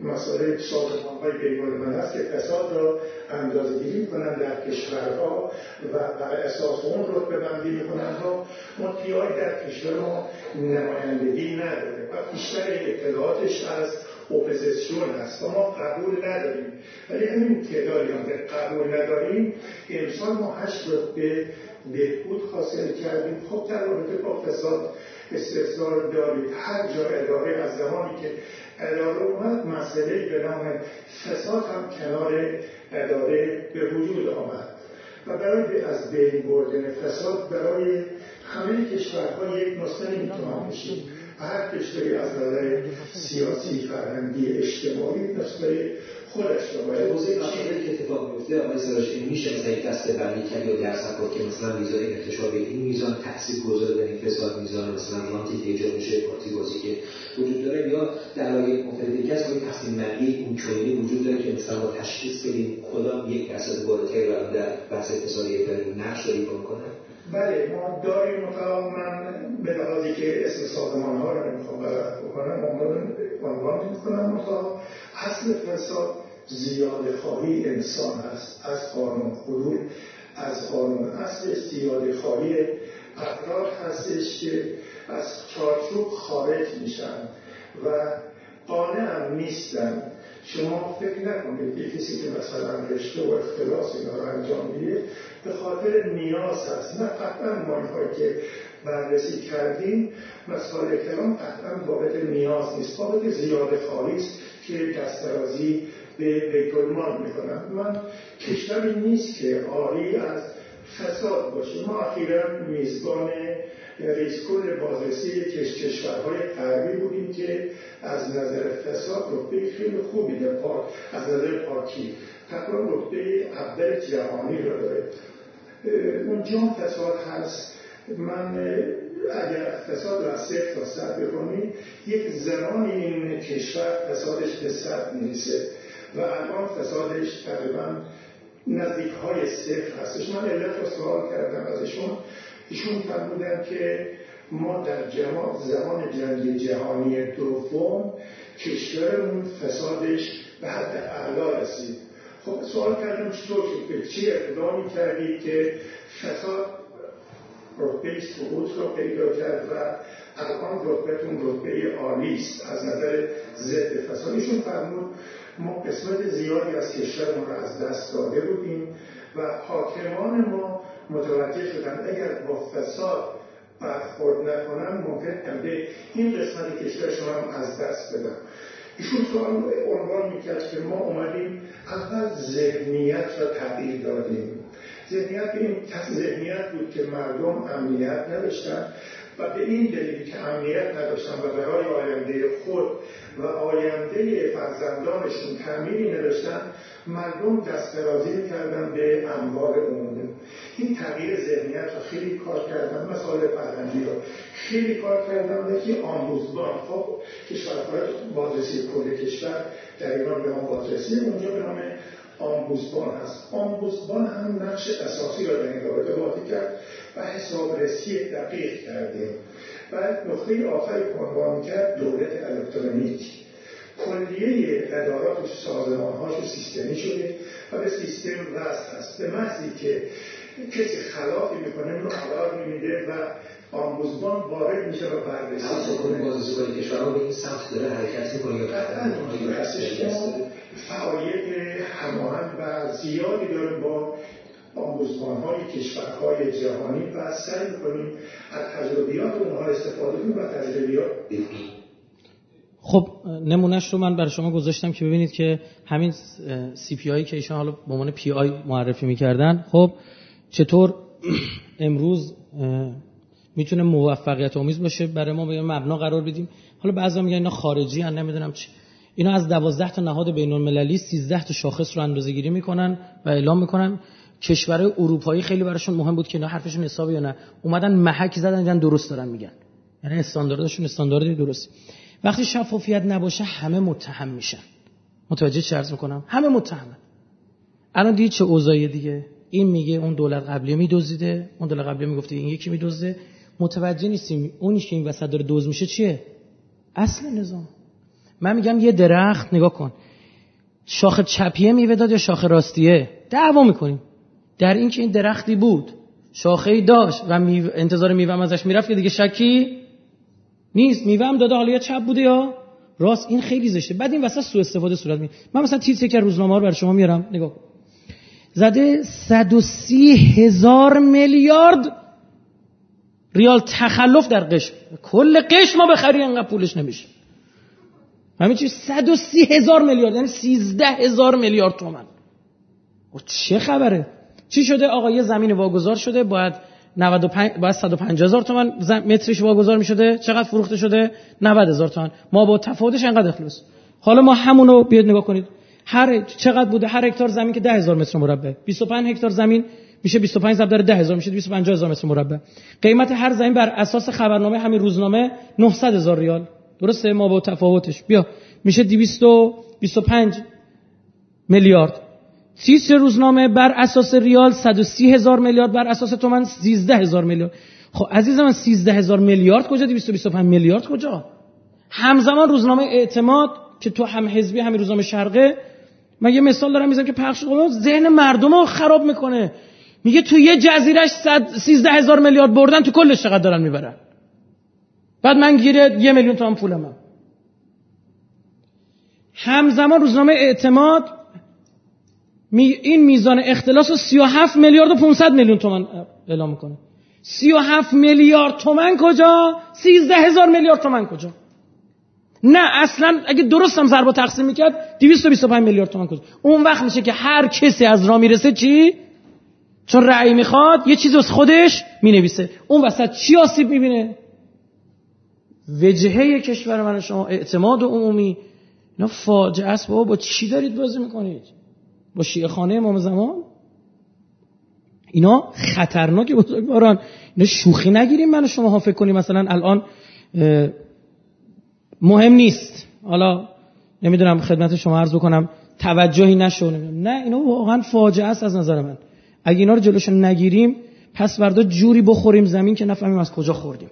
مسائل سازمان های بین است که فساد را اندازه گیری کنن در کشورها و بر اساس اون رتبه بندی می‌کنن. ها ما های در کشور ما نمایندگی نداره و بیشتر اطلاعاتش از اپوزیسیون هست و ما قبول نداریم. ولی همین تعدادی هم قبول نداریم امسال ما هشت رتبه بهبود حاصل کردیم. خب در رابطه با فساد استفسار دارید. هر جا اداره از زمانی که اداره اومد مسئله به نام فساد هم کنار اداره به وجود آمد. و برای از بین بردن فساد برای همه کشورها یک نسخه نمی‌تونم بشیم هر کشوری از نظر سیاسی فرهنگی اجتماعی نسخه خودش رو باید حوزه که اتفاق میفته آقای سراش این میشه مثلا یک دسته بندی کرد یا در سفر که مثلا میزان انتشار به این میزان تاثیر گذاره در این فساد میزان مثلا رانتی که ایجاد میشه پارتی بازی که وجود داره یا در لایه مختلف دیگه است این تصمیم بندی این چنینی وجود داره که مثلا با تشخیص بدیم کدام یک درصد بالاتری رو در بحث اقتصادی نقش داری کنه. بله ما داریم مطابق من به لحاظی که اسم سازمان ها رو نمی‌خوام بکنم عنوان می‌کنم. مطابق اصل فساد زیاده خواهی انسان است از قانون حدود از قانون اصل زیاده خواهی افراد هستش که از چارچوب خارج میشن و قانع هم نیستن. شما فکر نکنید یه کسی که مثلا رشته و اختلاس اینا رو انجام میده به خاطر نیاز هست. نه قطعا ما که بررسی کردیم مسائل کلام قطعا بابت نیاز نیست. بابت زیاده خواهی است که دسترازی به بیتولمان می‌کنن من کشوری نیست که آری از فساد باشه. ما اخیرا میزبان ریسکول بازرسی کشورهای غربی بودیم که از نظر فساد رتبه خیلی خوبی در پاک از نظر پاکی. تقریبا رتبه اول جهانی رو داره. اونجا فساد هست. من اگر فساد رو از صفر تا صد یک زمانی این کشور فسادش به صد می‌رسه. و الان فسادش تقریبا نزدیک های صفر هستش. من علت رو سوال کردم ازشون. ایشون فرمودن که ما در جماع زمان جنگ جهانی دوم کشورمون فسادش به حد اعلا رسید. خب سوال کردم چطور که چی اقدامی کردید که فساد رتبه سقوط رو پیدا کرد و الان رتبهتون رتبه عالی است از نظر ضد فسادشون فرمود ما قسمت زیادی از کشورمون رو از دست داده بودیم و حاکمان ما متوجه شدن اگر با فساد برخورد نکنن ممکن به این قسمت کشور شما هم از دست بدن. ایشون سوال عنوان می‌کرد که ما اومدیم اول ذهنیت را تغییر دادیم. ذهنیت این ذهنیت بود که مردم امنیت نداشتن. و به این دلیل که امنیت نداشتن و برای آینده خود و آینده فرزندانشون تعمیری نداشتن مردم دست درازی می‌کردن به اموال عمومی این تغییر ذهنیت رو خیلی کار کردن مسائل فرهنگی رو خیلی کار کردن که آموزبان خب کشورهای بازرسی کل کشور در ایران به بازرسی اونجا به نام آمبوزبان هست. آمبوزبان هم نقش اساسی را در این رابطه بازی کرد. و حسابرسی دقیق کردیم بعد نقطه آخری عنوان کرد دولت الکترونیک. کلیه ادارات و سازمان هاش سیستمی شده و به سیستم وصل هست. به محضی که کسی خلافی می‌کنه رو قرار میده و آموزبان وارد میشه و بررسی می‌کنه بازرسی کشورها به این سمت داره حرکت می‌کنه قطعا فعالیت هماهنگ و زیادی داره با آموزمان های کشورهای جهانی و سعی می‌کنیم از تجربیات اونها استفاده کنیم و تجربیات خب نمونهش رو من برای شما گذاشتم که ببینید که همین CPI که ایشان حالا به عنوان PI معرفی می‌کردن خب چطور امروز می‌تونه موفقیت آمیز باشه؟ برای ما به مبنا قرار بدیم. حالا بعضی میگن اینا خارجی ان نمی‌دونم چی. اینا از 12 تا نهاد بین المللی 13 تا شاخص رو اندازه گیری می‌کنن و اعلام می‌کنن. کشورهای اروپایی خیلی براشون مهم بود که اینا حرفشون حسابی یا نه. اومدن محک زدن دیدن درست دارن میگن. یعنی استانداردشون استانداردی درست وقتی شفافیت نباشه همه متهم میشن. متوجه چه عرض می‌کنم؟ همه متهمن. الان دیگه چه اوضاعی دیگه؟ این میگه اون دولت قبلی میدزدیده اون دولت قبلی می‌گفته این یکی میدزده. متوجه نیستیم اونی که این وسط داره دوز میشه چیه؟ اصل نظام. من میگم یه درخت نگاه کن. شاخ چپیه میوه داد یا شاخ راستیه؟ دعوا می‌کنیم. در اینکه این درختی بود شاخه داشت و میو... انتظار میوه ازش می‌رفت که دیگه شکی نیست. میوه هم داده حالا یا چپ بوده یا؟ راست این خیلی زشته. بعد این وسط سوء استفاده صورت می من مثلا تیتر که روزنامه رو برای شما میارم. نگاه زده 130 هزار میلیارد ریال تخلف در قشم. کل قشم ما بخری انقدر پولش نمیشه. همین چیز 130 هزار میلیارد یعنی 13 هزار میلیارد تومن. و چه خبره؟ چی شده؟ آقا یه زمین واگذار شده باید 95 باید 150 هزار تومن مترش واگذار می‌شده. چقدر فروخته شده؟ 90 هزار تومن ما با تفاوتش انقدر اخلاص. حالا ما همونو بیاد نگاه کنید. هر چقدر بوده؟ هر هکتار زمین که 10000 متر مربع. 25 هکتار زمین میشه 25 ضرب در 10000 میشه 250000 متر مربع. قیمت هر زمین بر اساس خبرنامه همین روزنامه 900 هزار ریال. درسته؟ ما با تفاوتش. بیا. میشه 225 میلیارد. تیتر روزنامه بر اساس ریال 130 هزار میلیارد بر اساس تومن 13 هزار میلیارد. خب عزیز من 13 هزار میلیارد کجا؟ 225 میلیارد کجا؟ همزمان روزنامه اعتماد که تو هم حزبی همین روزنامه شرقه. من یه مثال دارم می‌زنم که پخش ذهن مردم رو خراب می‌کنه. میگه تو یه جزیرش 13 هزار میلیارد بردن تو کلش چقدر دارن می‌برن؟ بعد من گیره یه میلیون تومن پولم همزمان روزنامه اعتماد این میزان اختلاس رو 37 میلیارد و 500 میلیون تومن اعلام می‌کنه. 37 میلیارد تومن کجا؟ 13 هزار میلیارد تومن کجا؟ نه اصلا اگه درست هم ضرب تقسیم می‌کرد 225 میلیارد تومن کجا؟ اون وقت میشه که هر کسی از را می‌رسه چی؟ چون رأی می‌خواد یه چیز از خودش می‌نویسه. اون وسط چی آسیب می‌بینه؟ وجهه کشور من شما اعتماد عمومی. اینا فاجعه است بابا با چی دارید بازی می‌کنید؟ با شیعه خانه امام زمان. اینا خطرناک بزرگواران. اینا شوخی نگیریم من شما ها فکر کنیم. مثلا الان مهم نیست. حالا نمی‌دونم خدمت شما عرض بکنم. توجهی نشو نه اینا واقعا فاجعه است از نظر من. اگه اینا رو جلوش نگیریم پس فردا جوری بخوریم زمین که نفهمیم از کجا خوردیم.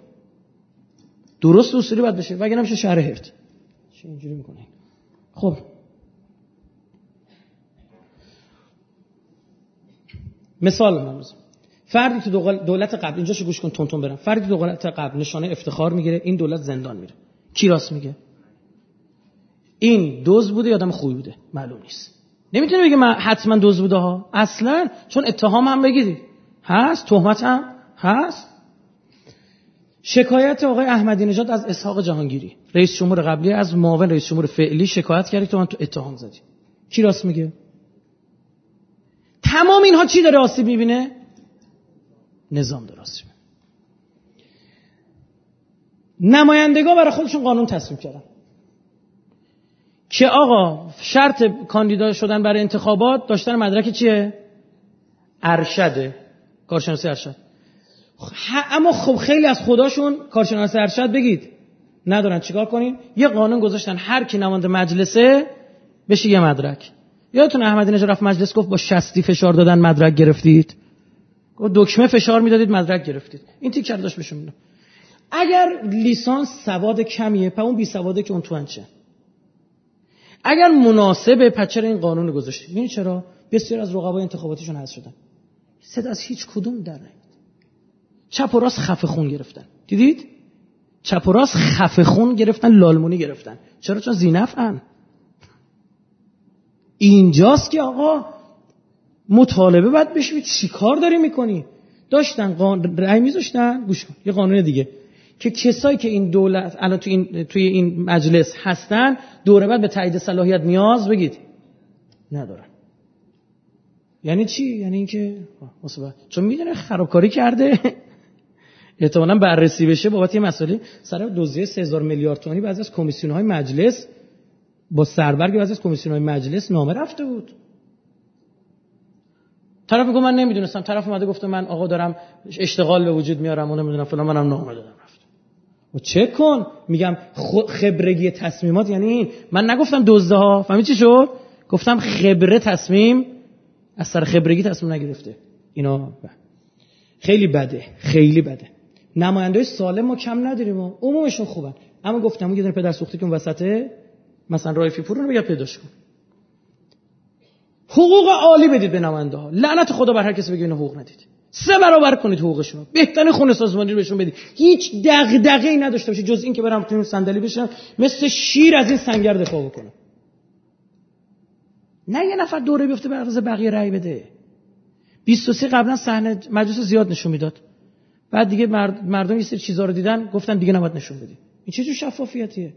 درست اصولی باید بشه. وگه نمیشه شهر هرت چه اینجوری می‌کنه؟ خب. مثال من فردی تو دولت قبل اینجاشو گوش کن تون تون برم. فردی دولت قبل نشانه افتخار می‌گیره این دولت زندان میره. کی راست میگه؟ این دوز بوده یادم خوبی بوده؟ معلوم نیست. نمی‌تونه بگه من حتما دوز بوده ها. اصلا چون اتهام هم بگیرید. هست؟ تهمت هم هست؟ شکایت آقای احمدی نژاد از اسحاق جهانگیری. رئیس جمهور قبلی از معاون رئیس جمهور فعلی شکایت کردی تو من تو اتهام زدی. کی راست میگه؟ تمام اینها چی داره آسیب می‌بینه؟ نظام داره آسیب نمایندگان برای خودشون قانون تصمیم کردن. که آقا شرط کاندیدا شدن برای انتخابات داشتن مدرک چیه؟ ارشده کارشناسی ارشد. اما خب خیلی از خداشون کارشناس ارشد بگید. ندارن چیکار کنین؟ یه قانون گذاشتن هر کی نماینده مجلسه بشه یه مدرک. یادتون احمدی نژاد رفت مجلس گفت با شستی فشار دادن مدرک گرفتید؟ گفت دکمه فشار می‌دادید مدرک گرفتید. این تیکر داشت بهشون اگر لیسانس سواد کمیه پس اون بی سواده که اون تو چه اگر مناسبه پچر این قانون گذاشتید؟ ببین چرا؟ بسیار از رقبای انتخاباتیشون حذف شدن. صد از هیچ کدوم در چپ و راست خفه خون گرفتن. دیدید؟ چپ و راست خفه خون گرفتن لالمونی گرفتن. چرا؟ چون زینفن. اینجاست که آقا مطالبه باید بشوی چی کار داری می‌کنی؟ داشتن قان... رأی میذاشتن؟ گوش کن یه قانون دیگه. که کسایی که این دولت الان توی این, توی این مجلس هستن دوره بعد به تایید صلاحیت نیاز بگید. ندارن. یعنی چی؟ یعنی اینکه چون می‌دونه خرابکاری کرده. احتمالاً بررسی بشه بابت یه مسئله. سر دزدی 3000 میلیارد تومانی بعضی از کمیسیون های مجلس با سربرگ بعضی از کمیسیون مجلس نامه رفته بود. طرف میگه من نمی‌دونستم. طرف اومده گفته من آقا دارم اشتغال به وجود میارم و نمی‌دونم فلان. منم نامه دادم. رفت. و چک کن؟ میگم خبرگی تصمیمات یعنی این من نگفتم دزده ها. فهمی چی شد؟ گفتم خبره تصمیم از سر خبرگی تصمیم نگرفته. اینا خیلی بده. خیلی بده. نماینده سالم ما کم نداریم و عمومشون خوبن. اما گفتم اون یه پدر سوخته که اون وسطه مثلا رایفی پور رو بگه پیداش کن حقوق عالی بدید به نماینده ها. لعنت خدا بر هر کسی بگه حقوق ندید. سه برابر کنید حقوقشون رو. بهترین خونه سازمانی رو بهشون بدید. هیچ دغدغه ای نداشته باشه جز این که برم تو صندلی بشم مثل شیر از این سنگر دفاع بکنم نه یه نفر دوره بیفته بر بقیه رأی بده. 23 قبلا صحنه مجلس زیاد نشون می‌داد. بعد دیگه مردم یه سری چیزا رو دیدن گفتن دیگه نباید نشون بدیم. این چه جور شفافیتیه؟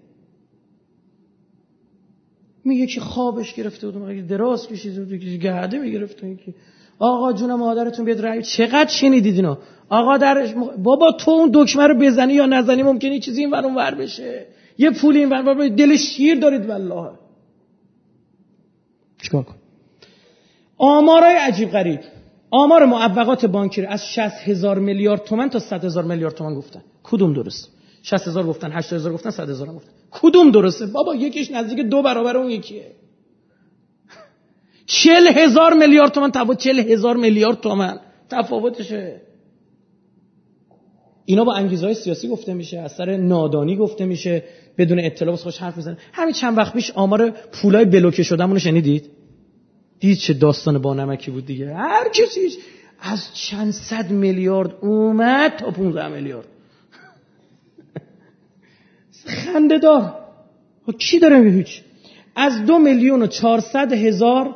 می یکی خوابش گرفته بود مگه دراز کشیده بود یکی گهده می‌گرفت یکی. آقا جون مادرتون بیاد رأی چقدر شنیدید اینو؟ آقا در بابا تو اون دکمه رو بزنی یا نزنی ممکنه چیزی این ور ور بشه. یه پول این ور دل شیر دارید والله. چیکار کن آمارای عجیب غریب. آمار معوقات بانکی از 60 هزار میلیارد تومن تا 100 هزار میلیارد تومن گفتن. کدوم درست؟ 60 هزار گفتن 80 هزار گفتن 100 هزار گفتن. کدوم درسته؟ بابا یکیش نزدیک دو برابر اون یکیه. 40 هزار میلیارد تومن تفاوت 40 هزار میلیارد تومن تفاوتشه. اینا با انگیزهای سیاسی گفته میشه اثر نادانی گفته میشه بدون اطلاع خوش حرف می‌زنه همین چند وقت پیش آمار پولای بلوکه شدهمون شنیدید؟ دید چه داستان با نمکی بود دیگه. هر کسی از چند صد میلیارد اومد تا 15 میلیارد. خنده دار کی داره هیچ؟ از دو میلیون و چهارصد هزار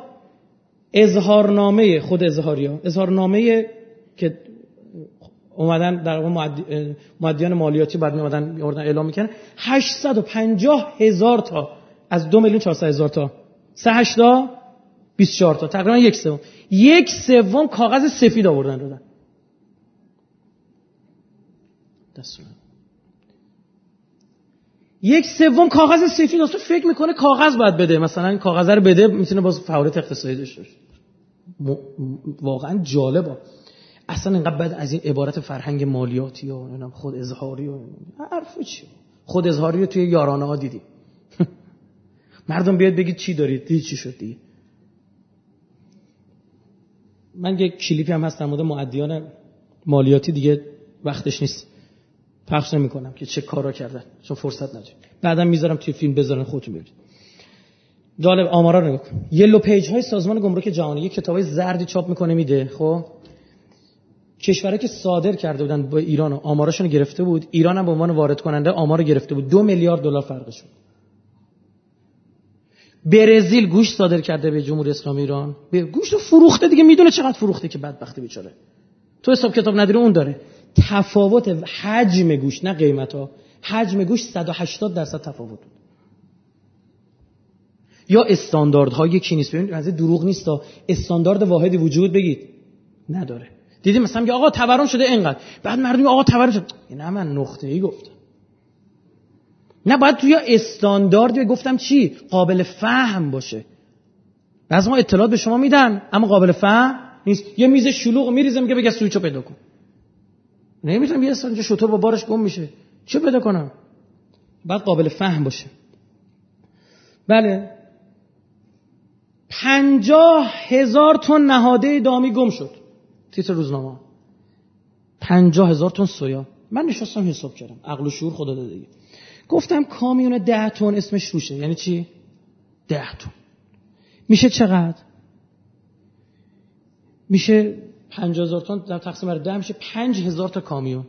اظهارنامه خود اظهاری ها. اظهارنامه که اومدن در معدیان مالیاتی بعد اومدن اعلام می‌کنن 850 هزار تا. از دو میلیون 400 هزار تا. سه هشتا 24 تا. تقریبا یک سوم. یک سوم کاغذ سفید آوردن دادن. دستون یک سوم کاغذ سفید اصلا فکر می‌کنه کاغذ باید بده. مثلا کاغذ رو بده می‌تونه باز فعالیت اقتصادی داشته باشه. واقعا جالبه. اصلا اینقدر بعد از این عبارت فرهنگ مالیاتی و خود اظهاری و حرف چی؟ خود اظهاری رو توی یارانه ها دیدیم مردم بیاد بگید چی دارید دید چی شد دیگه؟ من یک کلیپی هم هست در مورد معدیان مالیاتی دیگه وقتش نیست. پخش نمی کنم که چه کارا کردن چون فرصت نداریم. بعدم می‌ذارم توی فیلم بذارن خودتون ببینید. جالب آمارا رو نگاه یلو پیج های سازمان گمرک جهانی یک کتابای زردی چاپ می‌کنه میده. خب؟ کشورهایی که صادر کرده بودن با ایران و آماراشون گرفته بود ایران هم به عنوان وارد کننده آمار گرفته بود. دو میلیارد دلار فرقشون. برزیل گوشت صادر کرده به جمهوری اسلامی ایران. به گوشت رو فروخته دیگه می‌دونه چقدر فروخته که بدبختی بیچاره. تو حساب کتاب نداره اون داره. تفاوت حجم گوشت نه قیمت ها حجم گوشت 180 درصد تفاوت بود. یا استانداردها یکی نیست. ببین از دروغ نیست تا استاندارد واحدی وجود بگید. نداره. دیدیم مثلا میگه آقا تورم شده اینقدر. بعد مردم آقا تورم شده. نه من نقطه ای گفتم. نه باید توی استاندارد گفتم چی؟ قابل فهم باشه. بعضی ما اطلاعات به شما میدن اما قابل فهم نیست. یه میز شلوغ میریزه میگه بگه سویچو پیدا کن. نمی‌تونم یه اصلا شطور با بارش گم میشه. چه پیدا کنم؟ بعد قابل فهم باشه. بله. پنجاه هزار تن نهاده دامی گم شد. تیتر روزنامه. پنجاه هزار تن سویا. من نشستم حساب کردم. عقل و شعور خدا داده گفتم کامیون ده تن اسمش روشه. یعنی چی؟ ده تن. میشه چقدر؟ میشه پنج هزار تن در تقسیم بر ده میشه پنج هزار تا کامیون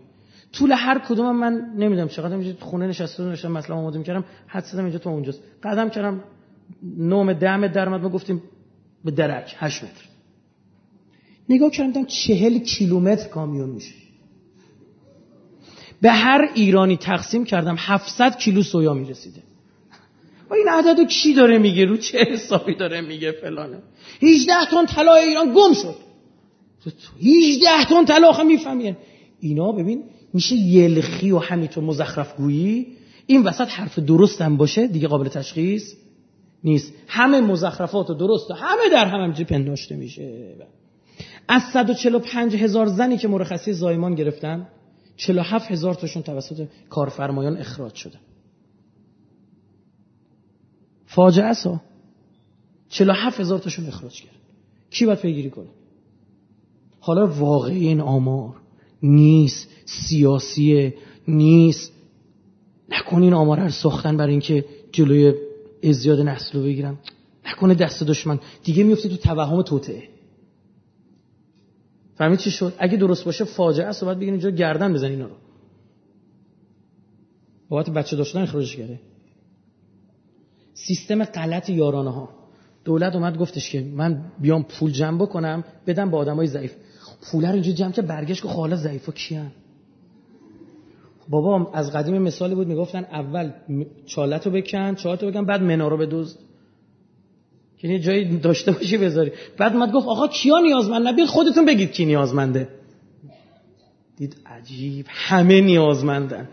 طول هر کدوم من نمی‌دونم چقدر میشه خونه نشسته نشستم مثلا آماده می‌کردم حد زدم اینجا تو اونجاست. قدم کردم نوم دم درمد ما گفتیم به درک هشت متر. نگاه کردم چهل کیلومتر کامیون میشه. به هر ایرانی تقسیم کردم 700 کیلو سویا می‌رسیده. و این عدد کی داره میگه؟ رو چه حسابی داره میگه فلانه؟ 18 تن طلا ایران گم شد. 18 تن طلا آخه می‌فهمین. اینا ببین میشه یلخی و همینطور مزخرف گویی این وسط حرف درست هم باشه دیگه قابل تشخیص نیست. همه مزخرفات و درست و همه در هم همجوری پنداشته میشه. از 145 هزار زنی که مرخصی زایمان گرفتن 47 هزار تاشون توسط کارفرمایان اخراج شده. فاجعه است 47 هزار تاشون اخراج کرد کی باید پیگیری کنه؟ حالا واقعی این آمار نیست سیاسی نیست. نکنین این آمار رو ساختن برای اینکه جلوی ازیاد نسل رو بگیرن. نکنه دست دشمن. دیگه میفته تو توهم توته فهمید چی شد؟ اگه درست باشه فاجعه است باید بگین اینجا گردن بزن اینا رو. بابت بچه داشتن اخراجش کرده. سیستم غلط یارانه ها دولت اومد گفتش که من بیام پول جمع بکنم بدم با آدمای ضعیف. پول رو اینجا جمع که برگشت که خاله ضعیفا کیان؟ بابا از قدیم مثالی بود می‌گفتن اول چالت رو بکن چالت رو بکن بعد منا رو بدوز. که یه جایی داشته باشی بذاری. بعد اومد گفت آقا کیا نیازمند؟ نبین خودتون بگید کی نیازمنده. دید عجیب همه نیازمندن.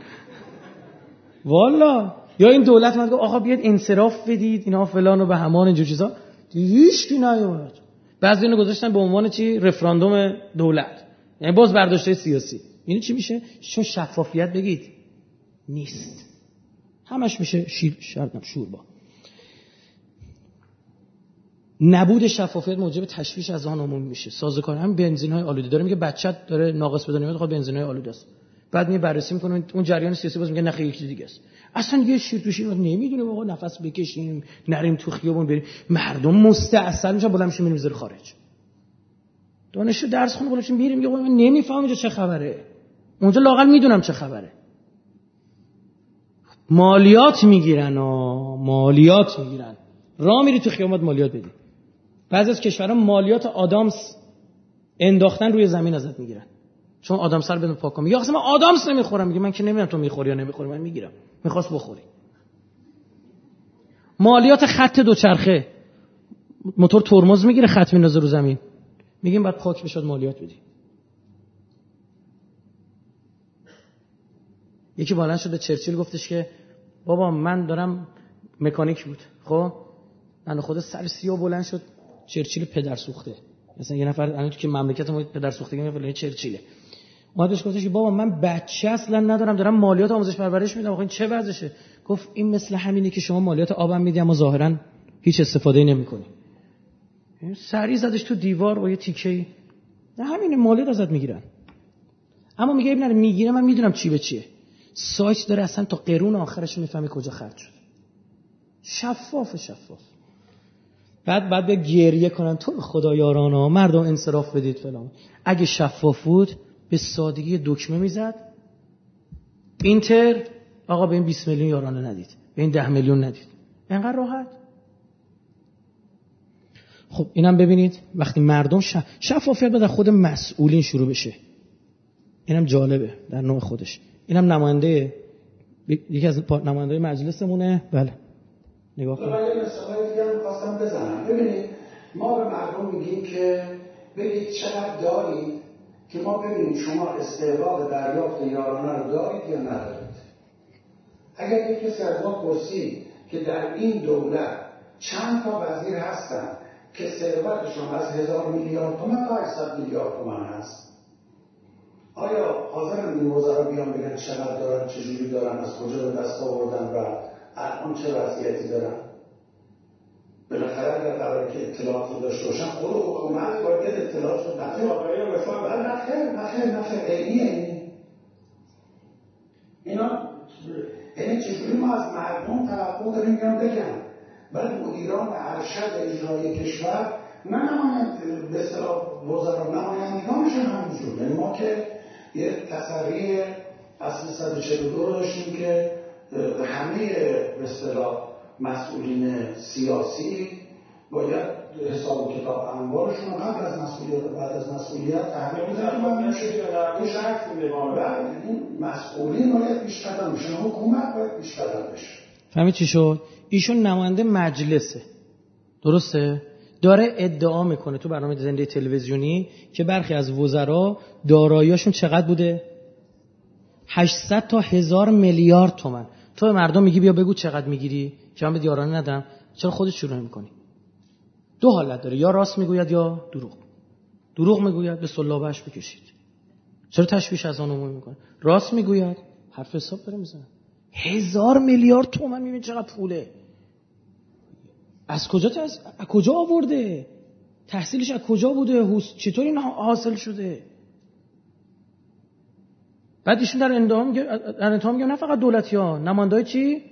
والا. یا این دولت اومد گفت آقا بیاد انصراف بدید اینا فلان و به همان اینجور چیزا. هیچ کی نیومد. بعضی اینو گذاشتن به عنوان چی؟ رفراندوم دولت. یعنی باز برداشته سیاسی. اینو چی میشه؟ چون شفافیت بگید. نیست. همش میشه شیر شردم شوربا. نبود شفافیت موجب تشویش از آن عمومی میشه. سازوکار هم بنزین های آلوده. داره میگه بچت داره ناقص بدن میاد خب بنزین های آلوده است. بعد می بررسی می‌کنه. اون جریان سیاسی باز میگه نخیر یکی دیگه است. اصلا یه شیر توشین نمی‌دونه آقا نفس بکشیم نریم تو خیابون بریم. مردم مستعصل میشن بلند میشه میریم خارج. دانشجو درس خونه بلند میریم میگه من نمی‌فهمم اینجا چه خبره. اونجا لاقل می‌دونم چه خبره. مالیات می‌گیرن و مالیات می‌گیرن. راه میری تو خیابون مالیات بدی. بعضی از کشورها مالیات آدامس انداختن روی زمین ازت می‌گیرن. چون آدم سر بدون پاک یا اصلا من آدامس نمی‌خورم میگه من که نمی‌دونم تو می‌خوری یا نمی‌خوری من می‌گیرم. می‌خواست بخوری مالیات خط دوچرخه. موتور ترمز می‌گیره خط میندازه رو زمین. میگیم بعد پاک بشد مالیات بدی. یکی بالا شد به چرچیل گفتش که بابا من دارم مکانیک بود. خب؟ من خود سر سیاه بلند شد. چرچیل پدر سوخته. مثلا یه نفر الان که مملکت ما پدر سوخته میگه فلان چرچیله. بهش گفتش بابا من بچه اصلا ندارم دارم مالیات آموزش پرورش میدم. آقا این چه وضعشه گفت این مثل همینه که شما مالیات آبم میدی اما ظاهرا هیچ استفاده نمی‌کنی. سری زدش تو دیوار با یه تیکه نه همین مالیات ازت می‌گیرن. اما میگه ابن می‌گیره من می‌دونم چی به چیه. سایت داره اصلا تا قرون آخرش می‌فهمی کجا خرج شد. شفاف شفاف. بعد بعد به گریه کنن. تو خدا یارانا مردم انصراف بدید فلان. اگه شفاف بود به سادگی دکمه می‌زد. اینتر آقا به این 20 میلیون یارانه ندید به این 10 میلیون ندید. اینقدر راحت. خب اینم ببینید وقتی مردم شفافیت باید خود مسئولین شروع بشه. اینم جالبه در نوع خودش. اینم نماینده یکی از نماینده مجلسمونه. بله. نگاه کنید. ببینید ما به مردم میگیم که بگید چقدر دارید که ما ببینیم شما استعداد دریافت یارانه رو دارید یا ندارید. اگر یک کسی از ما پرسید که در این دولت چند تا وزیر هستن که ثروتشون از هزار میلیارد تومن تا 800 میلیارد تومن هست؟ آیا حاضرن این وزرا بیان بگن چقدر دارن چجوری دارن از کجا به دست آوردن و الان چه وضعیتی دارن؟ بالاخره اگر قرار که اطلاعات رو داشته باشن خود حکومت باید اطلاعات رو نخیر نخیر نخیر نخیر این اینا یعنی چجوری ما از مردم توقع داریم بیان بگن ولی مدیران ارشد اجرایی کشور نه نماید به اصطلاح وزرا نمایندگانشون همینجور. یعنی ما که یه تسری اصل 142 رو داشتیم که همه به اصطلاح مسئولین سیاسی باید حساب و کتاب انوارشون قبل از مسئولیت بعد از مسئولیت تحقیق بزنن بله، این مسئولین باید پیش قدم بشن حکومت باید پیش قدم بشه. فهمید چی شد؟ ایشون نماینده مجلسه. درسته؟ داره ادعا می‌کنه تو برنامه زنده تلویزیونی که برخی از وزرا داراییاشون چقدر بوده؟ 800 تا هزار میلیارد تومن. تو به مردم میگی بیا بگو چقدر می‌گیری؟ که من به دیارانه ندم چرا خودت شروع می‌کنی دو حالت داره یا راست می‌گوید یا دروغ. دروغ می‌گوید به سلابش بکشید. چرا تشویش از آن عمومی می‌کنه؟ راست می‌گوید حرف حساب داره می‌زنه. هزار میلیارد تومن میبین چقدر پوله. از کجا از کجا آورده؟ تحصیلش از کجا بوده؟ چطور این حاصل شده؟ بعد ایشون در اندام در انتهام میگه نه فقط دولتی ها نمایندای چی؟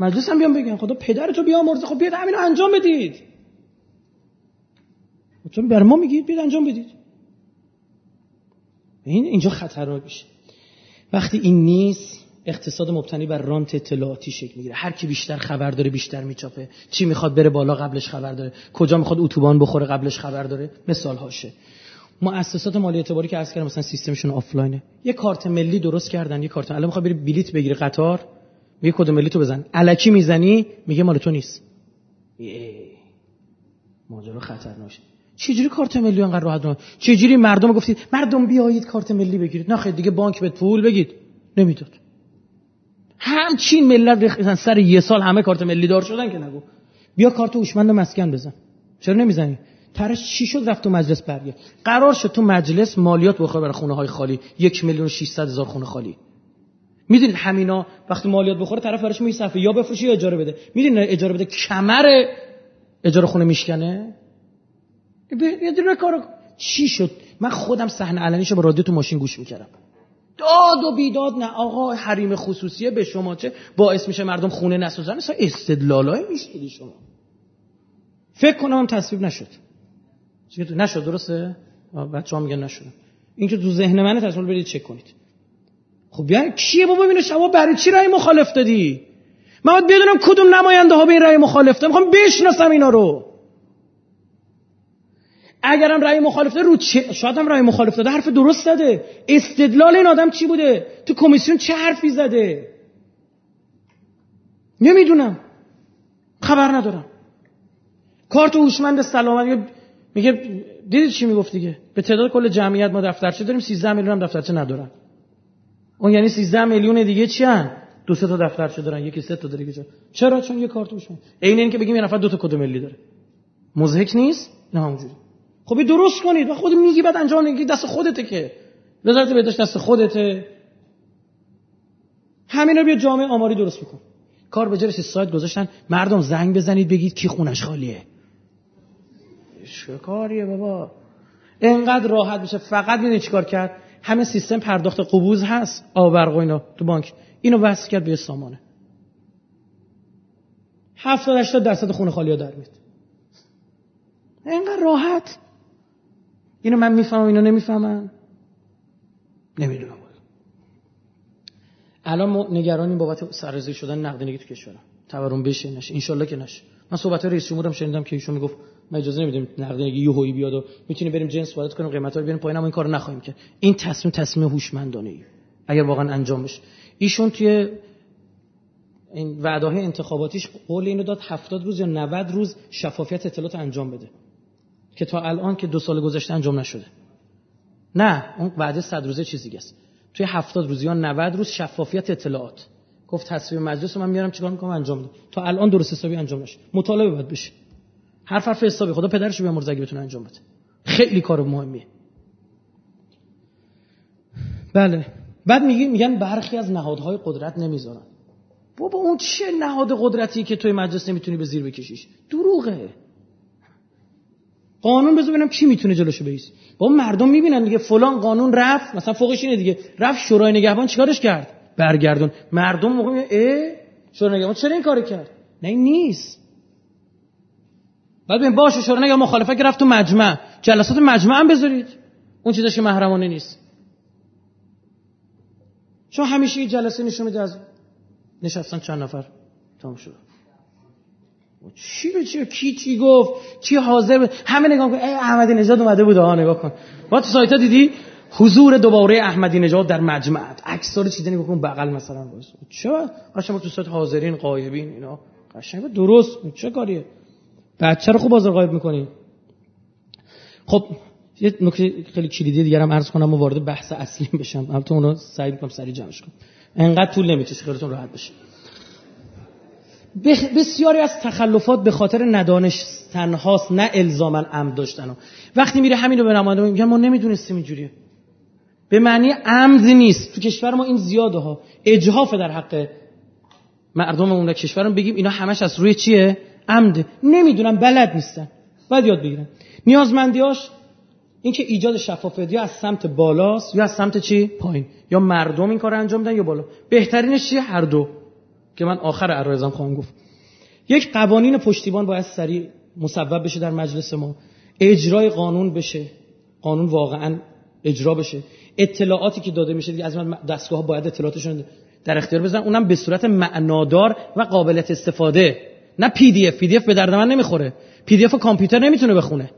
مجلس هم بیان بگن. خدا پدرتو بیامرزه. خب بیاد همینو انجام بدید. چون بر ما میگید بیاد انجام بدید. این اینجا خطرناک میشه. وقتی این نیست اقتصاد مبتنی بر رانت اطلاعاتی شکل می‌گیره. هر کی بیشتر خبر داره بیشتر میچاپه. چی می‌خواد بره بالا قبلش خبر داره. کجا می‌خواد اتوبان بخوره قبلش خبر داره. مثال هاشه مؤسسات مالی اعتباری که عرض کردم مثلا سیستمشون آفلاینه یه کارت ملی درست کردن یه کارت. الان می‌خواد بری بلیت بگیری قطار. میگه کد ملی تو بزن. الکی می‌زنی میگه مال تو نیست. ماجرا خطرناکه چجوری کارت ملی انقدر راحت چجوری مردم گفتید مردم بیایید کارت ملی بگیرید. نه دیگه بانک بهت پول بگید. نمی‌داد. همچین ملت ریختن سر یه سال همه کارت ملی دار شدن که نگو. بیا کارت هوشمند مسکن بزن. چرا نمی‌زنی؟ ترش چی شد رفت تو مجلس برگه قرار شد تو مجلس مالیات بخوره برای خونه های خالی. یک میلیون و 600 هزار خونه خالی. می‌دونید همینا وقتی مالیات بخوره طرف براش می صفحه یا بفروشه یا اجاره بده. می‌دونید اجاره بده کمر اجاره خونه میشکنه؟ یه دونه کار چی شد؟ من خودم صحنه علنیشو با رادیو تو ماشین گوش می‌کردم. داد و بیداد نه. آقا حریم خصوصیه به شما چه؟ باعث میشه مردم خونه نسازن؟ اصلا استدلالای میشیدی شما. فکر کنم تصویب نشد. نشد درسته؟ بچه ها میگن نشد. این که تو ذهن منه تصویب برید چک کنید. خب بیان کیه بابا اینو شما برای چی رأی مخالف دادی؟ من باید بدونم کدوم نماینده ها به این رأی مخالف دادن. می‌خوام بشناسم اینا رو. اگرم رأی مخالف داده رو چه شاید هم رأی مخالف داده. حرف درست زده. استدلال این آدم چی بوده؟ تو کمیسیون چه حرفی زده؟ نمی‌دونم. خبر ندارم. کارت هوشمند سلامت میگه دیدید چی می‌گفت دیگه؟ به تعداد کل جمعیت ما دفترچه داریم 13 میلیون هم دفترچه ندارن. اون یعنی 13 میلیون دیگه چی هن؟ دو سه تا دفترچه دارن یکی سه تا داره چرا؟ چون یه کارت هوشمند عین این که بگیم یه نفر دو تا کد ملی داره. مزهک نیست؟ نه همونجوری. خب درست کنید. و خود میگی بعد انجام نگی دست خودته که. وزارت بهداشت دست خودته. همینا بیا جامعه آماری درست بکن کار به جرش سایت گذاشتن. مردم زنگ بزنید بگید کی خونش خالیه. چه کاریه بابا؟ انقدر راحت میشه. فقط می‌دونی چیکار کرد؟ همه سیستم پرداخت قبوز هست. آب و اینا تو بانک. اینو وصل کرد به سامانه. 70 80 درصد خونه خالی ها در میاد. اینقدر راحت. اینو من می‌فهمم اینو نمی‌فهمم نمی‌دونم. الان ما نگرانیم بابت سررزی شدن نقدینگی تو کشورم. تورم بشه نشه انشالله که نشه. من صحبت رئیس جمهورم شنیدم که ایشون می‌گفت ما اجازه نمیدیم نقدینگی یهویی بیاد و می‌تونیم بریم جنس وارد کنیم قیمتا رو بیاریم پایین این کارو نخواهیم کرد. این تصمیم تصمیم هوشمندانه ای. اگر واقعا انجام بشه. ایشون توی این وعده انتخاباتیش قول اینو داد 70 روز یا 90 روز شفافیت اطلاعات انجام بده. که تا الان که دو سال گذشته انجام نشده. نه اون وعده صد روزه چیزی است. توی هفتاد روز یا 90 روز شفافیت اطلاعات. گفت تصویر مجلس من میارم چیکار می‌کنم؟ انجام میدم. تا الان درست حسابی انجام نشه مطالبه باید بشه. هر حرف حسابی. خدا پدرش بیامرزه اگه بتونه انجام بده. خیلی کار مهمیه. بله. بعد میگی میگن برخی از نهادهای قدرت نمی‌ذارن. بابا اون چه نهاد قدرتی که توی مجلس نمی‌تونی به زیر بکشیش؟ دروغه. قانون بذار ببینم کی می‌تونه جلوشو بیست با مردم می‌بینن دیگه فلان قانون رفت. مثلا فوقش اینه دیگه. رفت شورای نگهبان چیکارش کرد؟ برگردون. مردم موقع میگه اه شورای نگهبان چرا این کارو کرد؟ نه این نیست. بعد ببین باشه شورای نگهبان مخالفت که رفت تو مجمع. جلسات مجمع هم بذارید. اون چیزاش که محرمانه نیست. چون همیشه جلسه نشون میده از نشستن چند نفر. تمام شد. چی به چی؟ کی چی گفت؟ کی حاضر؟ همه نگاه کن ای احمدی نژاد اومده بود ها نگاه کن. با تو سایت دیدی؟ حضور دوباره احمدی نژاد در مجمع. عکس رو چیزی بکن بغل مثلا باز چرا؟ قشنگ تو سایت حاضرین غایبین اینا. قشنگ درست چه کاریه؟ بچه رو خوب بازار غایب می‌کنی؟ خب یه نکته خیلی کلیدی دیگه هم عرض کنم و وارد بحث اصلی بشم. البته اون رو سعی می‌کنم سریع جمعش کنم. انقدر طول نمی‌کشه خیلیتون راحت بشه. بسیاری از تخلفات به خاطر ندانش تنهاست نه الزاما عمد داشتن. وقتی میره همین رو به نماینده میگن ما نمی‌دونستیم اینجوریه به معنی عمد نیست. تو کشور ما این زیاده ها. اجهاف در حق مردم اون کشورم بگیم اینا همش از روی چیه؟ عمد. نمی‌دونم بلد نیستن باید یاد بگیرن نیازمندیاش اینکه ایجاد شفافیت یا از سمت بالاست یا از سمت چی؟ پایین. یا مردم این کار انجام میدن یا بالا. بهترینش چیه هر دو. که من آخر عرایضم خواهم گفت. یک قوانین پشتیبان باید سریع مصوب بشه در مجلس ما. اجرای قانون بشه. قانون واقعا اجرا بشه. اطلاعاتی که داده میشه دیگه از من دستگاه باید اطلاعاتشون در اختیار بزنن اونم به صورت معنادار و قابلیت استفاده. نه PDF پی دی اف به درد من نمی‌خوره. پی دی اف کامپیوتر نمی‌تونه بخونه.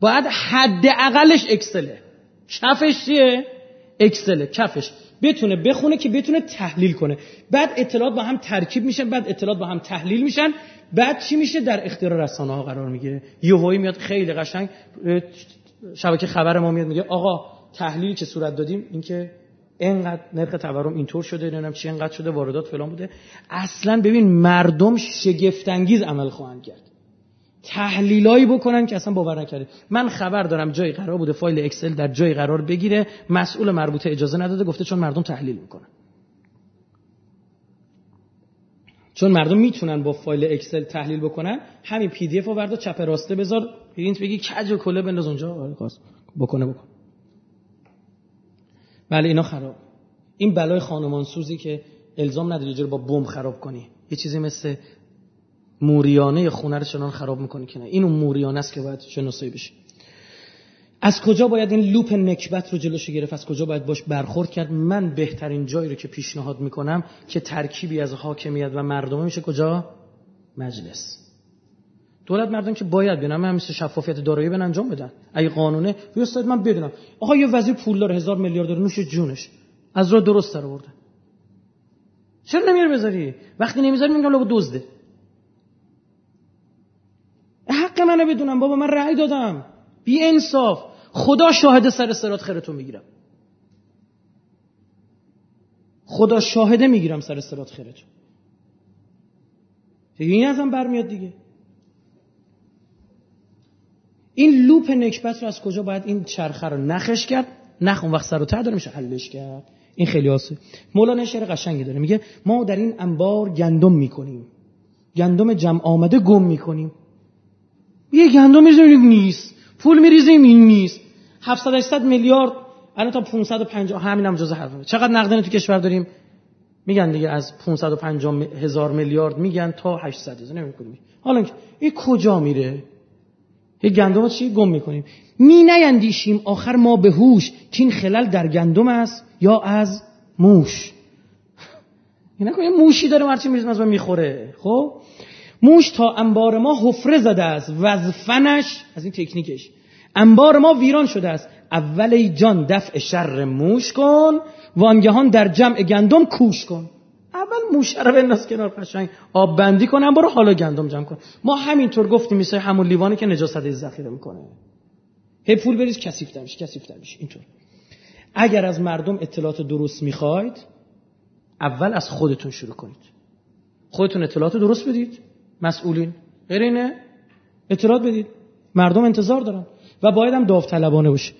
باید حد اقلش Excel ه کفش چیه؟ اکسله کفش. بتونه بخونه که بتونه تحلیل کنه. بعد اطلاعات با هم ترکیب میشن بعد اطلاعات با هم تحلیل میشن. بعد چی میشه؟ در اختیار رسانه ها قرار می‌گیره. یهویی میاد خیلی قشنگ شبکه خبر ما میاد میگه آقا تحلیلی که صورت دادیم؟ اینکه اینقدر نرخ تورم اینطور شده نمی‌دونم چی اینقدر شده واردات فلان بوده. اصلا ببین مردم شگفت انگیز عمل خواهند کرد. تحلیلایی بکنن که اصلا باور نکرده من خبر دارم جایی قرار بوده فایل اکسل در جایی قرار بگیره مسئول مربوطه اجازه نداده گفته چون مردم تحلیل می‌کنن. چون مردم می‌تونن با فایل Excel تحلیل بکنن همین PDF رو چپ راسته بذار پرینت بگی کج و کله بنداز اونجا. آره بکنه بکن. بله اینا خراب. این بلای خانمان سوزی که الزام نداری جور با بمب خراب کنی. یه چیزی مثل موریانه خونه رو چنان خراب می‌کنی که نه. این موریانه است که باید شناسایی بشه. از کجا باید این loop نکبت رو جلوش گرفت؟ از کجا باید باش برخورد کرد؟ من بهترین جایی رو که پیشنهاد می‌کنم که ترکیبی از حاکمیت و مردم میشه کجا؟ مجلس. دولت مردم که باید بیان من مثل شفافیت دارایی به انجام بدن. اگه قانونه بیاستاد من بدونم. آقا یه وزیر پولدار هزار میلیارد داره نوش جونش. از راه درست در آورده. چرا نمیره بذاری؟ وقتی نمی‌ذاری میگم لابد دزده. حق منو بدونم بابا من رأی دادم. بی انصاف. خدا شاهد سر سرات خیرتون می‌گیرم. خدا شاهده می‌گیرم سر سرات خیرتون. این ازم برمیاد دیگه. این لوپ نکبت رو از کجا باید این چرخه رو نخش کرد؟ نخ اون وقت سر و ته داره میشه حلش کرد. این خیلی آسه مولانا شعر قشنگی داره میگه ما در این انبار گندم می‌کنیم. گندم جمع آمده گم می‌کنیم. یه گندم میریزیم نیست. پول میریزیم این نیست. 700 800 میلیارد الان تا 550 همینم جزء حرفه چقدر نقدینه تو کشور داریم؟ میگن دیگه از 550 هزار میلیارد میگن تا 800 هزار. نمی‌کنیم حالا این کجا میره؟ یه گندم چی؟ گم می‌کنیم. می نیندیشیم آخر ما به هوش که این خلل در گندم است یا از موش. این یه موشی داره مرچی میرزم از می‌خوره. خب؟ موش تا انبار ما حفره زده است وظفنش از این تکنیکش. انبار ما ویران شده است. اول ای جان دفع شر موش کن وانگهان در جمع گندم کوش کن. اول موشه رو بنداز کنار قشنگ آب بندی کنم برو حالا گندم جمع کن. ما همینطور گفتیم مثل همون لیوانی که نجاست ذخیره می‌کنه. هی پول بریز کثیف میشه کثیف میشه اینطور. اگر از مردم اطلاعات درست می‌خواید اول از خودتون شروع کنید. خودتون اطلاعات درست بدید. مسئولین. غیر اینه. اطلاعات بدید. مردم انتظار دارن. و باید هم داوطلبانه باشه.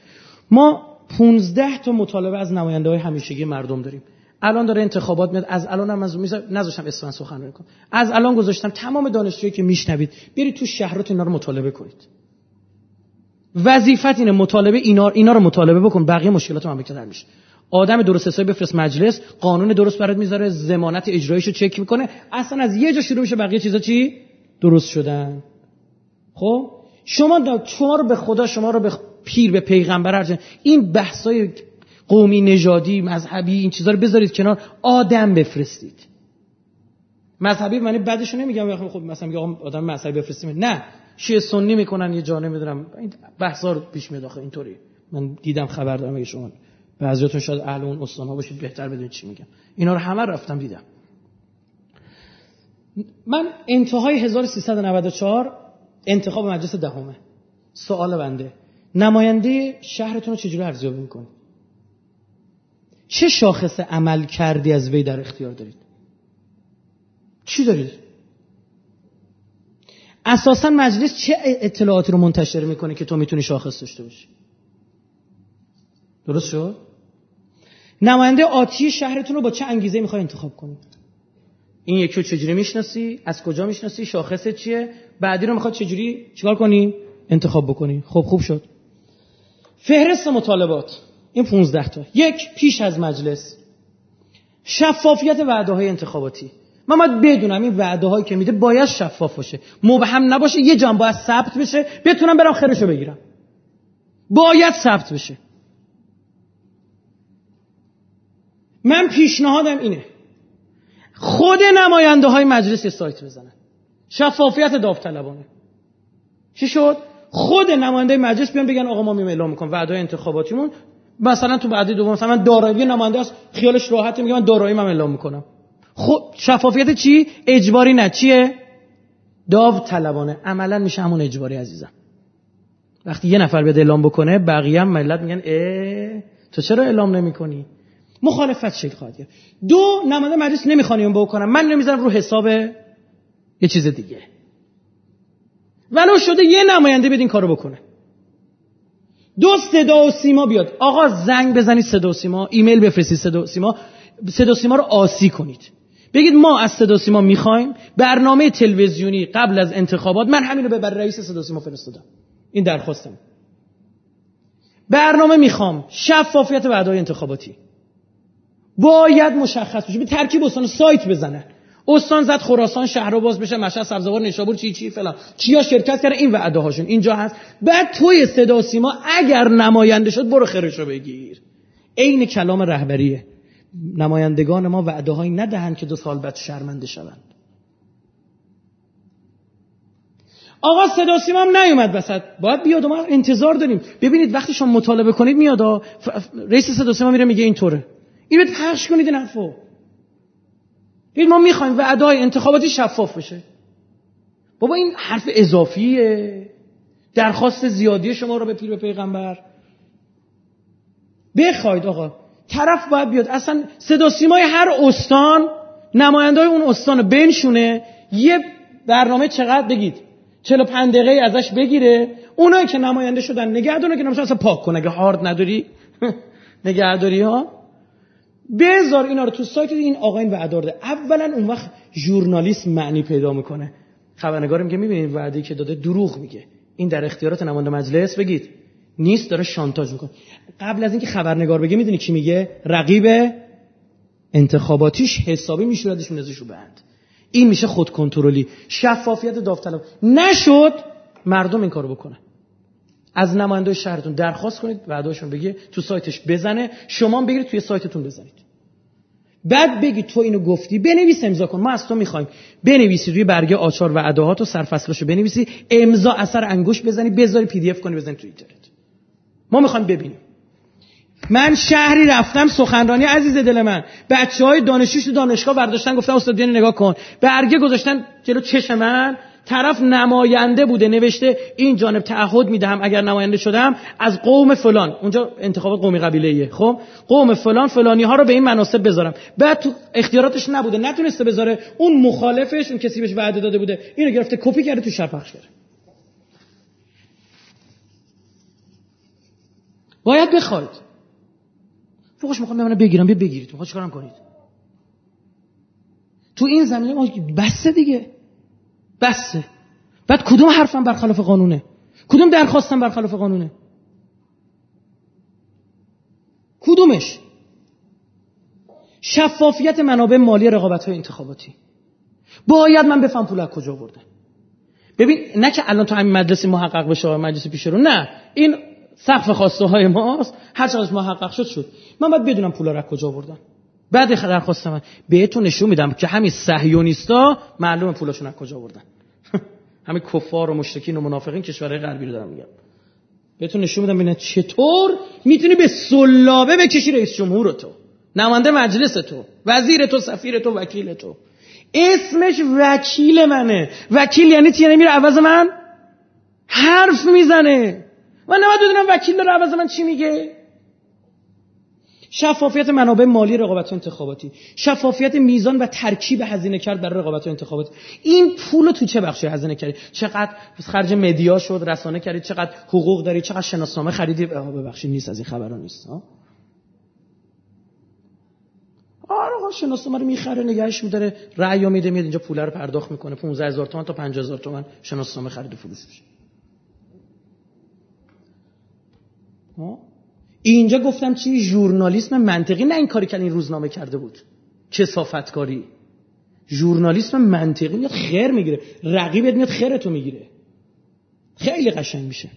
ما 15 تا مطالبه از نماینده های همیشگی مردم داریم. الان داره انتخابات میاد. از الان هم از نذاشتم اسفن سخنرانی کنم از الان گذاشتم تمام دانشجویی که میشنوید برید تو شهرات اینا رو مطالبه کنید وظیفت اینه مطالبه اینا اینا رو مطالبه بکن. بقیه مشکلات مملکت حل میشه. آدم درست حسابی بفرست مجلس قانون درست برات می‌ذاره ضمانت اجراییش رو چک می‌کنه. اصلا از یه جا شروع میشه بقیه چیزا چی؟ درست شدن. خب؟ شما شما رو به خدا شما رو به پیر به پیغمبر این بحثای قومی نژادی مذهبی این چیزا رو بذارید کنار آدم بفرستید. مذهبی معنی بعدش نمیگم خب مثلا میگه آدم مذهبی بفرستیم. نه شیعه سنی می‌کنن یه جا نمی‌دونم این بحثا رو پیش میاد آخه اینطوری. من دیدم خبر دارم اگه شما بعضیاتون شاید اهل اون استان ها باشید بهتر بدونید چی میگم. اینا رو همه رفتم دیدم. من انتهای 1394 انتخاب مجلس دهمه. سوال بنده. نماینده شهرتون رو چجوری ارزیابی می‌کنید؟ چه شاخص عمل کردی از وی در اختیار دارید؟ چی دارید؟ اساسا مجلس چه اطلاعاتی رو منتشر می‌کنه که تو می‌تونی شاخص داشته باشی؟ درست شد؟ نماینده آتی شهرتون رو با چه انگیزه می‌خوای انتخاب کنید این یکی رو چجوری می‌شناسی؟ از کجا می‌شناسی؟ شاخص چیه؟ بعدی رو می‌خواد چجوری چیکار کنی؟ انتخاب بکنی. خب خوب شد. فهرست مطالبات. این 15 تا. یک پیش از مجلس. شفافیت وعده های انتخاباتی. من باید بدونم این وعده هایی که میده باید شفاف باشه. مبهم نباشه یه جان باید ثبت بشه بتونم برم خیرشو بگیرم. باید ثبت بشه. من پیشنهادم اینه. خود نماینده های مجلس سایت بزنن. شفافیت داوطلبانه. چی شد؟ خود نماینده مجلس بیان بگن آقا ما میم اعلام می‌کنم وعده انتخاباتیمون مثلا تو بعدی دوم مثلا من دارایی نماینده است خیالش راحته میگه من دارایی من اعلام می‌کنم. خب شفافیت چی؟ اجباری نه. چیه؟ داوطلبانه عملا میشه همون اجباری عزیزم. وقتی یه نفر بیاد اعلام بکنه بقیه هم ملت میگن اه تو چرا اعلام نمی‌کنی؟ مخالفت شکل خواهد گرفت. دو نماینده مجلس نمی‌خوان این بکنم من نمی‌ذارم رو حساب یه چیز دیگه. ولو شده یه نماینده بیاد این کارو بکنه. دو صدا و سیما بیاد. آقا زنگ بزنید صدا و سیما ایمیل بفرستید صدا و سیما. صدا و سیما رو آسی کنید. بگید ما از صدا و سیما می‌خوایم. برنامه تلویزیونی قبل از انتخابات من همین رو به بر رئیس صدا و سیما فرستادم. این درخواستم. برنامه می‌خوام. شفافیت وعده انتخاباتی. باید مشخص بشه. به ترکیب استان سایت بزنه استان زد خراسان شهر باز بشه مشهد سبزوار نشابور چی چی فلان. کیا شرکت کردن این وعده هاشون. اینجا هست. بعد توی صدا سیما اگر نماینده شد برو خیرشو بگیر. عین کلام رهبریه. نمایندگان ما وعده هایی ندهند که دو سال بعد شرمنده شوند. آقا صدا سیما هم نیومد وسط. باید بیاد ما انتظار داریم. ببینید وقتی شما مطالبه کنید میاد رئیس صدا سیما میره میگه اینطوره. اینو پخش کنید حرفو. ببین ما می‌خوایم وعدای انتخاباتی شفاف بشه. بابا این حرف اضافیه. درخواست زیادی شما رو به پیر به پیغمبر. بخواید آقا. طرف باید بیاد. اصلا صدا سیمای هر استان نماینده اون استان بنشونه. یه برنامه چقدر بگید. 45 دقیقه ازش بگیره. اونایی که نماینده شدن نگهدونه که نمیشه اصلا پاک کنه اگه هارد نداری نگهداری ها؟ بذار اینا رو تو سایت این آقا این وعده داده اولا اون وقت ژورنالیسم معنی پیدا می‌کنه. خبرنگارم که می‌بینید وعده که داده دروغ میگه. این در اختیارات نماینده مجلس بگید. نیست داره شانتاج می‌کنه. قبل از اینکه خبرنگار بگه می‌دونی کی میگه؟ رقیب انتخاباتیش حسابی میشوردش میندازش رو بند. این میشه خود کنترلی شفافیت داوطلب. نشد مردم این کارو بکنه از نماینده شهرتون درخواست کنید وعدهاشون بگی تو سایتش بزنه. شما بگیرید توی سایتتون بزنید. بعد بگی تو اینو گفتی بنویس امضا کن. ما از تو می‌خوایم. بنویسی روی برگه آچار و اداهات و سرفصلاشو بنویسی. امضا اثر انگوش بزنی بذاری پی دی اف کنی بزنی تو اینترنت. ما می‌خوایم ببینیم. من شهری رفتم سخنرانی عزیز دل من. بچه های دانشگاه برداشتن گفتن استاد نگاه کن. برگه گذاشتن جلو چش من. طرف نماینده بوده نوشته این جانب تعهد می‌دهم اگر نماینده شدم از قوم فلان. اونجا انتخابات قومی قبیله خب؟ قوم فلان فلانی ها رو به این مناسب بذارم. بعد تو اختیاراتش نبوده نتونسته بذاره. اون مخالفش اون کسی بهش وعده داده بوده اینو گرفته کپی کرده تو شب پخش کرده باید بخواید. فوقش می‌خوام منو بگیرم بیا بگیرید. می‌خواد چیکارم کنید؟ تو این زمینه ما بسته دیگه. بسه. بعد کدوم حرفم برخلاف قانونه؟ کدوم درخواستم برخلاف قانونه؟ کدومش؟ شفافیت منابع مالی رقابت های انتخاباتی. باید من بفهم پول از کجا برده ببین نه که الان تو همین مدرسه محقق بشه مجلس پیش رو نه. این سقف خواسته های ماست. هر چقدر محقق شد شد. من باید بدونم پول را کجا بردن بعد درخواست من بهتون نشون میدم که همین صهیونیستا معلومه پولاشون از کجا بردن همین کفار و مشرکین و منافقین کشورهای غربی رو دارم میگم. بهتون نشون میدم ببینید چطور می‌تونی به سلابه بکشی رئیس جمهور تو نماینده مجلس تو وزیر تو سفیر تو وکیل تو. اسمش وکیل منه. وکیل یعنی چی؟ یعنی میره عوض من؟ حرف می‌زنه. من نباید بدونم وکیل داره عوض من چی میگه؟ شفافیت منابع مالی رقابت انتخاباتی. شفافیت میزان و ترکیب هزینه کرد برای رقابت انتخاباتی این پول تو چه بخشی هزینه کردی؟ چقدر خرج مدیا شد رسانه کردی؟ چقدر حقوق داری؟ چقدر شناسنامه خریدی؟ ببخشید نیست از این خبرها نیست ها آره شناسنامه رو می‌خره نگهش میداره رأی میده میاد اینجا پول رو پرداخت می‌کنه. 15000 تومان تا 50000 تومان شناسنامه خرید و فروش میشه. اینجا گفتم چی؟ ژورنالیسم منطقی. نه این کاری که این روزنامه کرده بود. کسافتکاری. ژورنالیسم منطقی میاد خیر می‌گیره. رقیبت میاد خیرتو می‌گیره. خیلی قشنگ میشه.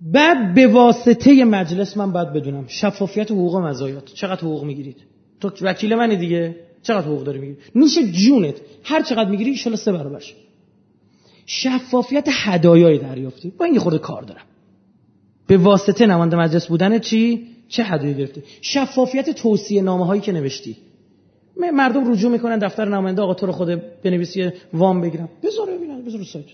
بعد به واسطه مجلس من باید بدونم. شفافیت حقوق مزایات. چقدر حقوق می‌گیرید؟ تو وکیل منی دیگه. چقدر حقوق داری می‌گیری؟ نوش جونت. هر چقدر می‌گیری ان سه برابرش شفافیت هدایای دریافتی. با این خورده کار دارم. به واسطه نماینده مجلس بودن چی؟ چه هدیه گرفتی؟ شفافیت توصیه نامه هایی که نوشتی. مردم رجوع می‌کنن دفتر نماینده آقا تو رو خود بنویسی وام بگیرم. بذار ببینن بذار سایت.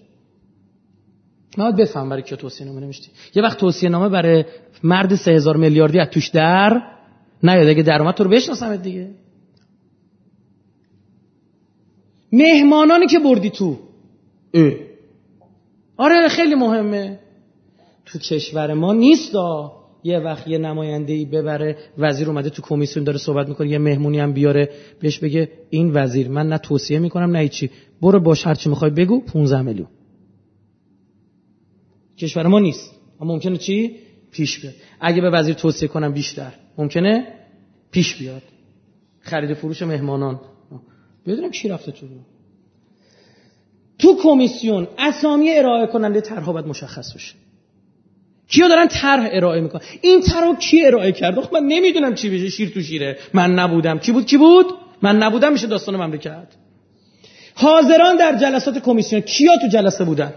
من بفهم برای که توصیه نامه نوشتی. یه وقت توصیه نامه برای مرد سه هزار میلیاردی از توش در نیاد. اگه درآمد تو رو بشناسم دیگه. مهمانانی که بردی تو. اه. آره خیلی مهمه. تو کشور ما نیست یه وقت یه نماینده ای ببره وزیر اومده تو کمیسیون داره صحبت می‌کنه یه مهمونی هم بیاره بهش بگه این وزیر. من نه توصیه می‌کنم نه چی برو باش هر چی می‌خوای بگو 15 میلیون. کشور ما نیست. اما ممکنه چی؟ پیش بیاد. اگه به وزیر توصیه کنم بیشتر. ممکنه پیش بیاد. خرید فروش مهمانان. بدونم کی رفته تو تو کمیسیون اسامی ارائه کننده طرحها باید مشخص بشه. کیا دارن طرح ارائه می‌کنن؟ این طرح کی ارائه کرد؟ خب من نمی‌دونم چی بشه شیر تو شیره. من نبودم. کی بود؟ کی بود؟ من نبودم میشه داستان مملکت حاضران در جلسات کمیسیون کیا تو جلسه بودن؟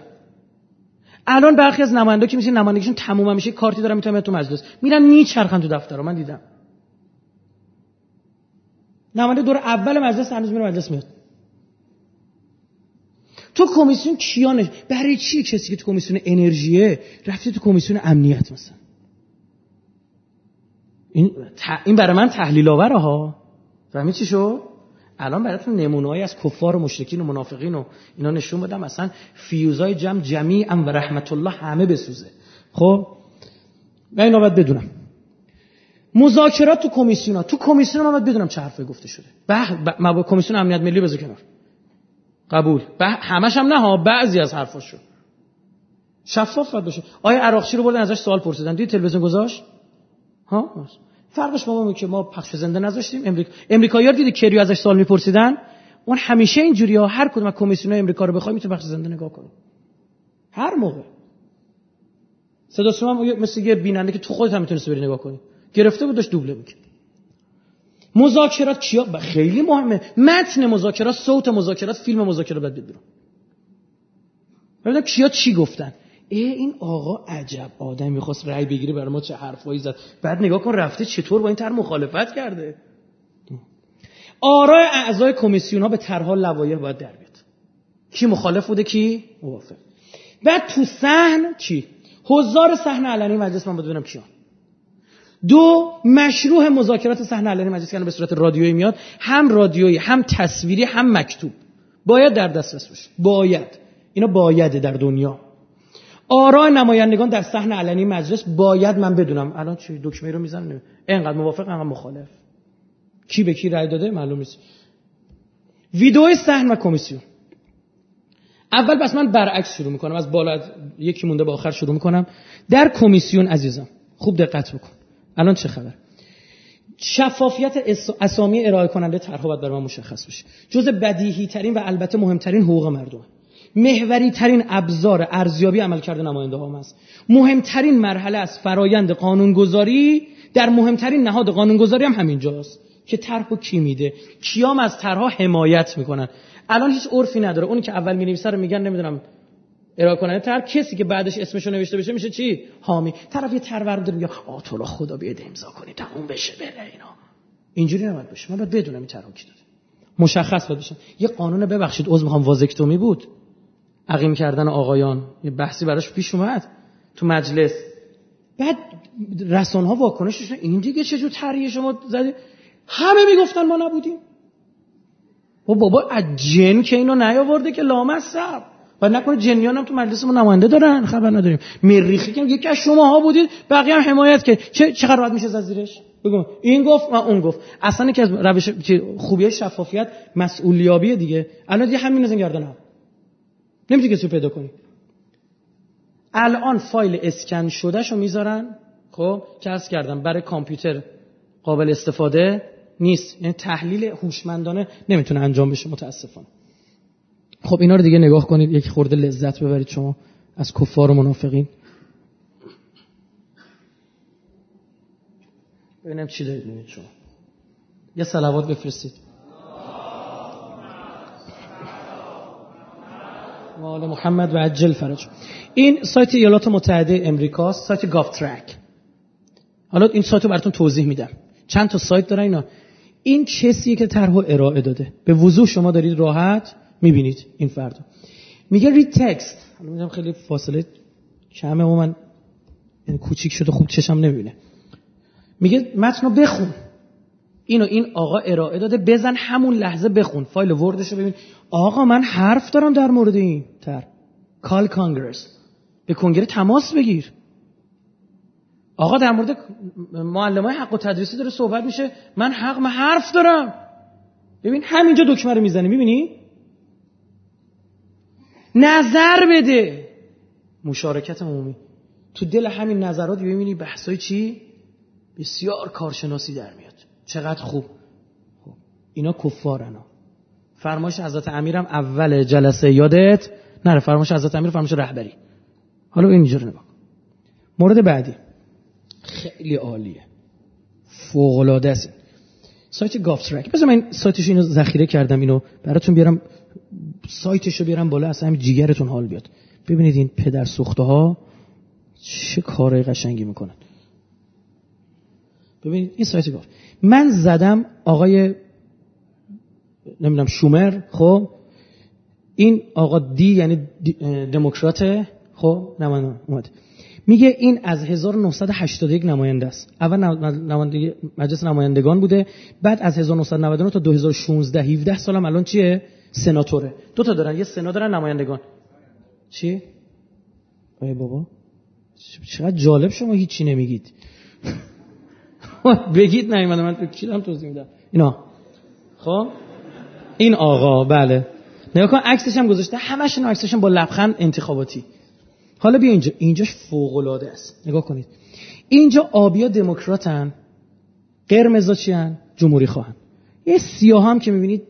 الان برخی از نماینده که میشه نمایندگیشون تموم میشه کارتی دارن می‌تونن تو مجلس. میرن میچرخن تو دفتر من دیدم. نماینده دور اول مجلس هنوز میره مجلس میاد. تو کمیسیون کیانش برای چی کسی که تو کمیسیون انرژیه رفته تو کمیسیون امنیت مثلا؟ این, این برای من تحلیل آوره ها. فهمید چی شو الان براتون نمونه‌ای از کفار و مشرکین و منافقین و اینا نشون بدم. مثلا فیوزای جمع جمیعا و رحمت الله همه بسوزه. خب؟ و اینو باید بدونم. مذاکرات تو کمیسیون ها تو کمیسیون ها باید بدونم چه حرفی گفته شده. به کمیسیون امنیت ملی بذار کنار. قبول. همش هم نه ها بعضی از حرفاشو. شفاف باید باشه. آیا عراقچی رو بردن ازش سوال پرسیدن؟ دید تلویزیون گذاشت؟ ها؟ فرقش ما که ما پخش زنده نذاشتیم. امریکا امریکایی‌ها دیدی کریو ازش سوال میپرسیدن؟ اون همیشه اینجوری ها. هر کدوم از کمیسیون امریکا رو بخوای می‌تونه پخش زنده نگاه کنه هر موقع. صدا شما مثل یه بیننده که تو خودت هم می‌تونی بری نگاه کنی. گرفته بود داشت دوبله می‌کرد. مذاکرات کیا خیلی مهمه. متن مذاکرات صوت مذاکرات فیلم مذاکرات باید بیاد ببینم کیا چی گفتن. ای این آقا عجب آدم می‌خواست رأی بگیره برای ما چه حرفایی زد. بعد نگاه کن رفته چطور با این طرح مخالفت کرده. آرای اعضای کمیسیون ها به طرح لوایح باید در بیاد. کی مخالف بوده؟ کی؟ موافق. بعد تو صحن چی؟ حضار صحن علنی مجلس من ببینم کیان. دو مشروع مذاکرات صحنه علنی مجلس که به صورت رادیویی میاد هم رادیویی هم تصویری هم مکتوب. باید در دسترس باشه. باید. اینا باید در دنیا. آرای نمایندگان در صحنه علنی مجلس باید من بدونم. الان چی؟ دکمه رو می‌زنم اینقدر موافق اینقدر مخالف. کی به کی رأی داده؟ معلوم نیست. ویدئوی صحن و کمیسیون. اول بس من برعکس شروع می‌کنم. از بالا یکی مونده به آخر شروع می‌کنم. در کمیسیون عزیزم خوب دقت بکن. الان چه خبر؟ شفافیت اسامی ارائه کننده طرح باید برای ما مشخص بشه. جز بدیهی ترین و البته مهمترین حقوق مردم محوری ترین ابزار ارزیابی عملکرد نماینده ها است. مهمترین مرحله از فرایند قانونگذاری در مهمترین نهاد قانونگذاری هم همینجاست که طرح کی میده؟ کیام از طرحها حمایت می‌کنن؟ الان هیچ عرفی نداره. اونی که اول می‌نویسه رو میگن نمی‌دونم ارائه کننده تر کسی که بعدش اسمشو نوشته بشه میشه چی؟ حامی. طرف یه ترور داره میگه آ تو خدا بیاد امضا کنی تموم بشه بره اینا. اینجوری نباید بشه. من باید بدونم این طرح کی داره مشخص باید بشه. یه قانون ببخشید عذر می‌خوام وازکتومی بود. عقیم کردن آقایان. یه بحثی براش پیش اومد تو مجلس. بعد رسانه ها واکنشش این دیگه چه طرحی شما زدی؟ همه می‌گفتن ما نبودیم. و بابا از جن که اینو نیاورده که لامصب. و نکنه جنیان هم تو مجلس ما نماینده دارن خبر نداریم. مریخی که یکی از شما بدید بقیه هم حمایت که چه چقدر راحت میشه از زیرش؟ بگو. این گفت و اون گفت. اصلا که از روش خوبی شفافیت مسئولیابیه دیگه. الان دیگه همین از گردن هم نمیشه کسی پیدا کنی. الان فایل اسکن شدهشو می‌ذارن. خب از کردم. برای کامپیوتر قابل استفاده نیست. یعنی تحلیل هوشمندانه نمی‌تونه انجام بشه متاسفانه. خب اینا رو دیگه نگاه کنید یک خورده لذت ببرید شما از کفار و منافقین. ببینم چی دارید می‌بینید شما. یه صلوات بفرستید. مال محمد و عجل فرج این سایت ایالات متحده امریکاست سایت گاف ترک حالا این سایت رو براتون توضیح میدم. چند تا سایت داره اینا. این کسیه که طرح ارائه داده. به وضوح شما دارید راحت می‌بینید این فردا. میگه ری تکست میگم خیلی فاصله کمه و من این کوچیک شده خوب چشم نمی‌بینه. میگه متن رو بخون. اینو این آقا ارائه داده. بزن همون لحظه بخون. فایل وردش رو ببین. آقا من حرف دارم در مورد این تر. کال کانگرس به کنگره تماس بگیر. آقا در مورد معلم های حق و تدریسی داره صحبت میشه. من حق من حرف دارم. ببین همینجا دکمه رو می‌زنی. می‌بینی؟ نظر بده. مشارکت عمومی. تو دل همین نظرات ببینی بحثای چی؟ بسیار کارشناسی در میاد. چقدر خوب. خب. اینا کفارن فرمایش حضرت امیرم اول جلسه یادت؟ نره فرمایش حضرت امیر فرمایش رهبری. حالا اینجا رو نگاه مورد بعدی. خیلی عالیه. فوق است سایت گاف ترک بذار من سایتش اینو ذخیره کردم اینو. براتون بیارم. سایتشو بیارم بالا اصلا همین جیگرتون حال بیاد. ببینید این پدر سوخته ها چه کارهای قشنگی می‌کنن. ببینید این سایت گفت من زدم آقای نمی‌دونم شومر خب؟ این آقا دی یعنی دموکراته خب؟ نماینده اومد. میگه این از 1981 نماینده است. اول نماینده مجلس نمایندگان بوده بعد از 1999 تا 2016 17 سالم الان چیه؟ سناتوره. دو تا دارن. یه سنا دارن نمایندگان. چی؟ ای بابا. چقدر جالب شما هیچی نمیگید. بگید نه من من کیلم توضیح میدم. اینا. خب؟ این آقا بله. نگاه کن عکسش هم گذاشته. همشون عکسشون با لبخند انتخاباتی. حالا بیا اینجا. اینجاش فوق است. نگاه کنید. اینجا آبیا دموکراتن قرمزا چی هن؟ جمهوری خواهن. یه سیاه هم که می‌بینید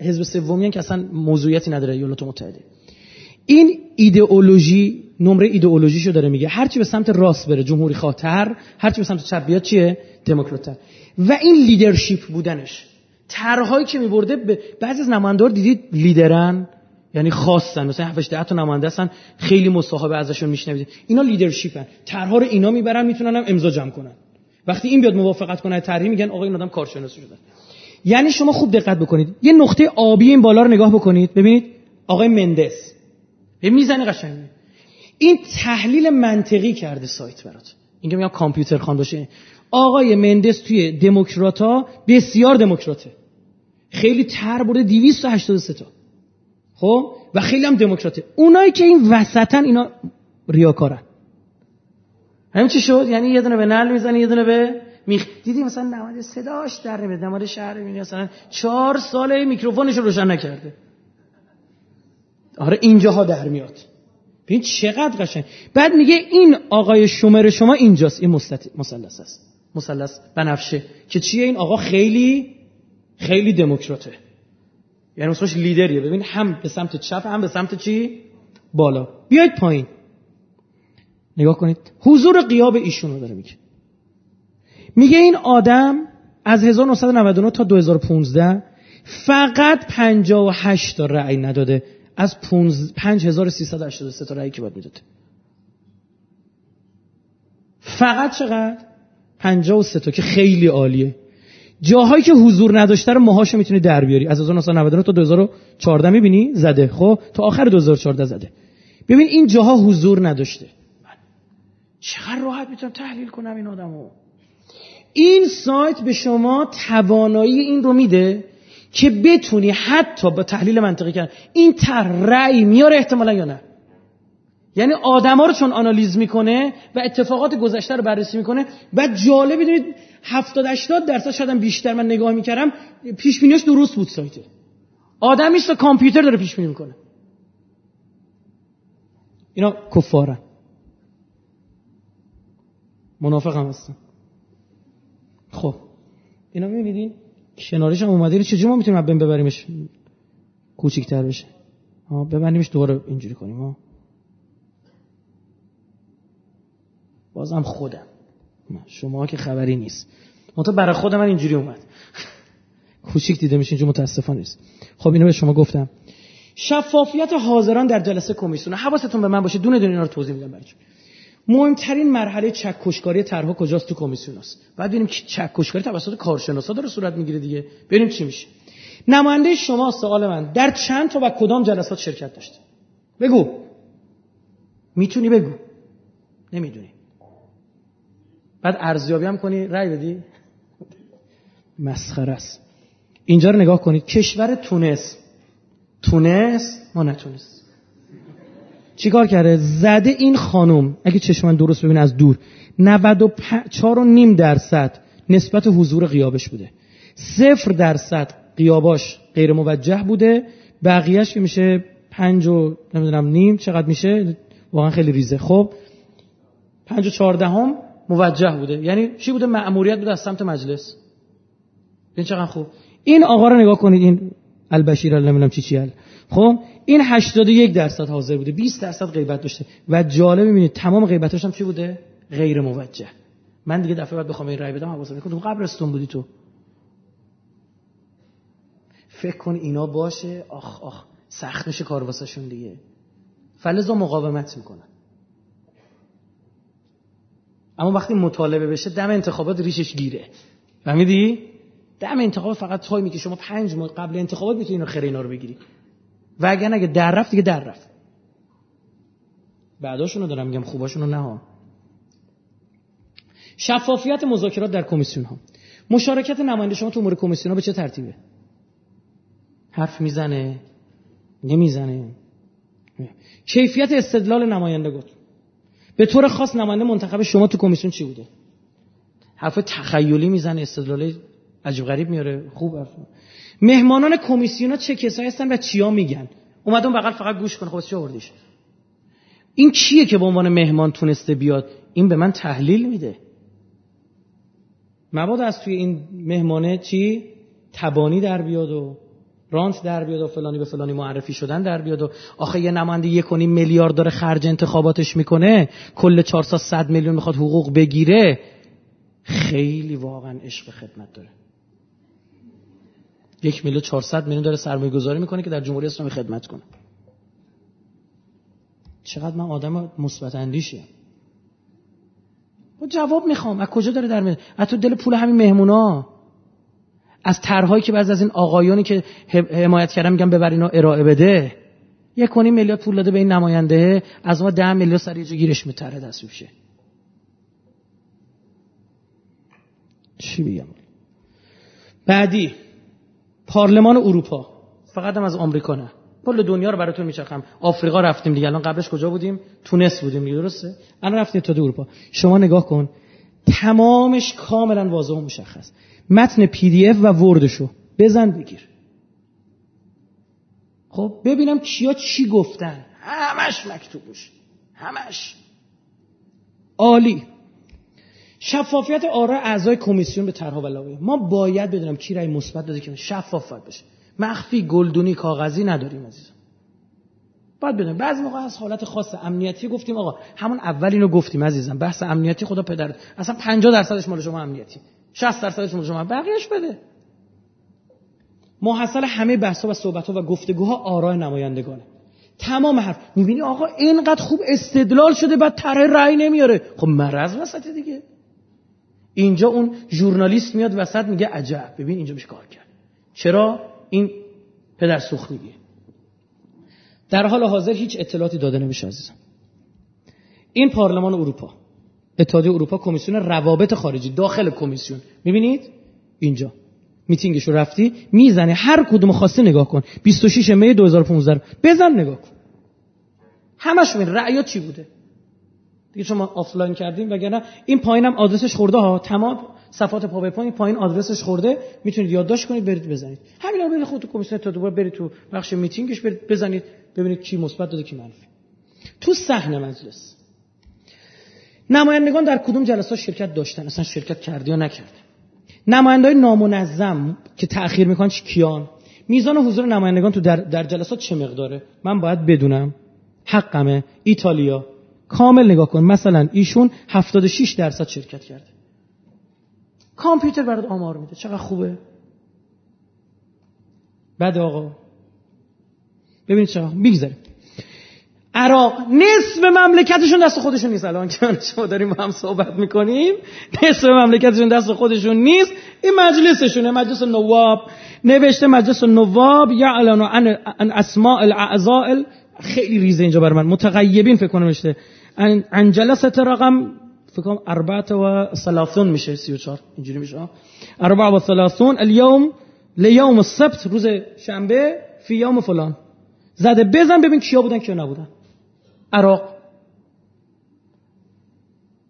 حزب سومی که اصلا موضوعیتی نداره ایالات متحده. این ایدئولوژی نمره ایدئولوژیشو داره میگه. هرچی به سمت راست بره جمهوری خاطر هرچی به سمت چپ بیاد چیه؟ دموکراتر و این لیدرشپ بودنش. طرحهایی که میبرده به بعضی از نمایندار دیدید؟ لیدرن یعنی خاصن مثلا 7 10 تا نماینده هستن خیلی مصاحبه ازشون میشنوید. اینا لیدرشپن طرحها رو اینا می‌برن می‌تونن هم امضا جمع کنن. وقتی این بیاد موافقت کنه طرحی میگن آقا این آدم کارشناسی شده. یعنی شما خوب دقت بکنید. یه نقطه آبی این بالا رو نگاه بکنید. ببینید آقای مندس به می‌زنه قشنگ. این تحلیل منطقی کرده سایت برات. اینکه میگم کامپیوتر خان باشه. آقای مندس توی دموکراتا بسیار دموکراته. خیلی تر برده 283 تا. خب؟ و خیلی هم دموکراته. اونایی که این وسطن اینا ریاکارن. همین چی شد؟ یعنی یه دونه به نل می‌زنه یه دونه به میخ دیدی مثلا نماینده صداش در نمیاد نماینده شهر می‌بینی مثلا چهار ساله میکروفونش رو روشن نکرده. آره اینجاها در میاد. ببین چقدر قشنگ. بعد میگه این آقای شومر شما اینجاست. این مثلث است. مثلث بنفشه. که چیه این آقا؟ خیلی خیلی دموکراته. یعنی اسمش لیدریه. ببین هم به سمت چپ هم به سمت چی؟ بالا. بیاید پایین. نگاه کنید. حضور قیاب ایشون رو داره میگه. میگه این آدم از 1999 تا 2015 فقط 58 تا رأی نداده. از 5383 تا رأی که باید می‌داده؟ فقط چقدر؟ 53 تا که خیلی عالیه. جاهایی که حضور نداشته رو ماهاشو می‌تونی در بیاری. از 1999 تا 2014 می‌بینی؟ زده. خب؟ تا آخر 2014 زده. ببین این جاها حضور نداشته. چقدر راحت می‌تونم تحلیل کنم این آدمو؟ این سایت به شما توانایی این رو میده که بتونی حتی با تحلیل منطقی کردن. این تر رأی میاره احتمالا یا نه؟ یعنی آدما رو چون آنالیز می‌کنه و اتفاقات گذشته رو بررسی می‌کنه بعد جالب بدونید 70 80 درصد شاید بیشتر من نگاه می‌کردم پیش بینیش درست بود سایته آدم نیست کامپیوتر داره پیش بینی می‌کنه. اینا کفارن. منافقم هستم. خب. اینا می‌بینید کنارش هم اومده چجوری ما می‌تونیم بین ببریمش؟ کوچیک‌تر بشه. ها ببریمش دوباره اینجوری کنیم. ها بازم خودم. شما که خبری نیست. منتها برای خود من اینجوری اومد. کوچیک دیده میشه اینجا متاسفانه نیست. خب اینو به شما گفتم. شفافیت حاضران در جلسه کمیسیون. حواستون به من باشه. دونه دونه اینا رو توضیح میدم براتون. مهمترین مرحله چکشکاری طرح کجاست تو کمیسیون است بعد ببینیم که چکشکاری توسط کارشناسا داره صورت می‌گیره دیگه. ببینیم چی میشه. نماینده شما سوال من در چند تا و کدام جلسات شرکت داشته بگو. می‌تونی بگو. نمی‌دونی. بعد ارزیابی هم کنی رأی بدی. مسخره است. اینجا رو نگاه کنید. کشور تونس. تونس؟ ما نتونست چیکار کرده؟ زده این خانم. اگه چشم من درست ببین از دور. 94 و نیم درصد نسبت حضور قیابش بوده. صفر درصد قیاباش غیر موجه بوده. بقیهش که میشه پنج و نمی‌دونم نیم. چقدر میشه؟ واقعا خیلی ریزه. خب پنج و چهاردهم موجه بوده. یعنی چی بوده؟ مأموریت بوده از سمت مجلس. این چقدر خوب. این آقا رو نگاه کنید. این البشیر نمی‌دونم چی چی خب این 81 درصد حاضر بوده 20 درصد غیبت داشته. و جالب می‌بینید تمام غیبتاش هم چی بوده؟ غیر موجه. من دیگه دفعه بعد بخوام این رای بدم حواسم کنم قبرستون بودی تو. فکر کن اینا باشه. آخ آخ سخت میشه کار واسهشون دیگه. فلزا مقاومت می‌کنن. اما وقتی مطالبه بشه دم انتخابات ریشش گیره. فهمیدی؟ دم انتخاب فقط تایمی که شما پنج ماه قبل انتخابات می‌تونی اینو خیر اینا رو بگیری. و اگر اگه در رفت دیگه در رفت. بعداشونو دارم میگم خوباشونو نه ها. شفافیت مذاکرات در کمیسیون ها. مشارکت نماینده شما تو امور کمیسیون ها به چه ترتیبه؟ حرف می‌زنه نمی‌زنه. کیفیت استدلال نماینده گفت به طور خاص نماینده منتخب شما تو کمیسیون چی بوده؟ حرف تخیلی می‌زنه استدلال عجیب غریب میاره. خوب حرف. مهمانان کمیسیون ها چه کسایی هستن و چیا میگن؟ اومدم بغل فقط گوش کنه خب چی آوردیش؟ این کیه که به عنوان مهمان تونسته بیاد؟ این به من تحلیل میده. مبادا از توی این مهمانه چی؟ تبانی در بیاد و رانت در بیاد و فلانی به فلانی معرفی شدن در بیاد و آخه یه نماینده یک میلیارد داره خرج انتخاباتش می‌کنه. کل 400 صد میلیون می‌خواد حقوق بگیره. خیلی واقعا عشق خدمت داره. یک میلیون 400 میلیون داره سرمایه گذاری می‌کنه که در جمهوری اسلامی خدمت کنه. چقدر من آدم مثبت با جواب می‌خوام. از کجا داره در میاد؟ از تو دل پول همین مهمونا. از طرحهایی که بعضی از این آقایانی که حمایت کردن میگن ببر اینا ارائه بده. یک کنی میلیارد پول داده به این نماینده. از ما ده میلیارد سر یه گیرش میتره دست میشه چی بگم بعدی. پارلمان اروپا. فقط هم از آمریکا نه. کل دنیا رو براتون میچرخم. آفریقا رفتیم دیگه. الان قبلش کجا بودیم؟ تونس بودیم دیگه درسته؟ الان رفتیم تا اروپا. شما نگاه کن. تمامش کاملا واضح و مشخص. متن پی دی اف و وردشو بزن بگیر. خب ببینم کیا چی گفتن. همش مکتوبش. همش. عالی. شفافیت آرا اعضای کمیسیون به طرح و ما باید بدونم کی رای مثبت داده که شفاف بشه. مخفی گلدونی کاغذی نداریم عزیزم. باید بدونیم بعضی موقع از حالت خاص امنیتی گفتیم آقا همون اول اینو گفتیم عزیزم. بحث امنیتی خدا پدر اصلا 50 درصدش مال شما امنیتی. 60 درصدش مال شما. بقیهش بده. محصل همه بحث و صحبت ها و گفتگوها آرای نمایندگانه. تمام حرف. می‌بینی آقا اینقدر خوب استدلال شده بعد طرح رأی نمیاره. خب مرض وسط دیگه. اینجا اون ژورنالیست میاد وسط میگه عجب. ببین اینجا بهش کار کرد. چرا؟ این پدر سوخت میگه در حال حاضر هیچ اطلاعاتی داده نمیشه عزیزم. این پارلمان اروپا اتحادیه اروپا کمیسیون روابط خارجی داخل کمیسیون. می‌بینید؟ اینجا. میتینگش رو رفتی می‌زنه. هر کدوم خواستی نگاه کن. 26 می 2015 بزن نگاه کن. همش می رأی هات چی بوده؟ دیگه شما آفلاین کردیم وگرنه این پایینم آدرسش خورده ها. تمام صفحات PowerPoint پایین آدرسش خورده. می‌تونید یادداشت کنید برید بزنید. همین رو برید خود تو کمیسیون تا دوباره برید تو بخش میتینگش برید بزنید ببینید کی مثبت داده کی منفی. تو صحنه مجلس نمایندگان در کدوم جلسات شرکت داشتن؟ اصلا شرکت کرده یا نکرده نمایندهای نامنظم که تأخیر می‌کنن کیان. میزان حضور نمایندگان تو در, در جلسات چه مقداره؟ من باید بدونم. حقمه. ایتالیا. کامل نگاه کن. مثلا ایشون 76 درصد شرکت کرده. کامپیوتر برات آمار میده. چقدر خوبه؟ بعد آقا. ببینید چقدر می‌گذاریم. عراق نصف مملکتشون دست خودشون نیست. الان که شما داریم با هم صحبت می‌کنیم نصف مملکتشون دست خودشون نیست. این مجلسشونه. مجلس نواب. نوشته مجلس نواب یا الان ان اسماء الاعضاء خیلی ریزه اینجا بر من. متغیبین فکر کنم نوشته. ان جلسه رقم فکر کنم اربعه و ثلاثون میشه 34 اینجوری میشه. اربعه و ثلاثون. اليوم لیوم السبت روز شنبه فی یوم فلان. زده بزن ببین کیا بودن کیا نبودن. عراق.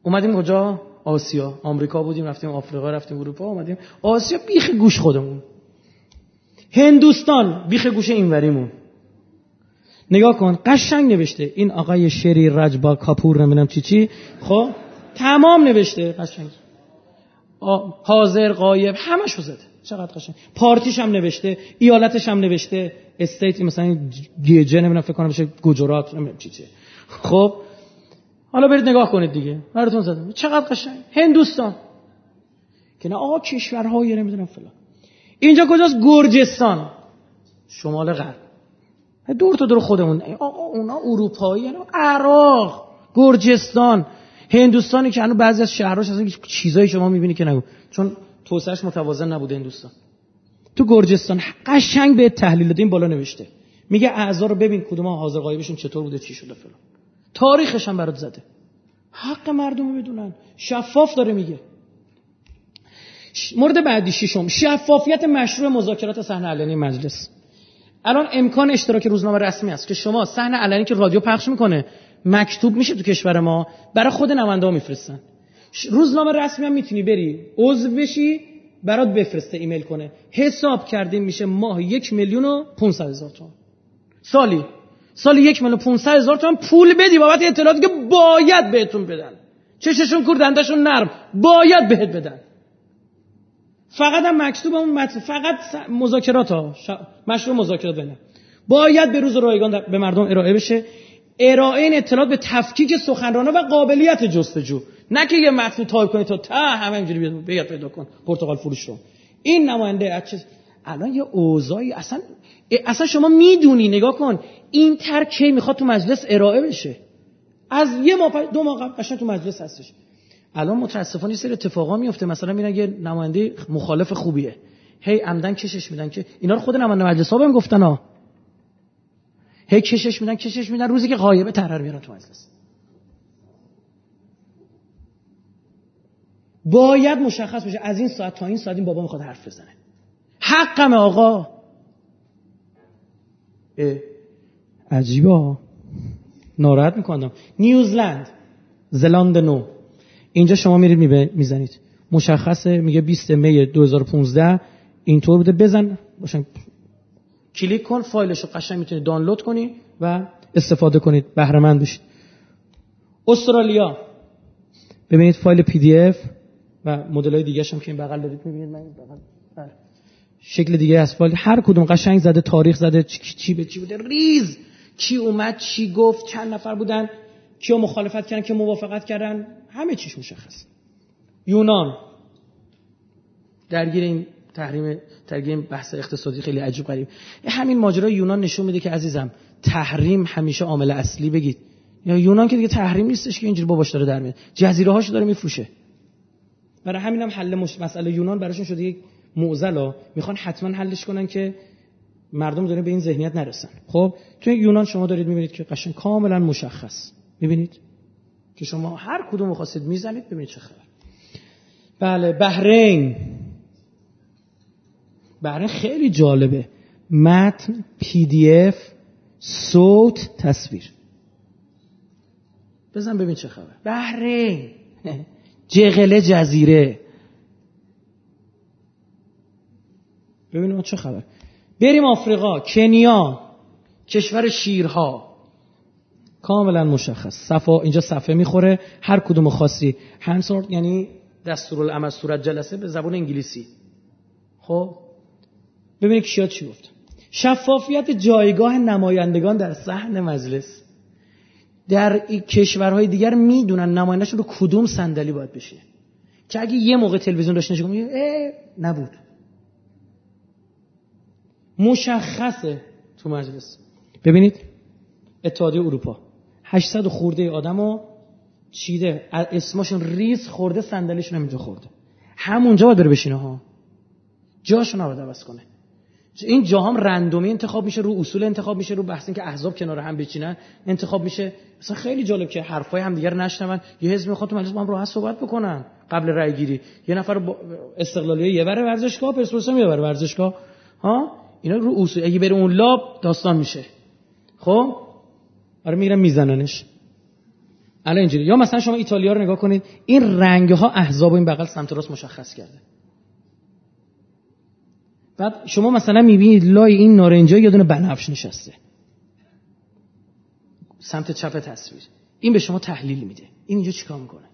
اومدیم کجا؟ آسیا. آمریکا بودیم رفتیم آفریقا رفتیم اروپا اومدیم. آسیا بیخ گوش خودمون. هندوستان بیخ گوش اینوریمون. نگاه کن قشنگ نوشته. این آقای شری رجبا کاپور نمی‌دونم چی چی؟ خب تمام نوشته. قشنگ. حاضر قایب همشو زده. چقدر قشنگ. پارتیش هم نوشته ایالتش هم نوشته. استیت مثلا گیجه نمی‌دونم فکر کنم بشه گجرات نمی‌دونم چی چی. خب حالا برید نگاه کنید دیگه. براتون زدم. چقدر قشنگ. هندوستان. که نه آقا کشورهای نمی‌دونم فلان. اینجا کجاست؟ گرجستان. شمال غرب. دور تا دور خودمون. اونا اروپایی عراق گرجستان هندوستانی که هنوز بعضی از شهرهاش اصلا چیزایی شما می‌بینی که نگو. چون توسعهش متوازن نبوده هندوستان. تو گرجستان قشنگ به تحلیل داده بالا نوشته. میگه اعضا رو ببین کدوم حاضر غایبشون چطور بوده چی شده فلان. تاریخش هم برات زده. حق مردم رو بدونن شفاف داره میگه. مورد بعدی ششم. شفافیت مشروع مذاکرات صحنه علنی مجلس. الان امکان اشتراک روزنامه رسمی است که شما صحنه علنی که رادیو پخش می‌کنه مکتوب میشه تو کشور ما برای خود نماینده ها میفرستن. روزنامه رسمی هم می‌تونی بری عضو بشی برات بفرسته ایمیل کنه. حساب کردیم میشه ماه یک میلیون و 500 هزار تومان. سالی. سالی یک میلیون 500 هزار تومان پول بدی. بابت اطلاعاتی که باید بهتون بدن. چشمشون کور دندشون نرم. باید بهت بدن. فقط هم مکتوب اون متن فقط مذاکرات ها. مشروح مذاکرات بینه باید به روز رایگان به مردم ارائه بشه. ارائه این اطلاعات به تفکیک سخنرانه و قابلیت جستجو. نه که یه متن تایپ کنی تا تا همه اینجوری بیاد پیدا کن. پرتغال فروش رو. این نماینده از الان یه اوضاعی اصلا اصلا شما می‌دونی. نگاه کن. این ترکی می‌خواد تو مجلس ارائه بشه؟ از یه ماه دو ماه قبل تو مجلس هستش. الان متاسفانه سر اتفاقا میفته. مثلا میرن یه نماینده مخالف خوبیه. هی عمدن کشش میدن که اینا رو خود نماینده مجلس ها بهم گفتن ها. هی کشش میدن کشش میدن. روزی که غایبه ترر میارن تو مجلس. باید مشخص بشه. از این ساعت تا این ساعت این بابا می‌خواد حرف بزنه. حقم آقا. عجیبا ناراحت می‌کنم. نیوزلند. زلاند نو. اینجا شما میرید می‌زنید. مشخصه میگه 20 می 2015 اینطور بوده. بزن. باشن. کلیک کن فایلش رو قشنگ می‌تونید دانلود کنی و استفاده کنید. بهره مند بشید. استرالیا. ببینید فایل PDF و مدل های دیگه هم که این بغل دارید می‌بینید. من بغل بله. شکل دیگه از فایل. هر کدوم قشنگ زده تاریخ زده چی به چی بوده؟ ریز. کی اومد چی گفت چند نفر بودن؟ کیا مخالفت کردن که موافقت کردن همه چیش مشخص یونان. درگیر این تحریم درگیر بحث اقتصادی خیلی عجیب غریب. همین ماجرای یونان نشون میده که عزیزم تحریم همیشه عامل اصلی بگید. یا یونان که دیگه تحریم نیستش که اینجوری باباش داره در میاد. جزیره هاشو داره میفروشه. برای همین هم حل مش... مسئله یونان براشون شده یک معضلا می‌خوان حتما حلش کنن که مردم داره به این ذهنیت نرسن. خب توی یونان شما دارید می‌بینید که قشنگ کاملا مشخص. می‌بینید؟ که شما هر کدوم خواستید می‌زنید ببینید چه خبر. بله بحرین. بحرین خیلی جالبه. متن پی دی اف صوت تصویر. بزن ببین چه خبر. بحرین. جغله جزیره. ببینیم چه خبر. بریم آفریقا کنیا کشور شیرها. کاملا مشخص. صفا اینجا صفحه می‌خوره. هر کدوم خاصی هنسورد یعنی دستورالعمل صورت جلسه به زبان انگلیسی. خب؟ ببینید کیا چی گفت. شفافیت جایگاه نمایندگان در صحن مجلس. در کشورهای دیگر می‌دونن نمایندهشون رو کدوم صندلی باید بشه. که اگه یه موقع تلویزیون داشت نشون اه نبود. مشخصه تو مجلس. ببینید اتحادیه اروپا. 800 خورده آدمو چیده. اسمشون ریز خورده صندلیشون هم اینجا خورده. همونجا باید بره بشینه ها. جاشون رو عوض کنه. این جاهام رندومی انتخاب میشه رو اصول انتخاب میشه رو بحث که احزاب کنار هم بچینن انتخاب میشه. مثلا خیلی جالب که حرفای هم دیگر نشنون. یه حزب می‌خواد تو مجلس با هم راحت صحبت بکنن قبل رای گیری یه نفر با استقلالیه یه بره ورزشگاه پرسپولیس هم یه بره ورزشگاه. ها؟ اینا رو اصول. اگه بره اون لاب داستان میشه. خب؟ آره میرن میزننش. الان اینجوری. یا مثلا شما ایتالیا رو نگاه کنید این رنگ ها احزاب این بغل سمت راست مشخص کرده. بعد شما مثلا می‌بینید لای این نارنجا یه دونه بنفش نشسته. سمت چپ تصویر. این به شما تحلیل میده. این اینجا چیکار می‌کنه؟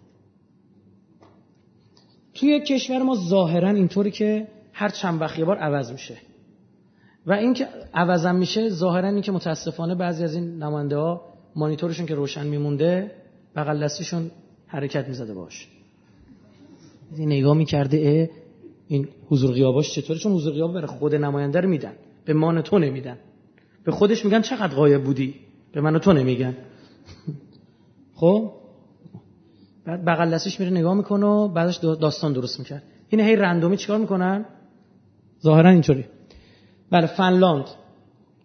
توی کشور ما ظاهرا اینطوری که هر چند وقت یه بار عوض میشه. و این که عوضم میشه ظاهرا این که متاسفانه بعضی از این نماینده ها مانیتورشون که روشن میمونده بغل دستیشون حرکت می‌زده باش نگاه می‌کرده این حضور غیاباش چطوره؟ چون حضور غیاب برای خود نماینده رو میدن. به مان تو نمیدن. به خودش میگن چقدر غایب بودی؟ به من تو نمیگن. خب؟ بعد بغل دستش میره نگاه می‌کنه و بعدش داستان درست می‌کرد. این هی رندومی چیکار می‌کنن؟ ظاهرا اینطوری. بله فنلاند.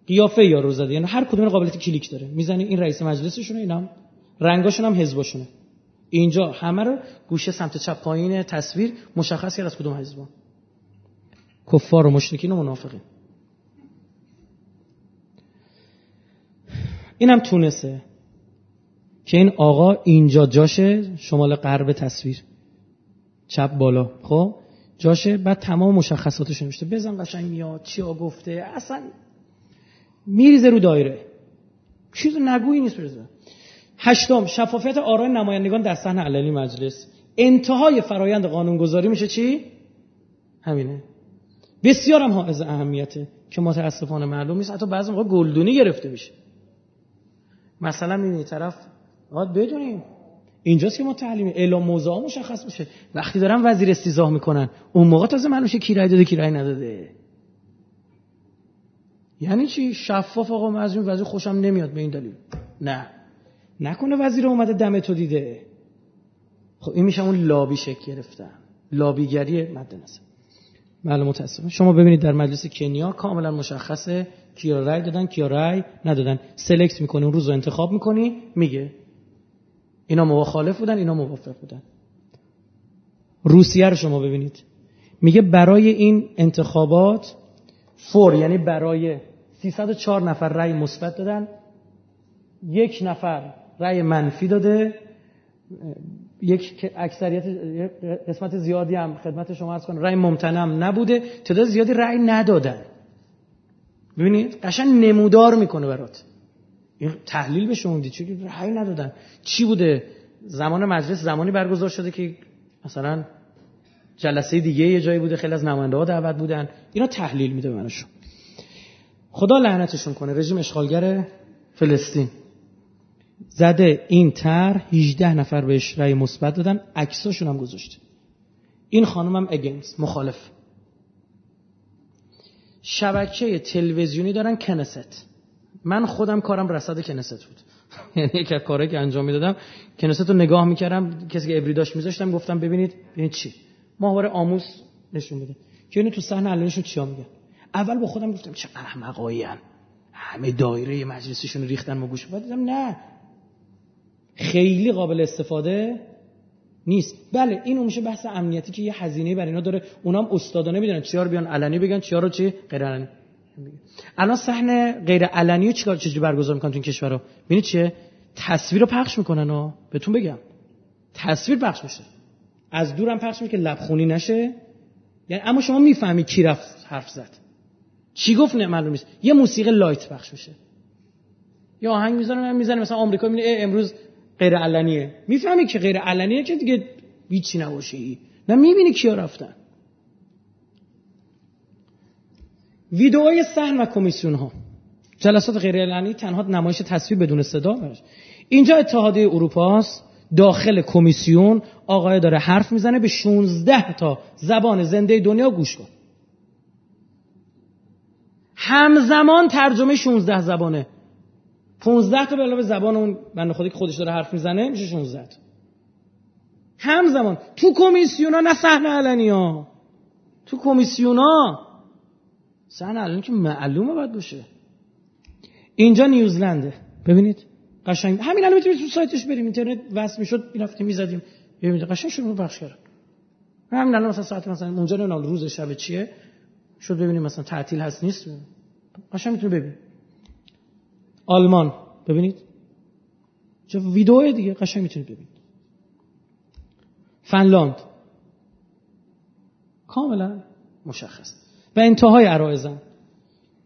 قیافه یا رو زده. یعنی هر کدوم قابلیت کلیک داره. می‌زنی این رئیس مجلسشونه اینم رنگاشون هم حزبشونه اینجا همه رو گوشه سمت چپ پایین تصویر مشخص کرد از کدوم حزبان کفار و مشرکین و منافقین. اینم تونسه که این آقا اینجا جاشه شمال غرب تصویر. چپ بالا. خب؟ جاشه بعد تمام مشخصاتش نمیشته بزن قشنگ میاد چی گفته. اصلا میریزه رو دایره. چیز نگویی نیست برزه هشتم شفافیت آرای نمایندگان در صحن علنی مجلس. انتهای فرایند قانونگذاری میشه چی؟ همینه. بسیار هم حائز اهمیته که متاسفانه معلوم نیست. حتی بعضی موقع گلدونی گرفته میشه. مثلا این طرف باید بدونیم. اینجاست که ما تعلیم اعلام موضوع مشخص میشه. وقتی دارن وزیر استیزاه می‌کنن اون موقع تازه معلوم کی رای داده کی رای نداده. یعنی چی؟ شفاف آقا من از این وزیر خوشم نمیاد به این دلیل. نه. نکنه وزیر اومده دم تو دیده. خب این میشه اون لابی شکل گرفتن. لابیگری مد نظر. بله متاسفم شما ببینید در مجلس کنیا کاملا مشخصه کیا رای دادن کیا رای ندادن. سلکت می‌کنی اون روز رو انتخاب می‌کنی میگه. اینا مخالف بودن اینا موافق بودن. روسیه رو شما ببینید. میگه برای این انتخابات فور یعنی برای 304 نفر رای مثبت دادن یک نفر رأی منفی داده یک اکثریت قسمت زیادی هم خدمت شما از کنم رأی ممتنم نبوده تعداد زیادی رأی ندادن. ببینید قشنگ نمودار می‌کنه برات. تحلیل به شما دید چی رأی ندادن؟ چی بوده؟ زمان مجلس زمانی برگزار شده که مثلا جلسه دیگه یه جایی بوده خیلی از نماینده ها دعوت بودن. اینا تحلیل میده منشون خدا لعنتشون کنه. رژیم اشغالگر فلسطین. زده این تر 18 نفر بهش رأی مثبت دادن. عکساشون هم گذاشته. این خانم هم اگینست مخالف. شبکه تلویزیونی دارن کنست. من خودم کارم رصد کنست بود. یعنی یک از کارهایی که انجام می‌دادم کنست رو نگاه می‌کردم کسی که ابری داشت میذاشتم گفتم ببینید ببینید چی؟ ماهواره آموز نشون بده که اینو تو صحنه علنیشون چیا میگن؟ اول با خودم گفتم چه احمقایی همه دایره مجلسشون ریختن و گوش. دیدم نه. خیلی قابل استفاده نیست. بله این میشه بحث امنیتی که یه هزینه برای اینا داره. اونام استادانه می‌دونن چیا رو بیان علنی بگن چیا رو چی؟ غیر علنی الان صحنه غیر علنی رو چیکار چجوری برگزار می‌کنن تو این کشورها ببینید چیه؟ تصویر رو پخش می‌کنن ها بهتون بگم. تصویر پخش میشه. از دورم پخش میشه که لبخونی نشه. یعنی اما شما می‌فهمی کی رفت حرف زد. چی گفت نه معلوم نیست. یه موسیقی لایت پخش میشه. یا آهنگ می‌زنه من می‌زنه. مثلا آمریکا می‌بینه امروز غیر علنیه. می‌فهمی که غیر علنیه که دیگه هیچی نباشه نه می‌بینی کیا رفتن. ویدئوهای سحن و کمیسیون ها جلسات غیر علنی تنها نمایش تصویر بدون صدا باشه اینجا اتحادیه اروپا است داخل کمیسیون آقای داره حرف می‌زنه به 16 تا زبان زنده دنیا گوش کن. همزمان ترجمه 16 زبانه. 15 تا به علاوه زبان اون بنده خودی که خودش داره حرف می‌زنه میشه 16 تا. همزمان. تو کمیسیون ها نه صحنه علنی ها تو کمیسیون صحنه علنی که معلومه باید باشه. اینجا نیوزلنده. ببینید قشنگ. همین الان می‌تونید تو سایتش بریم. اینترنت وصل می‌شد می‌رفتیم می‌زدیم. ببینید قشنگ شروع بخش کرد همین الان مثلا ساعت مثلا اونجا نه روز شب چیه. شد ببینیم مثلا تعطیل هست نیست. قشنگ می‌تونید ببینید آلمان. ببینید. چه ویدیو دیگه. قشنگ می‌تونید ببینید. فنلاند. کاملا مشخص. و انتهای عرایزم.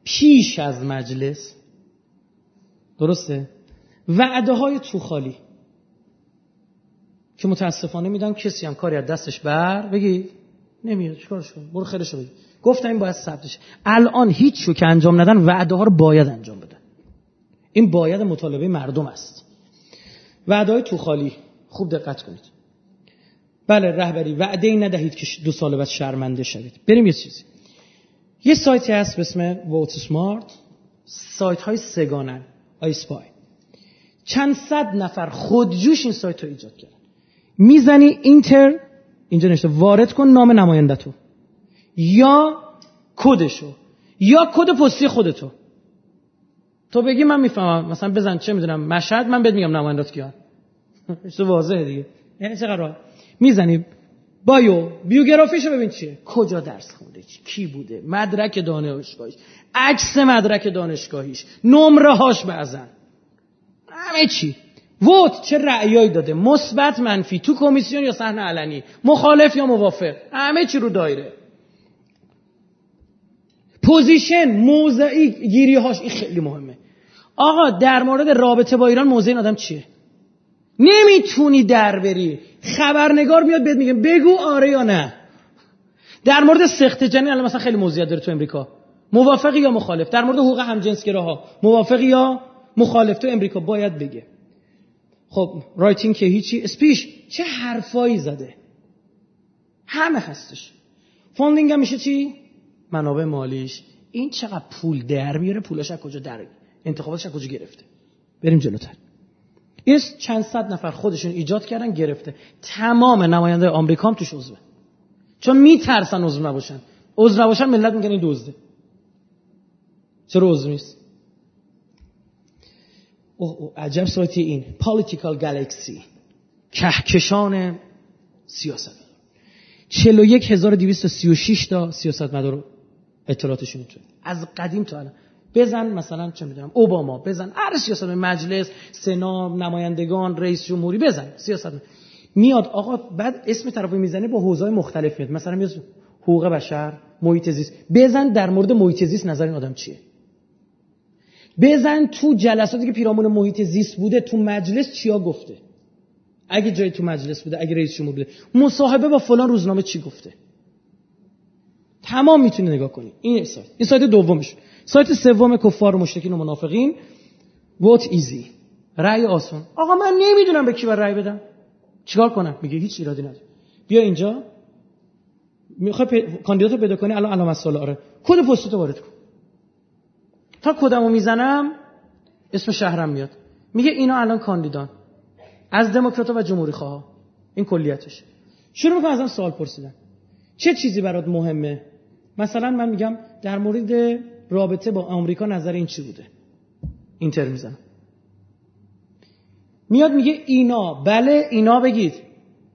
پیش از مجلس. درسته؟ وعده های تو خالی که متاسفانه میدم کسی هم کاری از دستش بر بگی. نمیاد چیکارش کن برو خیرشو بگی. گفتم این باید ثبتش الان هیچ شو که انجام ندن وعده ها رو باید انجام بدن. این باید مطالبه مردم است. وعده های تو خالی خوب دقت کنید. بله رهبری وعده ای ندهید که دو سال بعد شرمنده شوید. بریم یه چیزی. یه سایتی هست به اسم ووت سمارت سایت های سگانن آیسپای چند صد نفر خودجوش این سایت رو ایجاد کردن. می‌زنی اینتر اینجا نشته وارد کن نام نماینده تو یا کدشو. یا کد پستی خودتو. تو بگی من می‌فهمم. مثلا بزن چه می‌دونم مشهد من بهت میگم نمایندات کیان. تو واضحه دیگه. یعنی چقدر می‌زنی بایو بیوگرافیشو ببین چیه. کجا درس خونده کی بوده؟ مدرک دانشگاهیش. عکس مدرک دانشگاهیش. نمره هاش بعضن. همه چی. ووت چه رأیایی داده؟ مثبت منفی تو کمیسیون یا صحنه علنی؟ مخالف یا موافق؟ همه چی رو دایره. position موضع گیری هاش این خیلی مهمه. آقا در مورد رابطه با ایران موضع این آدم چیه؟ نمی‌تونی در بری. خبرنگار میاد بهت میگه بگو آره یا نه. در مورد سقط جنین الان مثلا خیلی موضوعیت داره تو امریکا. موافقی یا مخالف؟ در مورد حقوق همجنسگراها موافقی یا مخالف؟ تو امریکا باید بگه. خب rating که هیچی speech چه حرفایی زده؟ همه هستش. funding هم میشه چی؟ منابع مالیش. این چقدر پول در میاره؟ پولاش از کجا در انتخاباتش از کجا گرفته؟ بریم جلوتر. این چند صد نفر خودشون ایجاد کردن گرفته. تمام نماینده آمریکا هم توش عضوه. چون میترسن عضو نباشن. عضو نباشن ملت میگن این دزده. چرا عضو نیست؟ اوه اوه عجب سایتی این. Political Galaxy کهکشان سیاست. 41236 تا سیاست مدار اطلاعاتشون تو از قدیم تا الان. بزن مثلا چه می‌دونم اوباما بزن. هر سیاست مجلس سنا نمایندگان رئیس جمهوری بزن. سیاست میاد آقا بعد اسم طرفو می‌زنه با حوزه مختلف میاد. مثلا میاد حقوق بشر محیط زیست. بزن در مورد محیط زیست نظر این آدم چیه؟ بزن تو جلساتی که پیرامون محیط زیست بوده تو مجلس چیا گفته؟ اگه جای تو مجلس بوده اگه رئیس جمهور بوده. مصاحبه با فلان روزنامه چی گفته؟ تمام می‌تونی نگاه کنی. این سایت. این سایت دومش. سایت سوم کفار و مشرکین و منافقین. Vote Easy رأی آسون. آقا من نمی‌دونم به کی بر رأی بدم. چیکار کنم؟ میگه هیچ ایرادی نداره. بیا اینجا. می‌خوای کاندیدات رو پیدا کنی؟ الان علامت سوال آره. کد پست وارد کن. تا کدمو می‌زنم اسم شهرم میاد. میگه اینا الان کاندیدان. از دموکرات و جمهوری خواه این کلیتش. شروع می‌کنم ازم سوال پرسیدن. چه چیزی برات مهمه؟ مثلا من میگم در مورد رابطه با آمریکا نظر این چی بوده؟ اینتر می‌زنم. میاد میگه اینا. بله اینا بگید.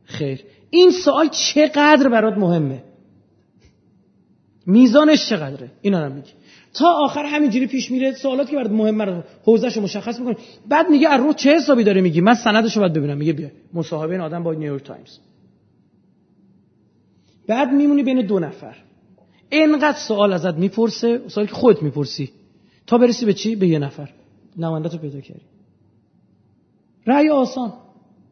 خیر. این سوال چقدر برات مهمه؟ میزانش چقدره؟ اینا رو میگی تا آخر همینجوری پیش میره سوالاتی که برات مهمه رو حوزهش رو مشخص می‌کنه بعد میگه از رو چه حسابی داره میگی؟ من سندش رو باید ببینم. میگه بیا. مصاحبه این آدم با نیویورک تایمز. بعد میمونی بین دو نفر. اینقدر سوال ازت می‌پرسه سوالی که خودت می‌پرسی. تا برسی به چی؟ به یه نفر. نماینده تو پیدا کردی. رأی آسان.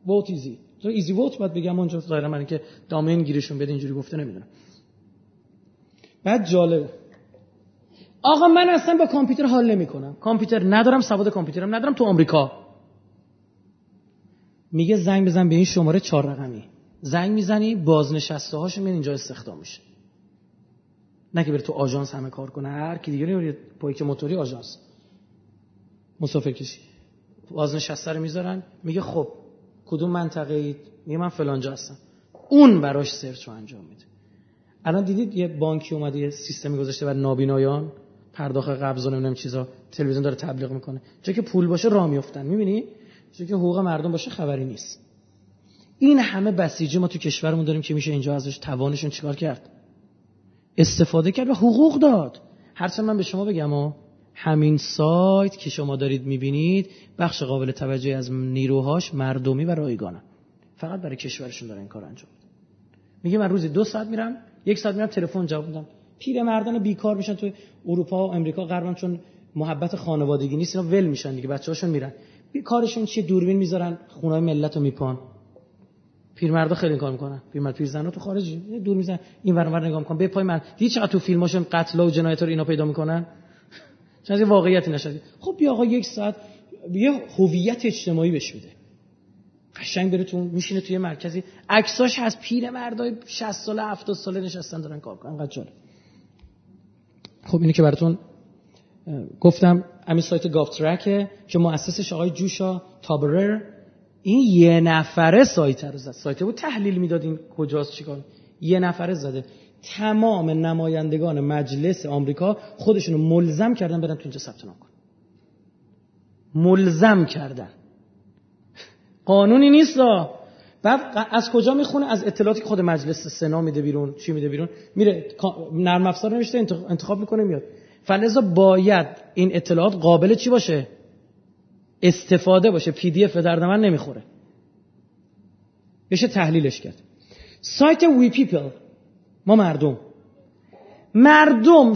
Vote Easy تو Easy Vote باید بگم اونجا ظاهرا من که domain گیرشون بده اینجوری گفته نمی‌دونم. بعد جالبه آقا من اصلا با کامپیوتر حال نمی‌کنم. کامپیوتر ندارم سواد کامپیوترم ندارم تو آمریکا. میگه زنگ بزن به این شماره چهار رقمی. زنگ می‌زنی بازنشسته هاشون میان اینجا استخدام میشه. نه که بره تو آژانس همه کار کنه. هر کی دیگه پایک موتوری آژانس. مسافر کشی. بازنشسته رو می‌ذارن. میگه خب کدوم منطقه اید میگه من فلانجا هستم. اون براش سرچ رو انجام میده. الان دیدید یه بانکی اومده یه سیستمی گذاشته بر نابینایان. پرداخت قبض و نمی‌دونم چیزا. تلویزیون داره تبلیغ می‌کنه. چون که پول باشه راه میافتن. می‌بینی؟ چون که حقوق مردم باشه خبری نیست. این همه بسیجی ما تو کشورمون داریم که میشه اینجا ازش توانشون چیکار کرد؟ استفاده کرد و حقوق داد. هرچند من به شما بگم و همین سایت که شما دارید می‌بینید بخش قابل توجهی از نیروهاش مردمی و رایگانه فقط برای کشورشون داره این کار انجام میگه من روزی دو ساعت میرم یک ساعت میرم تلفن جواب میدم. پیر مردان بیکار میشن تو اروپا و امریکا غربم چون محبت خانوادگی نیست اینا ول میشن دیگه بچه‌هاشون میرن. کارشون چیه؟ دوربین می‌ذارن خونای ملت رو میپان. پیرمردا خیلی کار می‌کنن. پیرمرد پیرزنا تو خارجی. دور می‌زنن. این ور ور نگاه می‌کنن. به پای من. دیدی چقدر تو فیلماشون قتل و جنایت رو اینا پیدا می‌کنن؟ چون واقعیتی نشد خب بیا آقا یک ساعت. یه هویت اجتماعی بهش میده قشنگ بره تو میشینه توی مرکزی. عکساش هست پیر مردای 60 ساله 70 ساله نشستن دارن کار کنن انقدر جالب. خب اینو که براتون گفتم. همین سایت گاف ترکه که مؤسسش آقای جوشا تابرر این یه نفره سایت رو زد. سایت بود تحلیل می‌داد این کجاست چیکار؟ یه نفره زده. تمام نمایندگان مجلس آمریکا خودشونو ملزم کردن برن تو اینجا ثبت نام کن ملزم کردن. قانونی نیست بعد از کجا می‌خونه؟ از اطلاعاتی که خود مجلس سنا میده بیرون چی میده بیرون؟ میره نرم افزار نوشته انتخاب می‌کنه میاد. فلذا باید این اطلاعات قابل چی باشه؟ استفاده باشه. PDF درد من نمی‌خوره. بشه تحلیلش کرد. سایت We People. ما مردم. مردم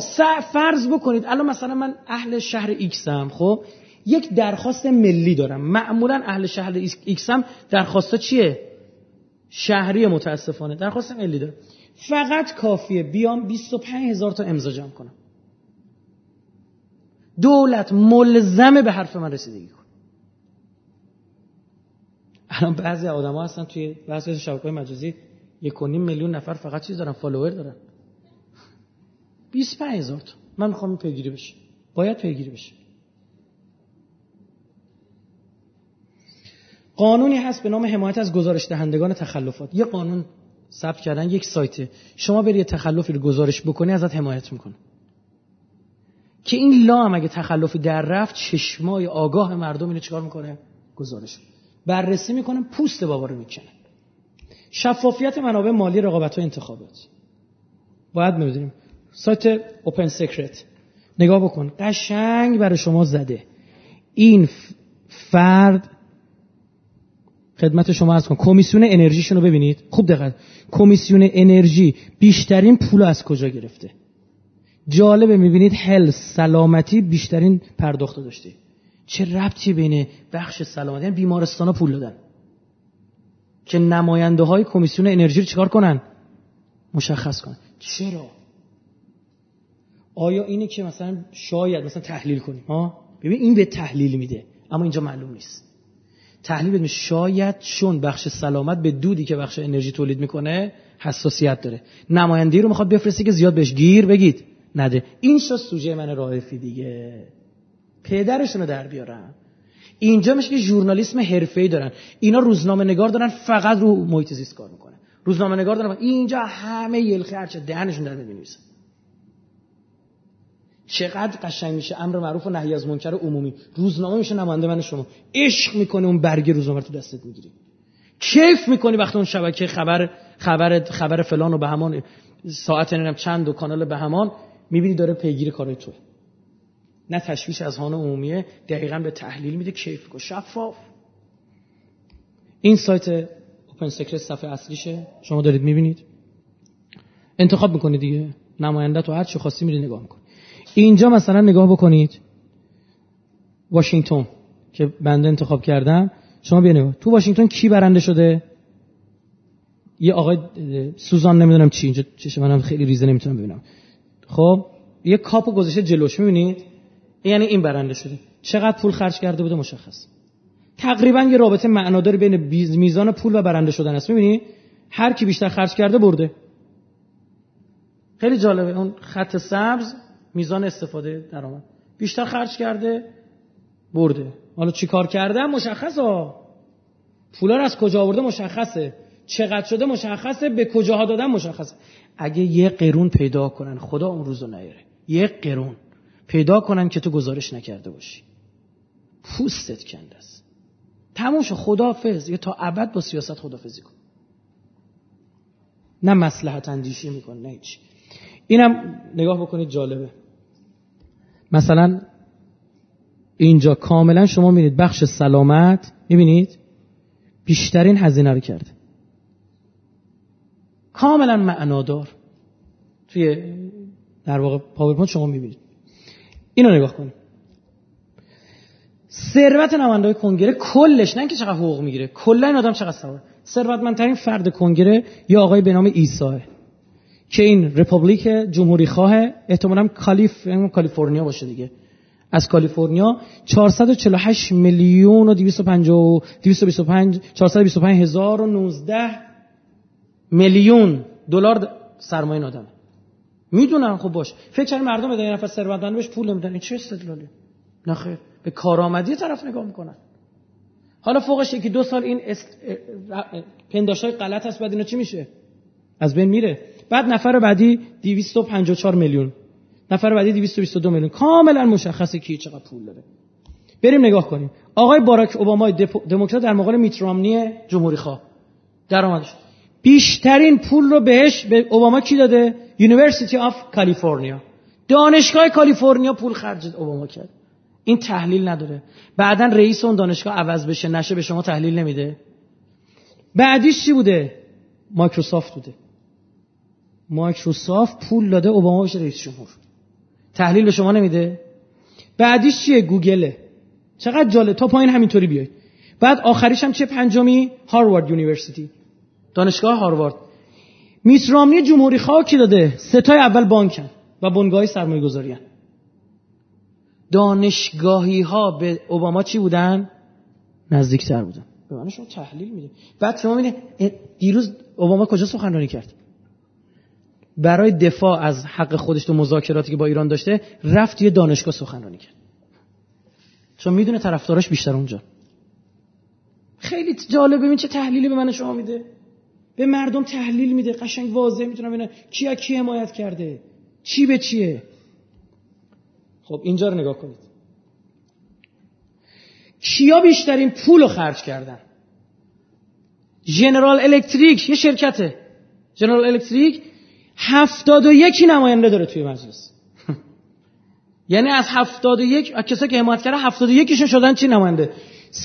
فرض بکنید. الان مثلا من اهل شهر X ام خب؟ یک درخواست ملی دارم. معمولا اهل شهر X ام درخواستا چیه؟ شهری متاسفانه. درخواست ملی دارم. فقط کافیه بیام 25 هزار تا امضا جمع کنم. دولت ملزمه به حرف من رسیدگی الان بعضی آدم ها هستن توی بعضی شبکه های مجازی یک میلیون نفر فقط چیز دارن فالوور دارن. 25 هزار من می‌خوام پیگیری بشه. باید پیگیری بشه. قانونی هست به نام حمایت از گزارش دهندگان تخلفات. یه قانون ثبت کردن یک سایته. شما بری تخلفی رو گزارش بکنی ازت حمایت می‌کنه. که این لا هم اگه تخلفی در رفت چشمای آگاه مردم اینو چیکار می‌کنه؟ گزارش. بررسی می‌کنه پوست بابا رو می‌کنه شفافیت منابع مالی رقابت و انتخابات. باید می‌دونیم سایت اوپن سیکرت نگاه بکن. قشنگ برای شما زده. این فرد خدمت شما از کن. کمیسیون انرژیشون رو ببینید. خوب دقت. کمیسیون انرژی بیشترین پول از کجا گرفته؟ جالبه می‌بینید. هل سلامتی بیشترین پرداخت داشته. چه ربطی بین بخش سلامتی یعنی بیمارستان ها پول دادن؟ که نماینده های کمیسیون انرژی رو چکار کنن؟ مشخص کنن. چرا؟ آیا اینه که مثلا شاید مثلا تحلیل کنیم ها؟ ببین این به تحلیل میده اما اینجا معلوم نیست. تحلیل بدیم شاید چون بخش سلامت به دودی که بخش انرژی تولید می‌کنه حساسیت داره. نماینده رو می‌خواد بفرسته که زیاد بهش گیر بگید. نده. این شد سوژه من رائفی دیگه. پدرشونو در بیارن. اینجا میشه که ژورنالیسم حرفه‌ای دارن. اینا روزنامه نگار دارن فقط رو محیط زیست کار می‌کنه روزنامه نگار دارن اینجا همه یلخی هرچه دهنشون در می‌نویسن چقدر قشنگ میشه امر معروف و نهی از منکر عمومی. روزنامه میشه نماینده من شما. عشق می‌کنه اون برگ روزنامه رو تو دستت می‌گیری. کیف می‌کنی وقتی اون شبکه خبر خبر خبر فلان و به همان ساعت نمی‌دونم چند و کانال به همان می‌بینی داره پیگیر کارای تو. نه تشویش از هان عمومیه دقیقا به تحلیل میده کیف و شفاف. این سایت اوپن سکرت صفحه اصلیشه. شما دارید می‌بینید. انتخاب می‌کنید دیگه. نماینده تو هر چی خواستی میری نگاه می‌کنی. اینجا مثلا نگاه بکنید. واشنگتن که بنده انتخاب کردم. شما بیا تو واشنگتن کی برنده شده؟ یه آقای سوزان نمی‌دونم چی. اینجا چشم منم خیلی ریزه نمی‌تونم ببینم. خب یه کاپو گذاشته جلوش. می‌بینید؟ یعنی این برنده شده. چقدر پول خرج کرده بوده؟ مشخص. تقریبا یه رابطه معناداری بین میزان پول و برنده شدن است. می‌بینی؟ هر کی بیشتر خرج کرده برده. خیلی جالبه. اون خط سبز میزان استفاده درآمد بیشتر خرج کرده برده. حالا چیکار کرده؟ مشخصه. پولا از کجا آورده؟ مشخصه. چقدر شده؟ مشخصه. به کجاها دادن؟ مشخصه. اگه یه قرون پیدا کنن خدا اون روزو نیاره. یه قرون. پیدا کنن که تو گزارش نکرده باشی. پوستت کنده است. تموم شو خدافظ یا تا ابد با سیاست خدافظی کن. نه مسلحت اندیشی میکن نه هیچ. اینم نگاه بکنید جالبه. مثلا اینجا کاملا شما می‌بینید بخش سلامت می‌بینید؟ بیشترین هزینه رو کرده. کاملا معنادار. توی در واقع پاورپوینت شما می‌بینید. اینو نگاه کنید ثروت نماینده کنگره کلش نه اینکه چقدر حقوق می‌گیره کلا این آدم چقدر ثروت ثروتمندترین فرد کنگره یا آقای به نام ایسا که این رپابلیک جمهوری خواه احتمالاً کالیف کالیفرنیا باشه دیگه. از کالیفرنیا 448 میلیون و 250 225 425 هزار و 19 میلیون دلار سرمایه این آدمه. می‌دونن خب باش. فکر مردم به نفر ثروتمند بهش پول نمیدن. این چه استدلالی؟ نه خیر. به کارآمدی طرف نگاه می‌کنن. حالا فوقش یکی دو سال این است... پنداشت‌های غلط هست بعد اینا چی میشه؟ از بین میره. بعد نفر بعدی 254 میلیون. نفر بعدی 222 میلیون. کاملا مشخصه کی چقدر پول داره. بریم نگاه کنیم. آقای باراک اوباما دموکرات در مقابل میت رامنی جمهوری خواه درآمدش. بیشترین پول رو بهش به اوباما کی داده؟ University of California دانشگاه کالیفرنیا پول خرج اوباما کرد. این تحلیل نداره. بعدا رئیس اون دانشگاه عوض بشه نشه به شما تحلیل نمیده. بعدیش چی بوده؟ مایکروسافت بوده. مایکروسافت پول داده اوباما بشه رئیس جمهور. تحلیل به شما نمیده؟ بعدیش چیه؟ گوگله. چقدر جالب. تا پایین همینطوری بیاید. بعد آخریش هم چه پنجمی؟ Harvard University. دانشگاه هاروارد. میت رامنی جمهوری خواه کی داده؟ سه تای اول بانکن و بنگاهی سرمایه گذاری دانشگاهی ها به اوباما چی بودن؟ نزدیکتر بودن. به من شما تحلیل میده بعد شما می‌بینید دیروز اوباما کجا سخنرانی کرد؟ برای دفاع از حق خودش تو مذاکراتی که با ایران داشته رفت یه دانشگاه سخنرانی کرد. چون می‌دونه طرفداراش بیشتر اونجا. خیلی جالبه ببین چه تحلیلی به من شما میده. به مردم تحلیل میده قشنگ واضح می‌تونم ببینم کی کی حمایت کرده چی به چیه. خب اینجا رو نگاه کنید. کیا بیشترین پول رو خرج کردن؟ جنرال الکتریک یه شرکته. جنرال الکتریک هفتاد و یکی نماینده داره توی مجلس. یعنی از هفتاد و یک کسایی که حمایت کرده هفتاد و یکیشون شدن چی نماینده؟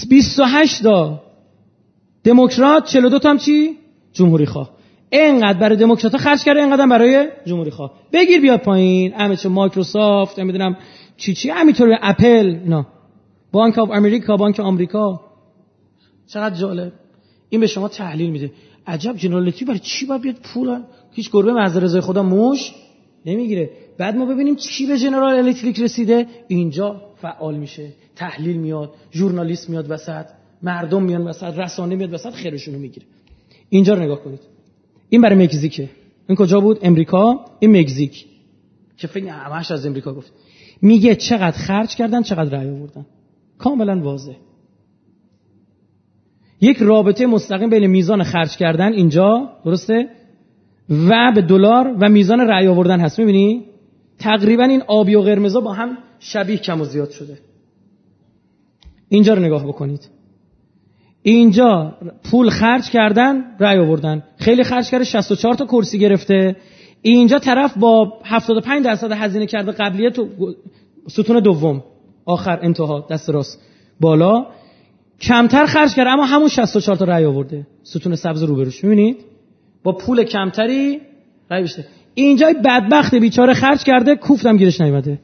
بیست و هشت تا دموکرات چهل و دو هم چی؟ جمهوری خواه اینقدر برای دموکرات خرج کرده اینقدر برای جمهوری خواه بگیر بیا پایین. همه مایکروسافت نمی‌دونم چی چی. همینطور اپل اینا. Bank of America بانک آمریکا. چقدر جالب. این به شما تحلیل میده. عجب جنرالیتی برای چی باید بیاد پول؟ هیچ گربه محض رضای خدا موش نمی‌گیره. بعد ما ببینیم چی به جنرال الکتریک رسیده. اینجا فعال میشه. تحلیل میاد ژورنالیست میاد وسط مردم میان وسط رسانه میاد وسط خیرشونو می‌گیره. اینجا رو نگاه کنید. این برای مکزیکه. این کجا بود؟ امریکا. این مکزیک. که فکر همش از امریکا گفت. میگه چقدر خرج کردن چقدر رأی آوردن. کاملا واضح. یک رابطه مستقیم بین میزان خرج کردن اینجا درسته؟ و به دلار و میزان رأی آوردن هست. می‌بینی؟ تقریبا این آبی و قرمزا با هم شبیه کم و زیاد شده. اینجا رو نگاه بکنید. اینجا پول خرج کردن رأی آوردن. خیلی خرج کرده 64 تا کرسی گرفته. اینجا طرف با 75 درصد هزینه کرده قبلیه تو ستون دوم. آخر انتها دست راست. بالا. کمتر خرج کرده اما همون 64 تا رأی آورده. ستون سبز روبروش. می‌بینید؟ با پول کمتری رأی بیشتر. اینجا بدبخت بیچاره خرج کرده کوفتم گیرش نیومده.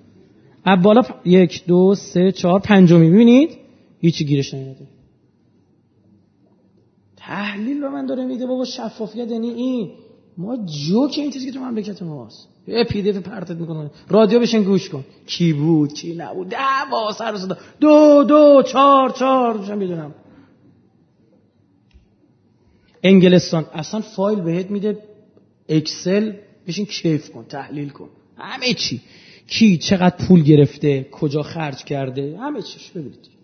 از بالا یک دو سه چهار پنجمی. می‌بینید؟ هیچی گیرش نمیده تحلیل به من داره میده بابا شفافیت یعنی این. ما جوک این چیزی که تو مملکت ماست. یه پی دی پرتت می‌کنه. رادیو بشین گوش کن. کی بود کی نبود؟ دعوا سر صدا. دو دو چهار چهار. میشم می‌دونم. انگلستان. اصلا فایل بهت میده. اکسل. بشین کیف کن تحلیل کن. همه چی. کی چقدر پول گرفته کجا خرج کرده همه چیش. ببینید.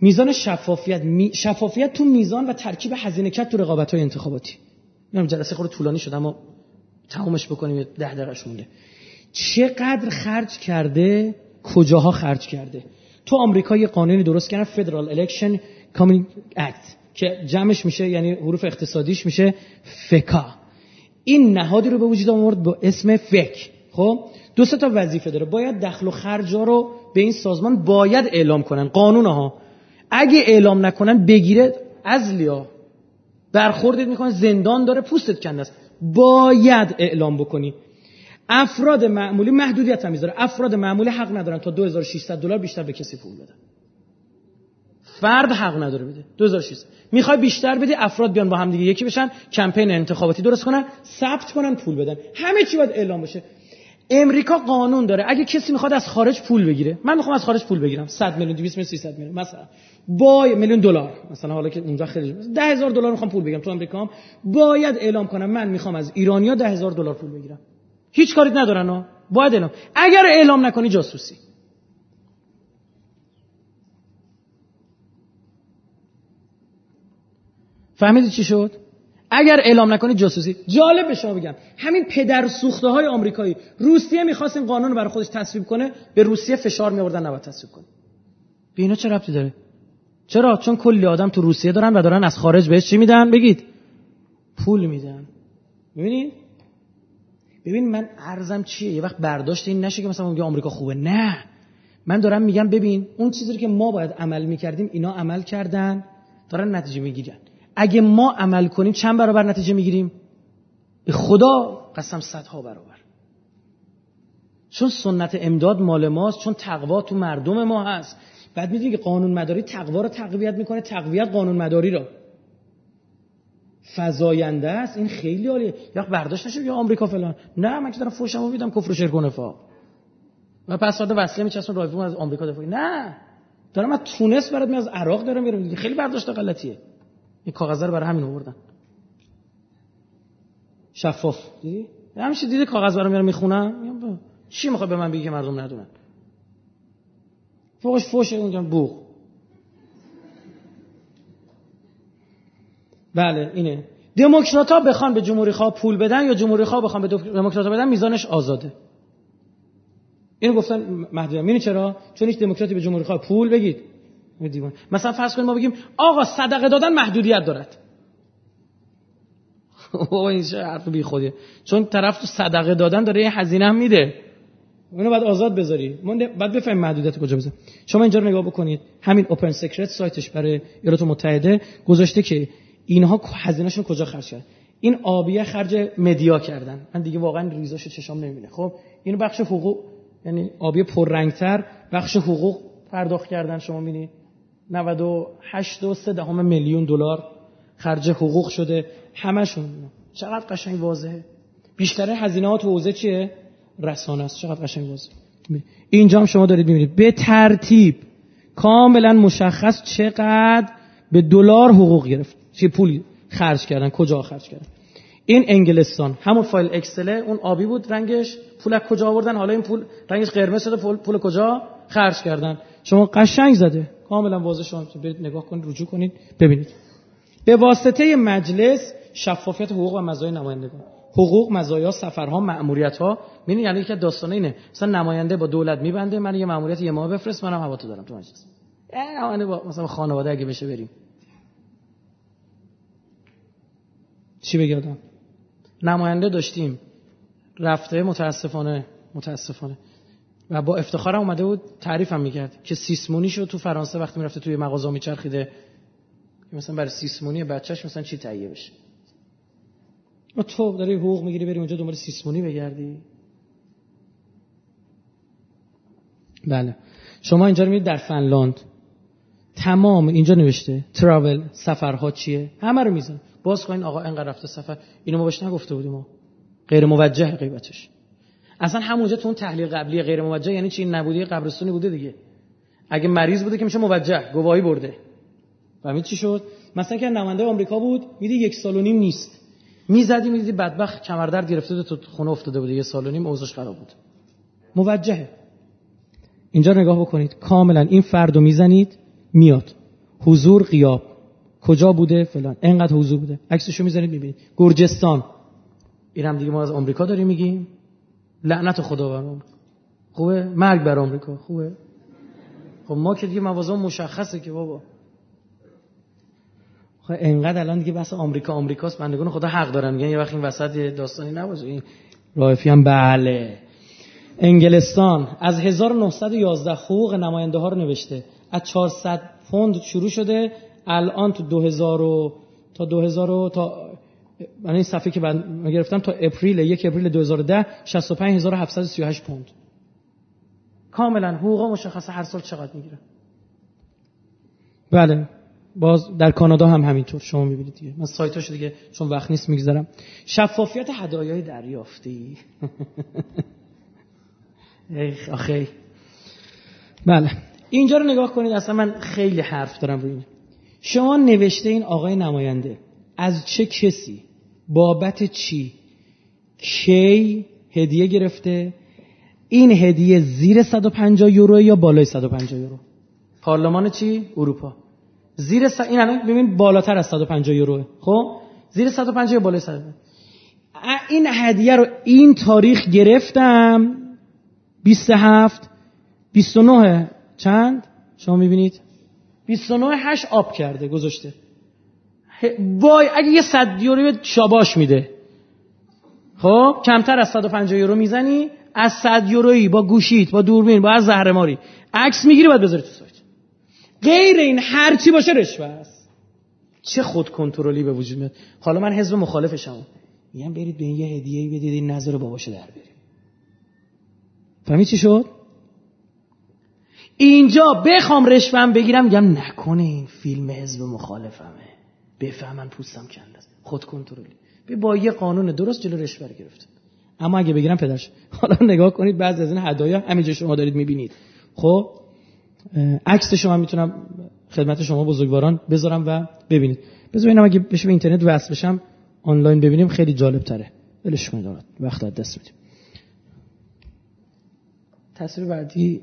میزان شفافیت می- شفافیت تو میزان و ترکیب هزینه کرد تو رقابت های انتخاباتی. میگم جلسه خود طولانی شد اما تمامش بکنیم ده دقیقه مونده. چقدر خرج کرده؟ کجاها خرج کرده؟ تو آمریکا یه قانونی درست کردن فدرال الکشن کامیونی اکت که جمعش میشه یعنی حروف اقتصادیش میشه فکا این نهادی رو به وجود آورد با اسم فک خب؟ دو تا وظیفه داره. باید دخل و خرج رو به این سازمان باید اعلام کنن. قانون ها اگه اعلام نکنن بگیره از لیا برخوردت می‌کنه زندان داره پوستت کنده است. باید اعلام بکنی. افراد معمولی محدودیت هم می‌ذاره. افراد معمولی حق ندارن تا 2600 دلار بیشتر به کسی پول بدن. فرد حق نداره بده. 2600 می‌خوای بیشتر بدی افراد بیان با هم دیگه. یکی بشن کمپین انتخاباتی درست کنن ثبت کنن پول بدن. همه چی باید اعلام بشه امریکا قانون داره. اگه کسی می‌خواد از خارج پول بگیره. من می‌خوام از خارج پول بگیرم. 100 میلیون 200 میلیون 300 میلیون. مثلا با میلیون دلار. مثلا حالا که اونجا خیلی 10000 دلار می‌خوام پول بگیرم تو امریکا هم باید اعلام کنم من می‌خوام از ایرانیا 10000 دلار پول بگیرم. هیچ کاری ندارن ها. باید اعلام. اگر اعلام نکنی جاسوسی. فهمیدی چی شد؟ اگر اعلام نکنی جاسوسی. جالب به شما بگم. همین پدر سوخته های آمریکایی. روسیه می‌خواست این قانون رو برای خودش تصویب کنه به روسیه فشار میآوردن نباید تصویب کنه. به اینا چه ربطی داره؟ چرا؟ چون کلی آدم تو روسیه دارن و دارن از خارج بهش چی میدن؟ بگید. پول میدن. ببینید ببین من ارزم چیه؟ یه وقت برداشت این نشه که مثلا میگه آمریکا خوبه. نه. من دارم میگم ببین اون چیزی که ما باید عمل می‌کردیم اینا عمل کردن دارن نتیجه می‌گیرن. اگه ما عمل کنیم چند برابر نتیجه می‌گیریم؟ به خدا قسم صدها برابر. چون سنت امداد مال ماست چون تقوا تو مردم ما هست. بعد می‌دونی که قانون مداری تقوا رو تقویت می‌کنه تقویت قانون مداری رو. فزاینده است این خیلی عالیه. یا برداشت نشه یا آمریکا فلان؟ نه من که دارم فوشمو میدم کفر و شرک و نفاق. و پسورد وصله میچسبم رایفون از آمریکا دفاعی نه دارم از تونس برات از عراق دارم میرم. خیلی برداشت غلطیه. این کاغذ رو برای همین آوردن. شفاف. دیدی؟ همیشه دیدی کاغذ برام میارم می‌خونم چی می‌خواد به من بگی که مردم ندونن؟ فوقش فوش اونجا بوق. بله اینه. دموکرات ها بخوان به جمهوری خواه پول بدن یا جمهوری خواه بخوان به دموکرات بدن میزانش آزاده. اینو گفتن محدود می‌دونی چرا؟ چون هیچ دموکراتی به جمهوری خواه پول بگید. دیوان. مثلا فرض کنیم ما بگیم آقا صدقه دادن محدودیت دارد. بابا این چه حرف بی خودیه چون طرف تو صدقه دادن داره یه هزینه هم میده. اینو بعد آزاد بذاری. ما بعد بفهمیم محدودیت کجا بذار شما اینجا رو نگاه بکنید. همین OpenSecrets سایتش برای ایالات متحده گذاشته که اینها هزینهشون کجا خرج کرد این آبیه خرج media کردن. من دیگه واقعا ریزاشو چشام نمی‌بینه. خب اینو بخش حقوق یعنی آبی پررنگتر بخش حقوق پرداخت کردن. شما می‌بینید 98 و 3 دهم میلیون دلار خرج حقوق شده. همشون. چقدر قشنگ واضحه. بیشتر هزینه ها تو حوزه چیه؟ رسانه است. چقدر قشنگ واضحه. اینجا هم شما دارید می‌بینید. به ترتیب کاملا مشخص چقدر به دلار حقوق گرفت. چه پول خرج کردن کجا خرج کردن. این انگلستان. همون فایل اکسله اون آبی بود رنگش. پول کجا آوردن؟ حالا این پول رنگش قرمز شده پول, پول کجا خرج کردن؟ شما قشنگ زده. کاملا واضح شما برید نگاه کنید رجوع کنید ببینید. به واسطه مجلس شفافیت حقوق و مزایای نمایندگان. حقوق مزایا سفرها مأموریت ها ببین یعنی که داستانه اینه. مثلا نماینده با دولت میبنده من یه مأموریت یه ماه بفرست منم هوا تو دارم تو مجلس. با مثلا خانواده اگه بشه بریم. چی بگم نماینده داشتیم. رفته متاسفانه متاسفانه. و با افتخارم اومده بود تعریفم می‌کرد که سیسمونی شد تو فرانسه وقتی می‌رفته توی مغازه میچرخیده. مثلا برای سیسمونی بچهش مثلا چی تهیه بشه؟ و تو داری حقوق می‌گیری بری اونجا دنبال سیسمونی بگردی. بله. شما اینجا رو در فنلاند. تمام اینجا نوشته تراول سفرها چیه؟ همه رو میزن باز کنین آقا اینقدر رفته سفر. اینو ما باش نگفته بودیم ما. غیر موجه غیبتش اصلا همونجا تو اون تحلیل قبلی غیر موجه یعنی چی؟ نبودی قبرستونی بوده دیگه. اگه مریض بوده که میشه موجه گواهی برده. فهمید چی شد؟ مثلا که نماینده آمریکا بود میدی یک سال و نیم نیست. می‌زدی می‌دیدی بدبخت کمردرد گرفته تو خونه افتاده بوده یه سال و نیم اوضاعش خراب بود. موجهه اینجا نگاه بکنید. کاملا این فردو می‌زنید میاد. حضور قیاب. کجا بوده فلان. انقدر حضور بوده. عکسشو می‌زنید می‌بینید. گرجستان. اینم دیگه ما از آمریکا داریم میگیم. لعنت خدا بر خوبه؟ مرگ بر آمریکا خوبه؟ خب ما که دیگه موازه مشخصه که بابا. خب انقدر الان دیگه بحث آمریکا آمریکاست. بندگان خدا حق دارن. میگن یه وقت این وسط داستانی نباشه. این رایفی هم بله. انگلستان. از 1911 حقوق نماینده ها رو نوشته. از 400 فوند شروع شده. الان تو 2000 و تا 2000 و تا من این صفحه که من گرفتم تا اپریل یک اپریل 2010 65738 پوند. کاملا حقوق مشخصه هر سال چقدر می‌گیره. بله. باز در کانادا هم همینطور. شما می‌بینید دیگه. من سایتاشو دیگه چون وقت نیست می‌گذارم شفافیت هدایای دریافتی. آخه. بله. اینجا رو نگاه کنید. اصلا من خیلی حرف دارم روی این. شما نوشته این آقای نماینده از چه کسی بابت چی؟ کی هدیه گرفته. این هدیه زیر 150 یورو یا بالای 150 یورو پارلمان چی؟ اروپا. زیر س... این الان ببین بالاتر از 150 یورو خب؟ زیر 150 یا بالای 150 این هدیه رو این تاریخ گرفتم. 27 29 چند؟ شما می‌بینید؟ 29 8 آب کرده گذاشته. وای اگه یه 100 یورو شاباش میده. خب کمتر از 150 یورو می‌زنی از 100 یورویی با گوشیت با دوربین با از زهرماری عکس می‌گیری باید بذاری تو سایت. غیر این هر چی باشه رشوه است. چه خود کنترلی به وجود میاد. حالا من حزب مخالفشم. میگم برید به این یه هدیه بدید این نظر باباشه در بریم فهمید چی شد؟ اینجا بخوام رشوهم بگیرم میگم نکنه این فیلم حزب مخالفمه. بفهمن پوستم کنده خود کنترلی. با یه قانون درست جلو رشوه گرفت. اما اگه بگیرم پدرش. حالا نگاه کنید بعضی از این هدایا همینجا شما دارید می‌بینید. خب عکس شما می‌تونم خدمت شما بزرگواران بذارم و ببینید. بذار اگه بشه به اینترنت وصل بشم آنلاین ببینیم خیلی جالب تره ولش کنید وقت از دست بدیم تصویر بعدی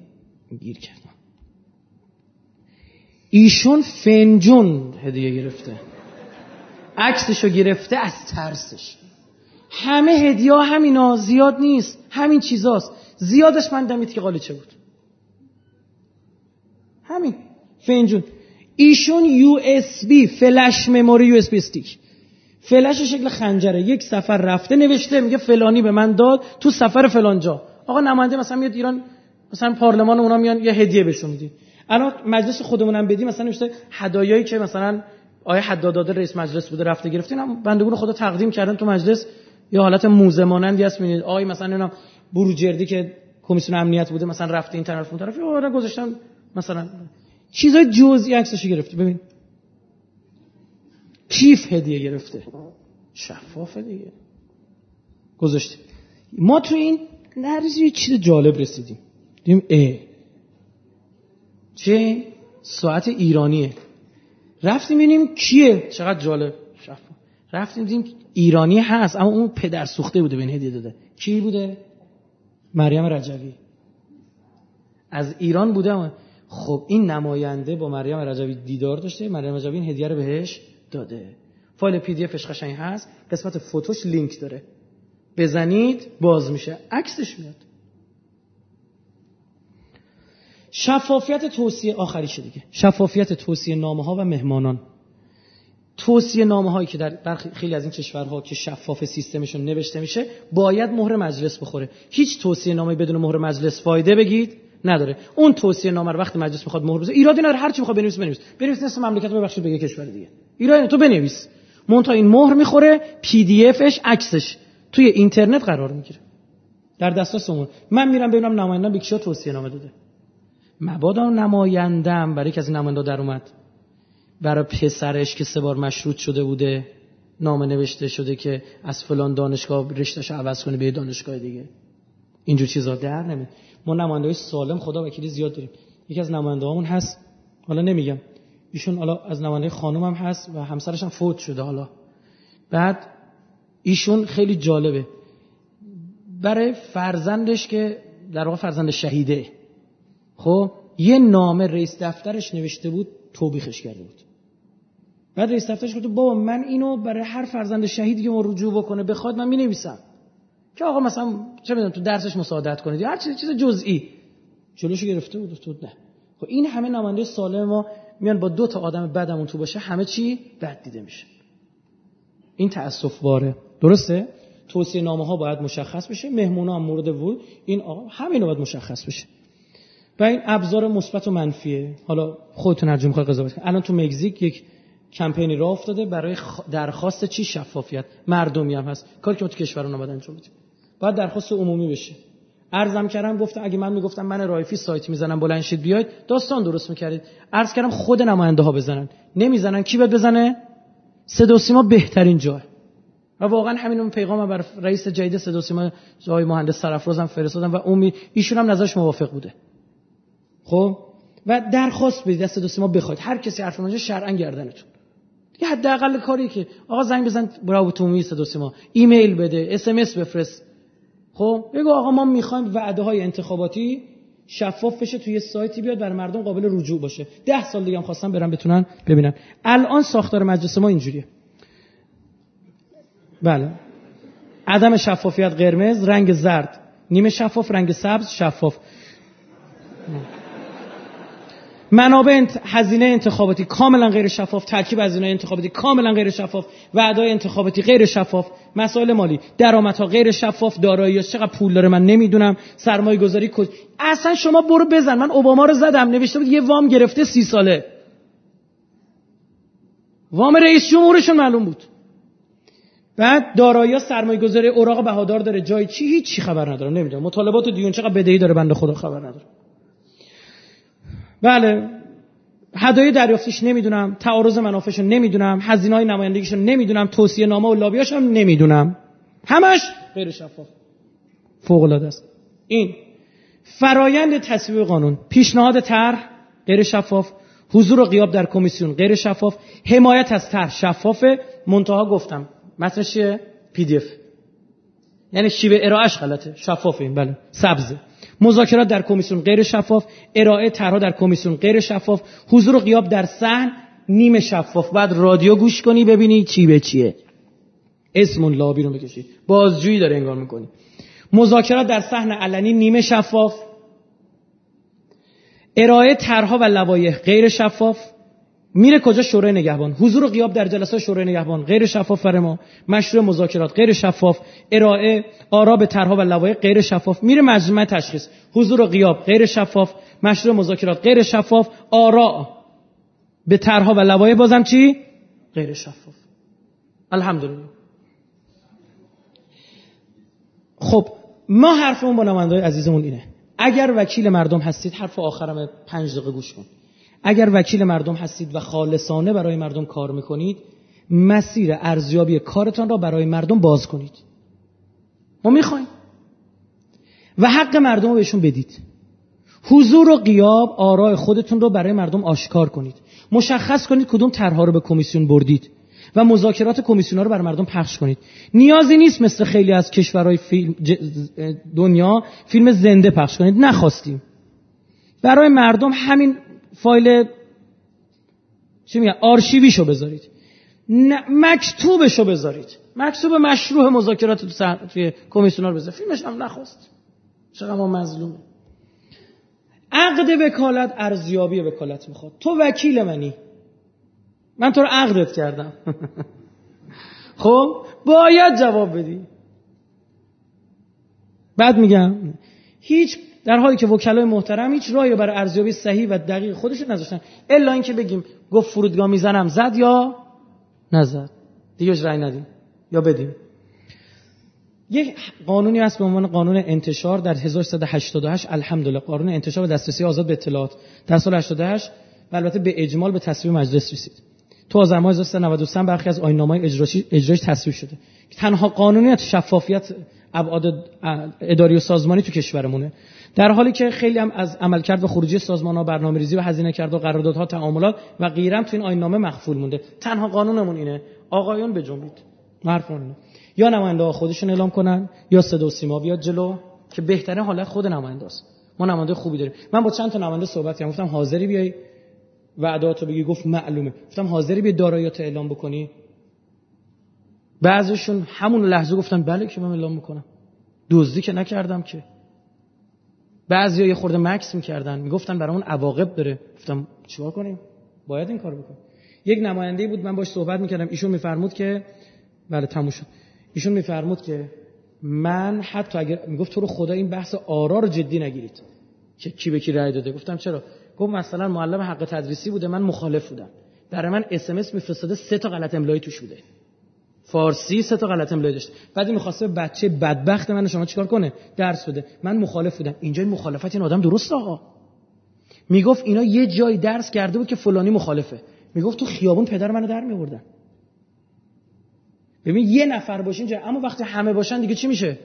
گیر کردم. ایشون فنجون هدیه گرفته. عکسشو گرفته از ترسش. همه هدیه همینا زیاد نیست همین چیزاست. زیادش من دمیت که قالیچه بود. همین. فنجون ایشون یو اس بی فلش مموری یو اس بی استیک. فلش شکل خنجره. یک سفر رفته نوشته میگه فلانی به من داد تو سفر فلان جا. آقا نماینده مثلا میاد ایران مثلا پارلمان اونا میان یه هدیه بهشون میدی الان مجلس خودمونم بدی مثلا نوشته هدایایی که مثلا حداد داده رئیس مجلس بوده رفته گرفتین بندگون خدا تقدیم کردن تو مجلس. یه حالت موزه مانندی هست می‌بینید. آی مثلا اینا بروجردی که کمیسیون امنیت بوده مثلا رفته این طرف اون طرف. یا گذاشتن مثلا چیزای جزئی عکسش گرفته. ببین. کیف هدیه گرفته. شفافه دیگه گذاشته. ما تو این نرزی یه چیز جالب رسیدیم. دیدیم ا چه ساعت ایرانیه. رفتیم ببینیم کیه. چقدر جالب. رفتیم دیدیم ایرانی هست اما اون پدر سوخته بوده به هدیه داده. کی بوده؟ مریم رجوی. از ایران بوده خب این نماینده با مریم رجوی دیدار داشته. مریم رجوی این هدیه رو بهش داده. فایل پی دی افش قشنگ هست. قسمت فوتوش لینک داره. بزنید باز میشه. عکسش میاد. شفافیت توصیه آخری دیگه. شفافیت توصیه نامه ها و مهمانان. توصیه نامه هایی که در خیلی از این کشورها که شفاف سیستمشون نوشته میشه باید مهر مجلس بخوره. هیچ توصیه نامه بدون مهر مجلس فایده بگید نداره. اون توصیه نامه رو وقتی مجلس می‌خواد مهر بزنه ایرادی نداره. هر چی می‌خواد بنویس بنویس. بنویس نصف مملکت رو ببخشید بگه کشور دیگه. ایراد تو بنویس. مون این مهر می‌خوره پی دی افش عکسش توی اینترنت قرار می‌گیره. در دسترس من میرم ببینم نماینده به توصیه نامه داده. مبادا نمایندم برای کسی نماینده در اومد. برای پسرش که سه بار مشروط شده بوده نامه نوشته شده که از فلان دانشگاه رشتهش عوض کنه به دانشگاه دیگه. اینجور چیزا در نمی ما نماینده های سالم خدا وکیلی زیاد داریم. یکی از نماینده هامون هست. حالا نمیگم. ایشون حالا از نماینده خانم هم هست و همسرش هم فوت شده حالا. بعد ایشون خیلی جالبه. برای فرزندش که در واقع فرزند شهیده. خب یه نامه رئیس دفترش نوشته بود توبیخش کرده بود. بعد رئیس دفترش گفت بابا من اینو برای هر فرزند شهیدی که ما رجوع بکنه بخواد من می‌نویسم. که آقا مثلا چه می‌دونم تو درسش مساعدت کنید هر چیز چیز جزئی. جلوشو گرفته بود تو نه. خب این همه نماینده سالم ما میان با دو تا آدم بدمون تو باشه همه چی بد دیده میشه. این تاسف باره درسته؟ توصیه نامه ها باید مشخص بشه مهمون هم مورد ورود. این آقا همینو باید مشخص بشه. و این ابزار مثبت و منفیه. حالا خودتون هر می‌خواد قضاوت الان تو مکزیک یک کمپینی راه افتاده برای درخواست چی؟ شفافیت. مردمی هم هست. کاری که ما تو کشور اومد انجام بدیم. باید درخواست عمومی بشه. ارزم کردم گفتم اگه من می‌گفتم من رایفی سایت می‌زنم بلند شید بیاید. داستان درست می‌کردید. ارز کردم خود نماینده ها بزنن. نمی‌زنن. کی باید بزنه؟ صدا سیما بهترین جای. و واقعا همین اون پیغام بر رئیس جدید صدا سیما جای مهندس سرفرازم فرستادم و اون ایشون هم نظرش موافق بوده. خب؟ و درخواست بدید دست دو ما بخواید. هر کسی حرف ماجرا شرعا گردنتون. یه حداقل کاری که آقا زنگ بزن برای عمومی صدا سیما. ایمیل بده SMS بفرست. خب؟ بگو آقا ما می‌خوایم وعده های انتخاباتی شفاف بشه توی سایتی بیاد برای مردم قابل رجوع باشه. ده سال دیگه هم خواستم برم بتونن ببینن. الان ساختار مجلس ما اینجوریه. بله. عدم شفافیت قرمز رنگ زرد. نیمه شفاف رنگ سبز شفاف. منابع هزینه انتخاباتی کاملا غیر شفاف ترکیب هزینه انتخاباتی کاملا غیر شفاف وعدای انتخاباتی غیر شفاف. مسائل مالی درآمدها غیر شفاف دارایی چقدر پول داره من نمی‌دونم. سرمایه گذاری کد اصلا شما برو بزن. من اوباما رو زدم نوشته بود یه وام گرفته سی ساله. وام رئیس جمهورشون معلوم بود. بعد دارایی سرمایه گذاری اوراق بهادار داره. جای چی؟ هیچ چی خبر ندارم. نمی‌دونم. مطالبات دیون چقدر بدهی داره؟ بنده خدا خبر نداره بله. هدایای دریافتیش نمی‌دونم. تعارض منافعش نمی‌دونم. هزینه های نمایندگیش نمی‌دونم. توصیه نامه و لابیاش هم نمی‌دونم. همش غیر شفاف. فوق العاده است. این. فرایند تصویب قانون. پیشنهاد طرح غیر شفاف. حضور و غیاب در کمیسیون غیر شفاف. حمایت از طرح شفاف منتها گفتم. متنش چیه؟ پی دی اف. یعنی شیوه ارائهش غلطه. شفاف این بله. سبزه. مذاکرات در کمیسیون غیر شفاف ارائه طرحها در کمیسیون غیر شفاف حضور و غیاب در صحن نیمه شفاف. بعد رادیو گوش کنی ببینی چی به چیه. اسم اون لابی رو بکشی بازجویی داره انگار می‌کنی مذاکرات در صحن علنی نیمه شفاف. ارائه طرحها و لوایح غیر شفاف. میره کجا؟ شورای نگهبان. حضور و غیاب در جلسات شورای نگهبان. غیر شفاف بر ما. مشروع مذاکرات. غیر شفاف. ارائه آرا به طرحها و لوایح. غیر شفاف. میره مجمع تشخیص. حضور و غیاب. غیر شفاف. مشروع مذاکرات. غیر شفاف. آرا به طرحها و لوایح. بازم چی؟ غیر شفاف. الحمدلله. خب ما حرفمون با نمایندای عزیزمون اینه. اگر وکیل مردم هستید حرف آخرم پنج دقیقه گوش کن. اگر وکیل مردم هستید و خالصانه برای مردم کار می‌کنید مسیر ارزیابی کارتان را برای مردم باز کنید. ما می‌خوایم. و حق مردم رو بهشون بدید. حضور و قیاب آراء خودتون رو برای مردم آشکار کنید. مشخص کنید کدوم طرحها رو به کمیسیون بردید و مذاکرات کمیسیون رو برای مردم پخش کنید. نیازی نیست مثل خیلی از کشورهای فیلم دنیا فیلم زنده پخش کنید. نخواستیم. برای مردم همین فایل چی میگن؟ آرشیویشو بذارید. مکتوبشو بذارید. مکتوب مشروع مذاکرات تو توی کمیسیون رو بذارید. فیلمش هم نخواست. چقدر ما مظلومه. عقد وکالت ارزیابی وکالت می‌خواد. تو وکیل منی. من تو رو عقدت کردم. خب؟ باید جواب بدی. بعد میگم هیچ در حالی که وکلای محترم هیچ راهی برای ارزیابی صحیح و دقیق خودشون نذاشتن الا اینکه بگیم گفت فرودگاه می‌زنم زد یا نزد. دیگه رای ندیم. یا بدیم. یه قانونی هست به عنوان قانون انتشار در 1388 الحمدلله قانون انتشار و دسترسی آزاد به اطلاعات. در سال 88 و البته به اجمال به تصویب مجلس رسید. تو از 1393 برخی از آیین‌نامه‌های اجرایی اجرایش تصویب شده. تنها قانونیت شفافیت ابعاد اداری و سازمانی تو کشورمونه. در حالی که خیلی هم از عملکرد و خروجی سازمان ها برنامه ریزی و هزینه کرد و قراردادها تعاملات و غیرم تو این آیین‌نامه مخفول مونده. تنها قانونمون اینه. آقایون بجنبید حرفمون یا نماینده خودشون اعلام کنن یا صدا و سیما بیاد جلو که بهترین حالت خود نماینده است. ما نماینده خوبی داریم. من با چند تا نماینده صحبت کردم. گفتم حاضری بیای؟ وعداتو بگی. گفت معلومه. گفتم حاضری بیای داراییات اعلام بکنی؟ بعضیشون همون لحظه گفتن بله که من اعلام می‌کنم. دزدی که نکردم که. بعضیا یه خورده مکس می‌کردن. می‌گفتن برامون عواقب داره. گفتم چیکار کنیم؟ باید این کار بکنیم. یک نماینده بود من باش صحبت می‌کردم. ایشون میفرمود که بله تموم ایشون میفرمود که من حتی اگر می‌گفت تو رو خدا این بحث آرا رو جدی نگیرید. که کی به کی رأی داده؟ گفتم چرا؟ گفت مثلا معلم حق تدریسی بوده من مخالف بودم. برای من اس ام اس میفرستاده سه تا غلط املایی توش بوده. فارسی سه تا غلط املایی داشت. بعد می‌خواسته بچه بدبخت من شما چیکار کنه؟ درس بده. من مخالف بودم. اینجا این مخالفت این آدم درست آقا. می‌گفت اینا یه جای درس کرده بود که فلانی مخالفه. می‌گفت تو خیابون پدر منو در میوردن ببین یه نفر باشین جا اما وقتی همه باشن دیگه چی میشه؟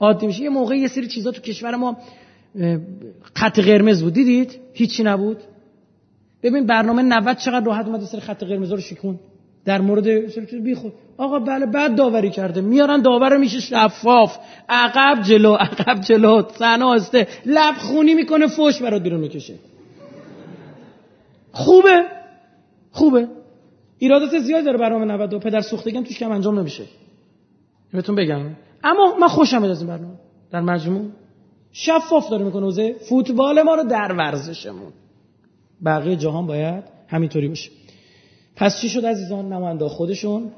عادی میشه. یه موقع یه سری چیزا تو کشور ما خط قرمز بود. دیدید؟ هیچی نبود. ببین برنامه 90 چقدر راحت اومد سری خط قرمز رو شکون در مورد بی خود آقا بله بعد داوری کرده. میارن داور میشه شفاف. عقب جلو عقب جلو. صحنه آسته. لب خونی می‌کنه فوش برات بیرون می‌کشه. خوبه؟ خوبه. ایرادات زیاد داره برنامه 90 پدر سوختگی توش کم انجام نمیشه. بهتون بگم. اما من خوشم از این برنامه. در مجموع شفاف داره می‌کنه حوزه فوتبال ما رو در ورزشمون. بقیه جهان باید همینطوری باشه. پس چی شد عزیزان؟ نماینده خودشون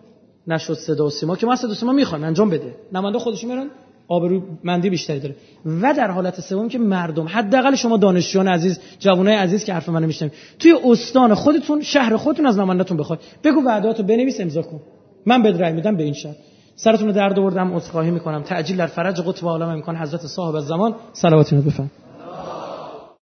نشد صدا و سیما که ما صدا و سیما می‌خوان انجام بده. نماینده خودشون میرن آبرو مندی بیشتری داره. و در حالت سوم که مردم حداقل شما دانشجویان عزیز جوانای عزیز که حرف منو میشنوید توی استان خودتون شهر خودتون از نمایندهتون بخواد بگو وعداتو بنویس امضا کن. من بد رای میدم به این شهر سرتون رو درد آوردم عذرخواهی می‌کنم. تعجیل در فرج قطب عالم امکان حضرت صاحب الزمان. صلواتتون بفرمایید.